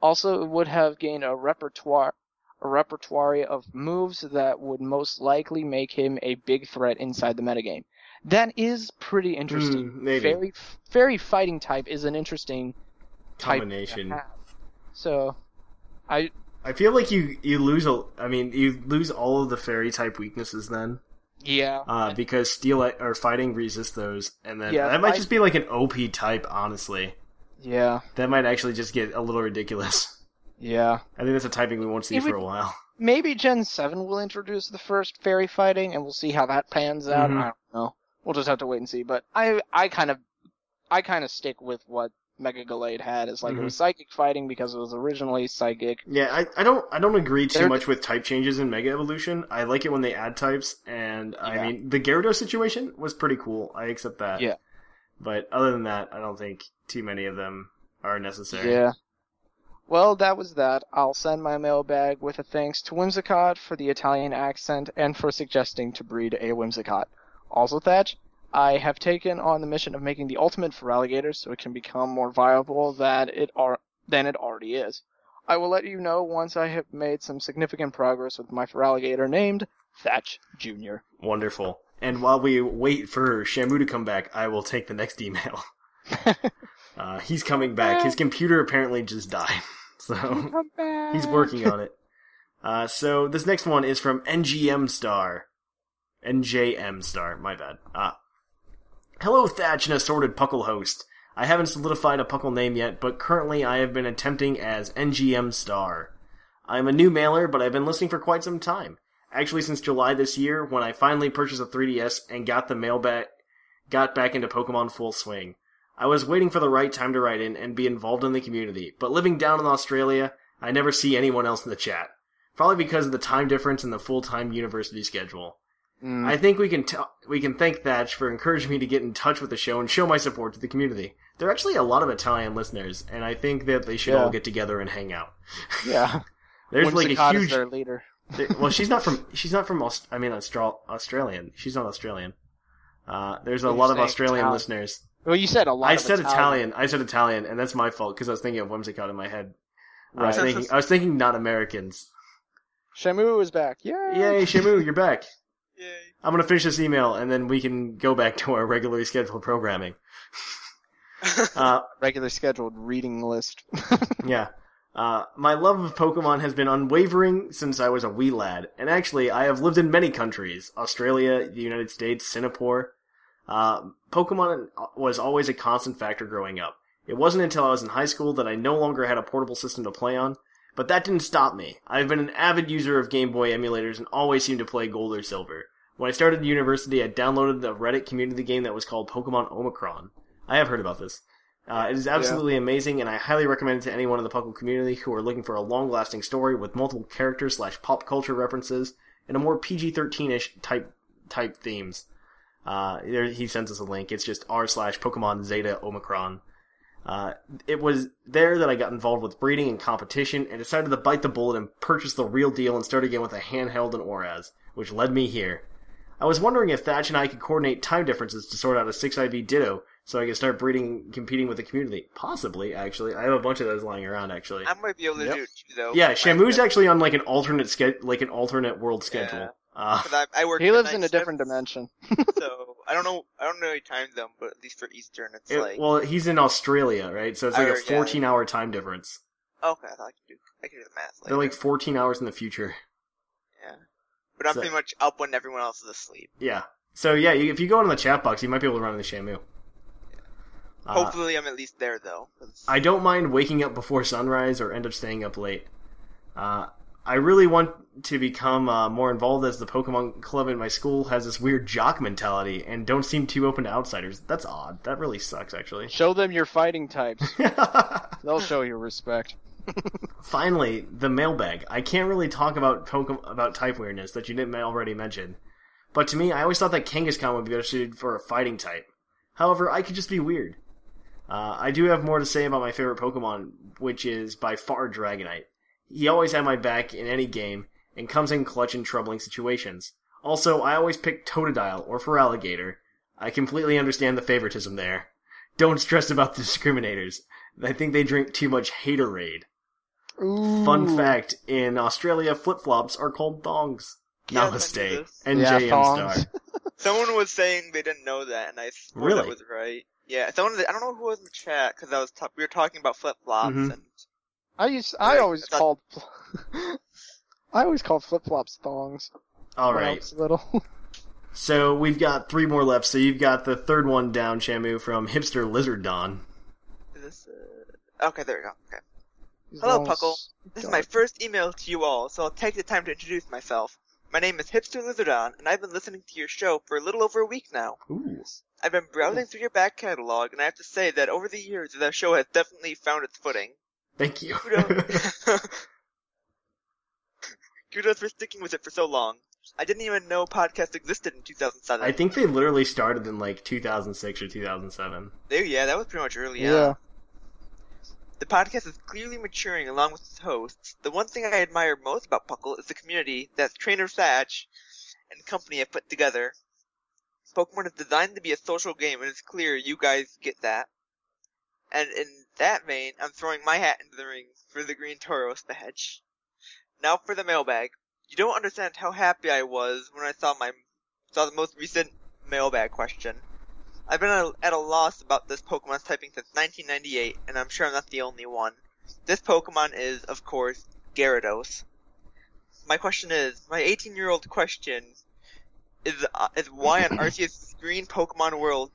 Also, it would have gained a repertoire, a repertoire of moves that would most likely make him a big threat inside the metagame. That is pretty interesting.
Mm, maybe.
Fairy, fairy fighting type is an interesting
combination.
So, I
I feel like you you lose a. I mean, you lose all of the fairy type weaknesses then,
yeah.
uh, because steel or fighting resist those, and then
Yeah,
that might
I-
just be like an OP type. Honestly,
Yeah.
that might actually just get a little ridiculous.
Yeah.
I think that's a typing we won't see
It
for
would-
a while.
Maybe Gen 7 will introduce the first fairy fighting, and we'll see how that pans out.
Mhm.
I don't know. We'll just have to wait and see. But I, I kind of, I kind of stick with what Mega Gallade had. Is like it was mm-hmm. psychic fighting because it was originally psychic.
Yeah, I, I don't I don't agree too
They're-
much with type changes in Mega Evolution. I like it when they add types, and I mean the Gyarados situation was pretty cool. I accept that.
Yeah.
But other than that, I don't think too many of them are necessary.
Yeah. Well, that was that. I'll send my mailbag with a thanks to Whimsicott for the Italian accent and for suggesting to breed a Whimsicott. Also, Thatch, I have taken on the mission of making the ultimate Feraligatrs so it can become more viable that it are than it already is. I will let you know once I have made some significant progress with my Feraligatr named Thatch Jr.
Wonderful. And while we wait for Shamu to come back, I will take the next email. uh, he's coming back. His computer apparently just died, so he's working on it. Uh, so this next one is from NGM Star. NJM Star, my bad. Uh, hello, Thatch and assorted Puckle host. I haven't solidified a Puckle name yet, but currently I have been attempting as NGM Star. I'm a new mailer, but I've been listening for quite some time. Actually, since July this year, when I finally purchased a 3DS and got the mail back, got back into Pokemon full swing. I was waiting for the right time to write in and be involved in the community, but living down in Australia, I never see anyone else in the chat. Probably because of the time difference and the full-time university schedule.
Mm.
I think we can t- we can thank Thatch for encouraging me to get in touch with the show and show my support to the community. There are actually a lot of Italian listeners, and I think that they should
Yeah.
all get together and hang out.
yeah.
There's like a huge.
leader.
there- well, she's not from. She's not from. Aust- I mean, Austral- Australian. She's not Australian. Uh, there's a lot of Australian
Italian.
listeners.
Well, you said a lot.
I said Italian. I said Italian, and that's my fault because I was thinking of Whimsicott in my head. I was thinking. I was thinking not Americans.
Shamu is back. Yay!
Yay, Shamu, you're back.
Yay.
I'm gonna finish this email, and then we can go back to our regularly scheduled programming. Uh,
Regular scheduled reading list.
yeah. Uh, my love of Pokemon has been unwavering since I was a wee lad, and actually, I have lived in many countries Australia, the United States, Singapore. Uh, Pokemon was always a constant factor growing up. It wasn't until I was in high school that I no longer had a portable system to play on, but that didn't stop me. I've been an avid user of Game Boy emulators and always seemed to play Gold or Silver. When I started university, I downloaded the Reddit community game that was called Pokemon Omicron. I have heard about this. Uh, it is absolutely amazing, and I highly recommend it to anyone in the Puckle community who are looking for a long-lasting story with multiple characters slash pop culture references and a more PG-13ish type type themes. Uh, there, he sends us a link. It's just r slash Pokemon Zeta Omicron. Uh, it was there that I got involved with breeding and competition and decided to bite the bullet and purchase the real deal and start again with a handheld and ORAS, which led me here. I was wondering if Thatch and I could coordinate time differences to sort out a 6IV Ditto so I could start breeding and competing with the community. Possibly, actually. I have a bunch of those lying around, actually.
I might be able to
Yep.
do it too, though.
Yeah,
My-
Shamu's actually on like an alternate ske- like an alternate world schedule.
Yeah.
Uh,
'cause I, I work.
he lives in a different
shifts,
dimension.
so I don't know. I don't know any time zone, but at least for Eastern, it's
it-
like.
well, he's in Australia, right? So it's like
I
a 14 hour time difference.
okay, I thought I could do. I could do the math. Later.
They're like 14 hours in the future.
Yeah, but I'm
So-
pretty much up when everyone else is asleep.
Yeah. So yeah, you, if you go into the chat box, you might be able to run into Shamu. Uh,
Hopefully, I'm at least there though. 'cause-
I don't mind waking up before sunrise or end up staying up late. Uh, I really want to become uh, more involved as the Pokemon club in my school has this weird jock mentality and don't seem too open to outsiders. That's odd. That really sucks, actually.
Show them your fighting types. They'll show you respect.
Finally, the mailbag. I can't really talk about Pokemon about type weirdness that you didn't already mention, but to me, I always thought that Kangaskhan would be better suited for a fighting type. However, I could just be weird. Uh, I do have more to say about my favorite Pokemon, which is by far Dragonite. He always had my back in any game and comes in clutch in troubling situations. Also, I always pick Totodile or Feraligatr. I completely understand the favoritism there. Don't stress about the discriminators. I think they drink too much Haterade. Fun fact: in Australia, flip flops are called thongs.
Yeah,
Namaste.
this.
NJM
Yeah, thongs.
star.
Someone was saying they didn't know that, and I swore
Really?
that was right. Yeah, someone. I don't know who was in the chat because I was ta- we were talking about flip flops
Mhm.
and
I used. I
Right,
always
I
called. I always called flip flops thongs.
All
when I
right.
was little.
So we've got three more left. So you've got the third one down, Shamu, from Hipster Lizard Don.
is this. Uh... Okay, there we go. Okay.
He's
Hello,
almost
Puckle. This is my first email to you all, so I'll take the time to introduce myself. My name is Hipster Lizardon, and I've been listening to your show for a little over a week now.
Ooh.
I've been browsing through your back catalog, and I have to say that over the years, the show has definitely found its footing.
Thank you.
Kudos. Kudos for sticking with it for so long. I didn't even know podcasts existed in 2007.
I think they literally started in like 2006 or 2007.
There, yeah, that was pretty much early
Yeah.
on. The podcast is clearly maturing along with its hosts. The one thing I admire most about Puckle is the community that Trainer Thatch and company have put together. Pokemon is designed to be a social game, and it's clear you guys get that. And in that vein, I'm throwing my hat into the ring for the Green Tauros badge. Now for the mailbag. You don't understand how happy I was when I saw my saw the most recent mailbag question. I've been at a loss about this Pokemon's typing since 1998, and I'm sure I'm not the only one. This Pokemon is, of course, Gyarados. My question is, my 18-year-old question is uh, is why on Arceus' Green Pokemon World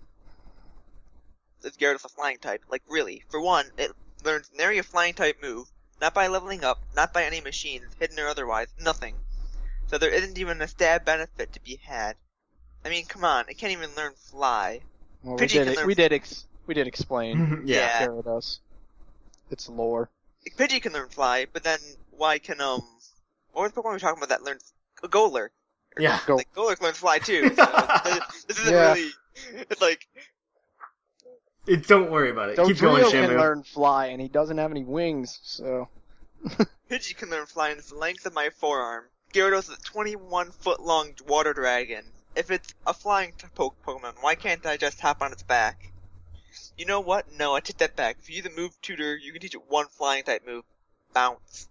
is Gyarados a flying type? Like really? For one, it learns nary a flying type move, not by leveling up, not by any machines, hidden or otherwise, nothing. So there isn't even a stab benefit to be had. I mean, come on, it can't even learn fly.
Well, we did
can learn-
We did. Ex- we did explain
yeah.
Yeah.
Gyarados. Its lore.
Pidgey can learn fly, but then why can um what was the Pokemon we were talking about that learns a Golurk?
Yeah.
Go.
Like Golurk can learn fly too. So this, this isn't
Yeah.
really it's like
It, don't worry about it. Keep
Dodrio
going,
can learn fly, and he doesn't have any wings, so
Pidgey can learn fly and it's the length of my forearm. Gyarados is a 21 foot long water dragon. If it's a flying t- po- Pokemon, why can't I just hop on its back? You know what? No, I take that back. If you use a move tutor, you can teach it one flying type move. Bounce.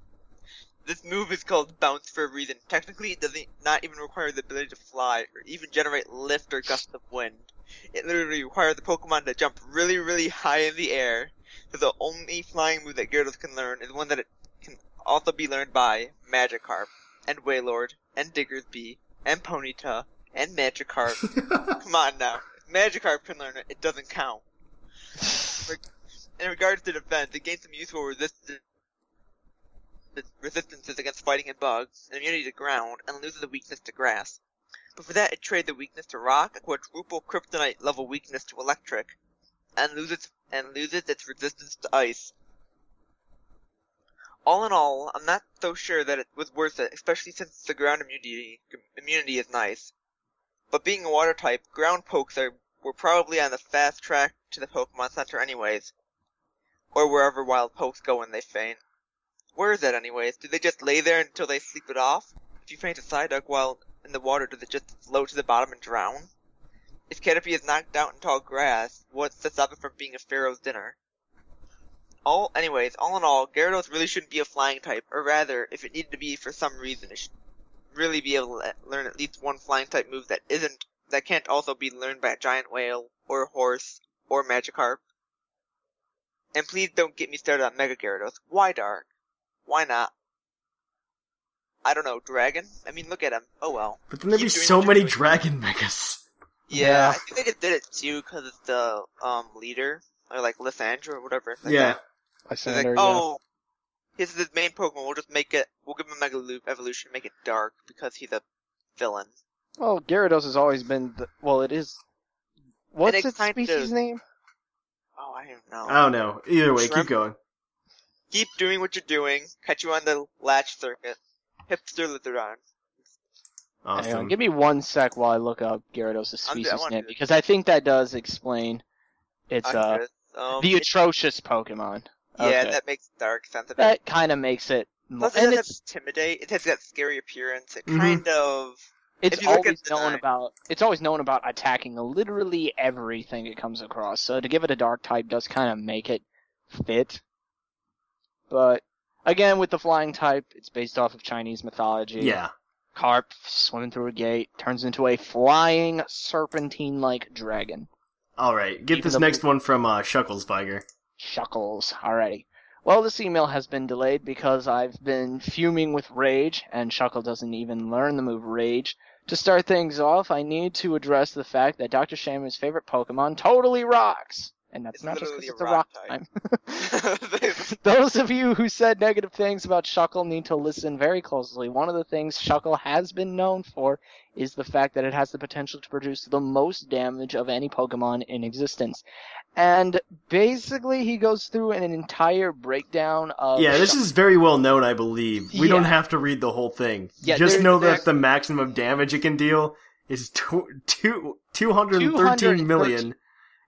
This move is called bounce for a reason. Technically, it doesn't not even require the ability to fly or even generate lift or gust of wind. It literally requires the Pokemon to jump really, really high in the air. So the only flying move that Gyarados can learn is one that it can also be learned by Magikarp, and Wailord, and Diggersby, and Ponyta, and Magikarp. Come on now. Magikarp can learn it, it doesn't count. In regards to defense, it gains some useful resistance resistances against fighting and bugs, and immunity to ground, and loses a weakness to grass. But for that, it trades the weakness to rock, a quadruple kryptonite level weakness to electric, and loses and loses its resistance to ice. All in all, I'm not so sure that it was worth it, especially since the ground immunity immunity is nice. But being a water type, ground pokes are were probably on the fast track to the Pokemon Center anyways. Or wherever wild pokes go when they faint. Where is that anyways? Do they just lay there until they sleep it off? If you faint a Psyduck while in the water, does it just float to the bottom and drown? If Caterpie is knocked out in tall grass, what's to stop it from being a Fearow's dinner? All, anyways, all in all, Gyarados really shouldn't be a flying type, or rather, if it needed to be for some reason, it should really be able to learn at least one flying type move that isn't, that can't also be learned by a giant whale, or a horse, or Magikarp. And please don't get me started on Mega Gyarados. Why Dark? Why not? I don't know, Dragon? I mean, look at him. Oh well.
But then there'd be
Keep doing
so
what
many dragon megas.
Yeah,
Yeah.
I think they did it too because it's the um leader, or like Lysandre or whatever. Like
Yeah.
that.
I
They're like,
yeah.
oh, this is his main Pokemon. We'll just make it. We'll give him a Mega Loop evolution, make it dark because he's a villain.
Well, Gyarados has always been. The, well, it is. What's
it
its
kind
species
of-
name?
Oh, I don't know.
I don't know. Either way, keep going.
Keep doing what you're doing. Catch you on the latch circuit. Hipster Lithrodon.
Hang on, give me one sec while I look up Gyarados'
I'm-
species name because I think that does explain its uh
um,
the atrocious Pokemon.
yeah,
Okay.
that makes dark sense of it.
that kind of makes it. More,
Plus, it
and
doesn't
it's
intimidate. It has that scary appearance. It
Mhm.
kind of.
it's
if you look at
always known
nine-
about it's always known about attacking literally everything it comes across. So to give it a dark type does kind of make it fit. But again, with the flying type, it's based off of Chinese mythology.
Yeah.
Carp swimming through a gate turns into a flying serpentine-like dragon.
All right. Get
Even
this next one from uh, Shuckles Viger.
Shuckles. Alrighty. Well, this email has been delayed because I've been fuming with rage, and Shuckle doesn't even learn the move rage. To start things off, I need to address the fact that Dr. Shamu's favorite Pokemon totally rocks. And that's
It's
not just because it's
a
a
rock
rock
type.
time. Those of you who said negative things about Shuckle need to listen very closely. One of the things Shuckle has been known for is the fact that it has the potential to produce the most damage of any Pokemon in existence. And basically, he goes through an entire breakdown of.
Yeah, this
Shuckle-
is very well known, I believe. We don't have to read the whole thing.
Yeah,
Just
there-
know
there's-
that the maximum damage it can deal is two, two, 213 million,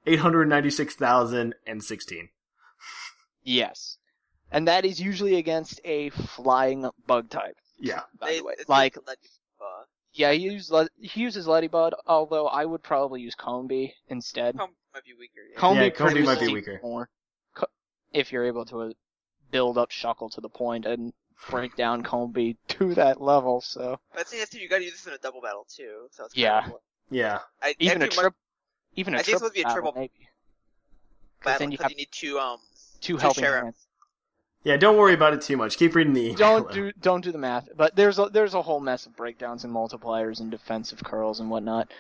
896,016.
Yes. And that is usually against a flying bug type,
Yeah.
by
They-
the way. Like,
like uh,
yeah, he uses, Le- he uses Ledyba, although I would probably use Combee instead.
Comb might be weaker. Yeah.
Combee
Yeah, Combee might be weaker.
More, if you're able to uh, build up Shuckle to the point and break down Combee to that level, so.
But see, that's you gotta use this in a double battle too. So it's
Yeah.
Kind of,
Yeah.
I,
Even a
actually,
trip, even a
I think it's
triple
supposed to be a
battle,
triple
maybe.
battle
then you have-
you need two um
Two
two
helping
sheriff.
hands.
Yeah, don't worry about it too much. Keep reading the email.
don't do don't do the math. But there's a there's a whole mess of breakdowns and multipliers and defensive curls and whatnot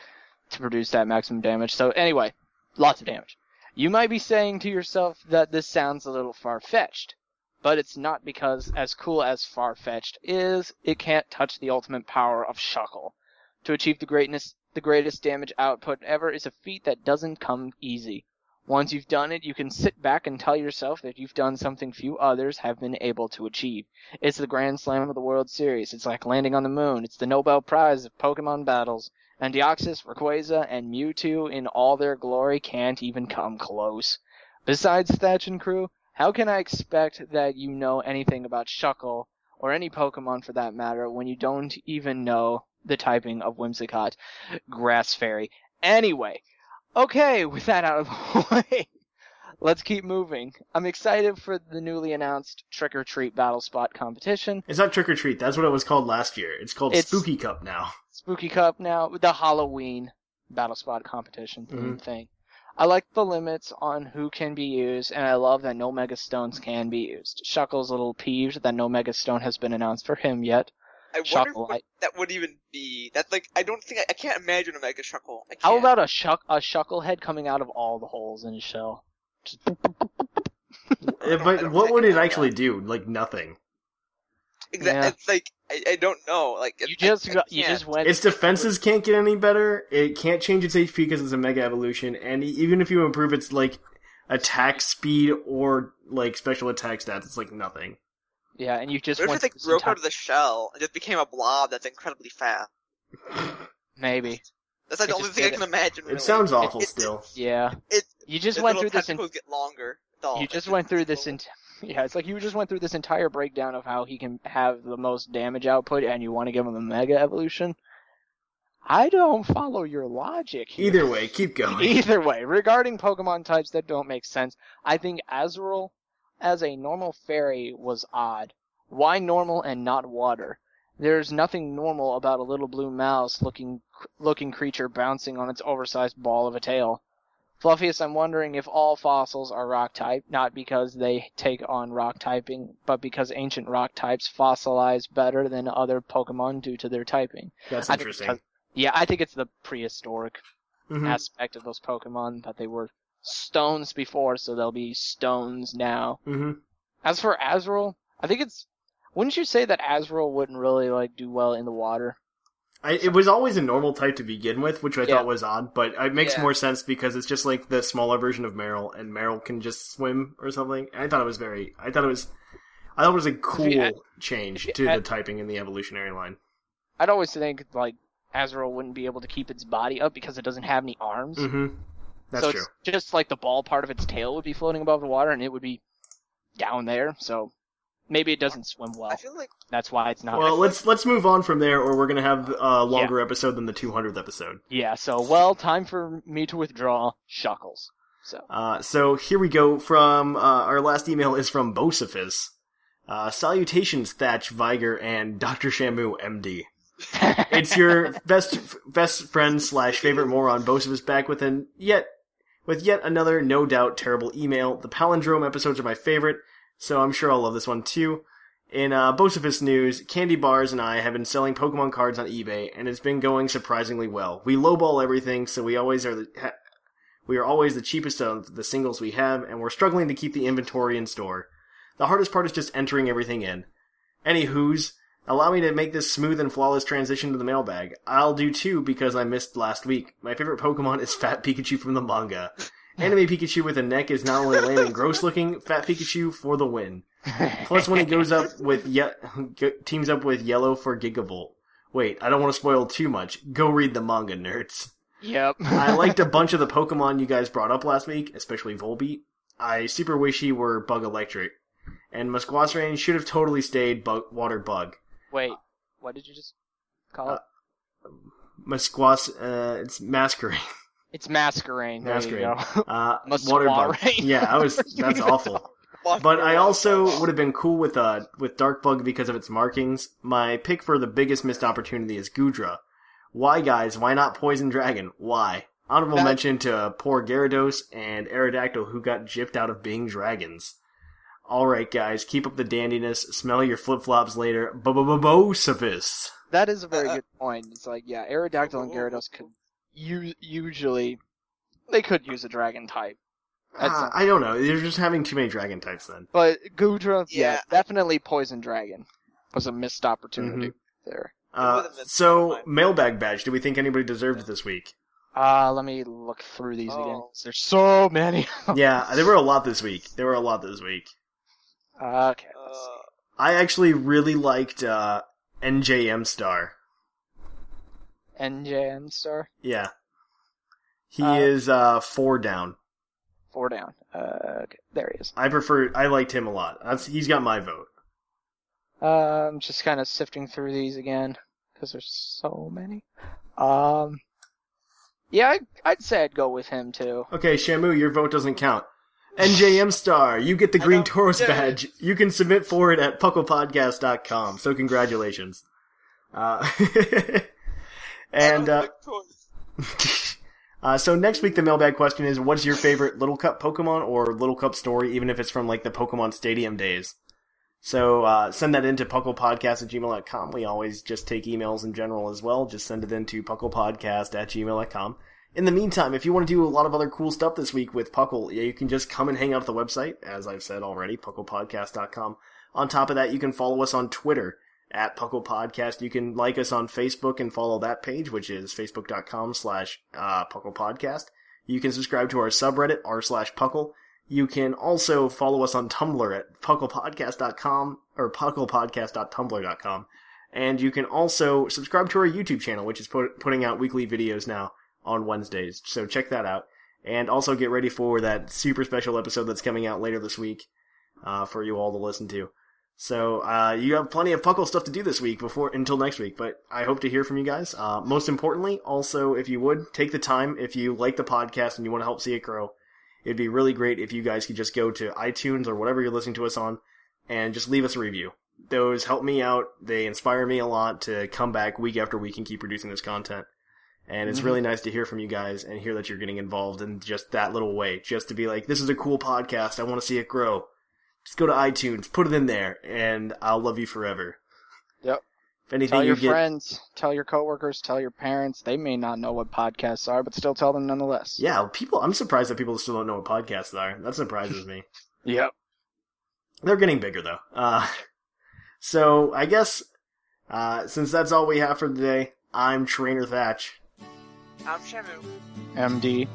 to produce that maximum damage. So anyway, lots of damage. You might be saying to yourself that this sounds a little far fetched, but it's not because as cool as Farfetch'd is, it can't touch the ultimate power of Shuckle. To achieve the greatness the greatest damage output ever is a feat that doesn't come easy. Once you've done it, you can sit back and tell yourself that you've done something few others have been able to achieve. It's the Grand Slam of the World Series. It's like landing on the moon. It's the Nobel Prize of Pokemon battles. And Deoxys, Rayquaza, and Mewtwo in all their glory can't even come close. Besides Thatch and crew, how can I expect that you know anything about Shuckle, or any Pokemon for that matter, when you don't even know the typing of Whimsicott, Grass Fairy? Anyway, okay, with that out of the way, let's keep moving. I'm excited for the newly announced Trick or Treat Battle Spot competition.
It's not trick or treat. That's what it was called last year. It's called
It's-
Spooky Cup now.
Spooky Cup now, the Halloween Battle Spot competition
Mhm.
thing. I like the limits on who can be used, and I love that no Mega Stones can be used. Shuckle's a little peeved that no Mega Stone has been announced for him yet.
I wonder
Shuckle,
what that would even be. That's like I don't think I, I can't imagine a Mega Shuckle. I
How about a shuck a Shuckle head coming out of all the holes in his shell? Just
But what would it actually
that.
do? Like nothing.
Exa-
Yeah.
It's like I, I don't know. Like
You just
I
got, you just went
Its defenses can't get any better. It can't change its HP because it's a Mega Evolution, and e- even if you improve its like attack speed or like special attack stats, it's like nothing.
Yeah, and you just
What if
went
it's like
this
broke
entire-
out of the shell and just became a blob that's incredibly fast?
maybe
That's like
It
the only thing I can
it.
imagine. Really.
It sounds awful
it-
still.
yeah.
It,
You just went through this. In-
testicles get longer. That's all.
you
It's
just went through this. In- yeah, it's like you just went through this entire breakdown of how he can have the most damage output, and you want to give him a mega evolution. I don't follow your logic. Here.
Either way, keep going.
Either way, regarding Pokemon types that don't make sense, I think Azurill as a normal fairy was odd. Why normal and not water? There's nothing normal about a little blue mouse looking looking creature bouncing on its oversized ball of a tail. Fluffiest, I'm wondering if all fossils are rock type, not because they take on rock typing, but because ancient rock types fossilize better than other Pokemon due to their typing.
That's
I think
interesting.
yeah, I think it's the prehistoric
Mhm.
aspect of those Pokemon that they were stones before, so they'll be stones now.
Mhm.
As for Azurill, I think it's. Wouldn't you say that Azurill wouldn't really like do well in the water?
I, it was always a normal type to begin with, which I
Yeah.
thought was odd, but it makes
Yeah.
more sense because it's just like the smaller version of Marill, and Marill can just swim or something. I thought it was very. I thought it was. I thought it was a cool change to the typing in the evolutionary line.
I'd always think like Azurill wouldn't be able to keep its body up because it doesn't have any arms.
hmm That's
so
true.
it's just like the ball part of its tail would be floating above the water, and it would be down there. So maybe it doesn't swim well.
I feel like
That's why it's not.
Well, let's let's move on from there, or we're gonna have a longer episode than the 200th episode.
yeah. So well, time for me to withdraw Shuckles. So
Uh, so here we go. From uh, our last email is from Bocephus. Uh, salutations, Thatch Viger and Doctor Shamu, MD. It's your best best friend slash favorite moron Bocephus back with an yet with yet another no doubt terrible email. The palindrome episodes are my favorite, so I'm sure I'll love this one too. In uh, news, Candy Bars and I have been selling Pokemon cards on eBay, and it's been going surprisingly well. We lowball everything, so we always are the, ha- We are always the cheapest of the singles we have, and we're struggling to keep the inventory in store. The hardest part is just entering everything in. Anywho's, allow me to make this smooth and flawless transition to the mailbag. I'll do two because I missed last week. My favorite Pokemon is Fat Pikachu from the manga. Anime Pikachu with a neck is not only lame and gross looking, Fat Pikachu for the win. Plus, when he goes up with ye- teams up with Yellow for Gigavolt. Wait, I don't want to spoil too much. Go read the manga, nerds.
Yep.
I liked a bunch of the Pokemon you guys brought up last week, especially Volbeat. I super wish he were Bug Electric. And Musquash should have totally stayed bug- Water Bug.
Wait, what did you just call it?
Musquas, uh, it's Masquerain.
It's masquerade. There
Masquerain.
you go.
Uh, Water Bug. Yeah, I was, that's awful. But I also would have been cool with uh with Dark Bug because of its markings. My pick for the biggest missed opportunity is Goodra. Why, guys? Why not Poison Dragon? Why? Honorable
That-
mention to poor Gyarados and Aerodactyl who got gypped out of being dragons. Alright, guys, keep up the dandiness. Smell your flip flops later. Bo-bo-bo-bo-civis.
That is a very
Uh,
good point. It's like, yeah, Aerodactyl and Gyarados could u- usually they could use a dragon type.
Uh, I don't know. They're just having too many dragon types then.
but Goodra, yeah,
Yeah.
definitely Poison Dragon was a missed opportunity
Mm-hmm.
there.
Uh, so, mailbag badge. Do we think anybody deserved it this week?
Uh, let me look through these again.
Oh.
'cause There's so many.
yeah, there were a lot this week. There were a lot this week.
Okay. let's see.
Uh,
I actually really liked uh, NJM Star.
NJM star
Yeah. He
Uh,
is uh, four down.
four down. Uh, okay, there he is.
I prefer. I liked him a lot. That's he's got my vote.
Uh, I'm just kind of sifting through these again because there's so many. Um, yeah, I, I'd say I'd go with him too.
Okay, Shamu, your vote doesn't count. NJM Star, you get the Green
Yeah.
badge. You can submit for it at pucklepodcast.com. So congratulations. Uh, and uh, Uh, so next week the mailbag question is what's your favorite Little Cup Pokemon or Little Cup story, even if it's from like the Pokemon Stadium days. So uh, send that in to pucklepodcast at gmail.com. We always just take emails in general as well. Just send it in to pucklepodcast at gmail.com. In the meantime, if you want to do a lot of other cool stuff this week with Puckle, you can just come and hang out at the website, as I've said already, pucklepodcast.com. On top of that, you can follow us on Twitter at Puckle Podcast. You can like us on Facebook and follow that page, which is facebook.com slash uh, Puckle Podcast. You can subscribe to our subreddit, r slash Puckle. You can also follow us on Tumblr at pucklepodcast.com or pucklepodcast.tumblr.com. And you can also subscribe to our YouTube channel, which is put, putting out weekly videos now on Wednesdays. So check that out. And also get ready for that super special episode that's coming out later this week uh, for you all to listen to. So uh, you have plenty of Puckle stuff to do this week before until next week. But I hope to hear from you guys. Uh, most importantly, also if you would take the time if you like the podcast and you want to help see it grow, it'd be really great if you guys could just go to iTunes or whatever you're listening to us on and just leave us a review. Those help me out. They inspire me a lot to come back week after week and keep producing this content. And it's really nice to hear from you guys and hear that you're getting involved in just that little way. Just to be like, this is a cool podcast. I want to see it grow. Just go to iTunes, put it in there, and I'll love you forever.
Yep.
If anything,
Tell
you
your
get,
friends, tell your coworkers, tell your parents. They may not know what podcasts are, but still tell them nonetheless.
yeah, people. I'm surprised that people still don't know what podcasts are. That surprises me.
Yep.
They're getting bigger though. Uh, so I guess uh, since that's all we have for today, I'm Trainer Thatch,
I'm Shamu.
MD.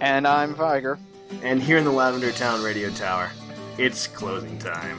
And I'm Viger.
and here in the Lavender Town Radio Tower, it's closing time.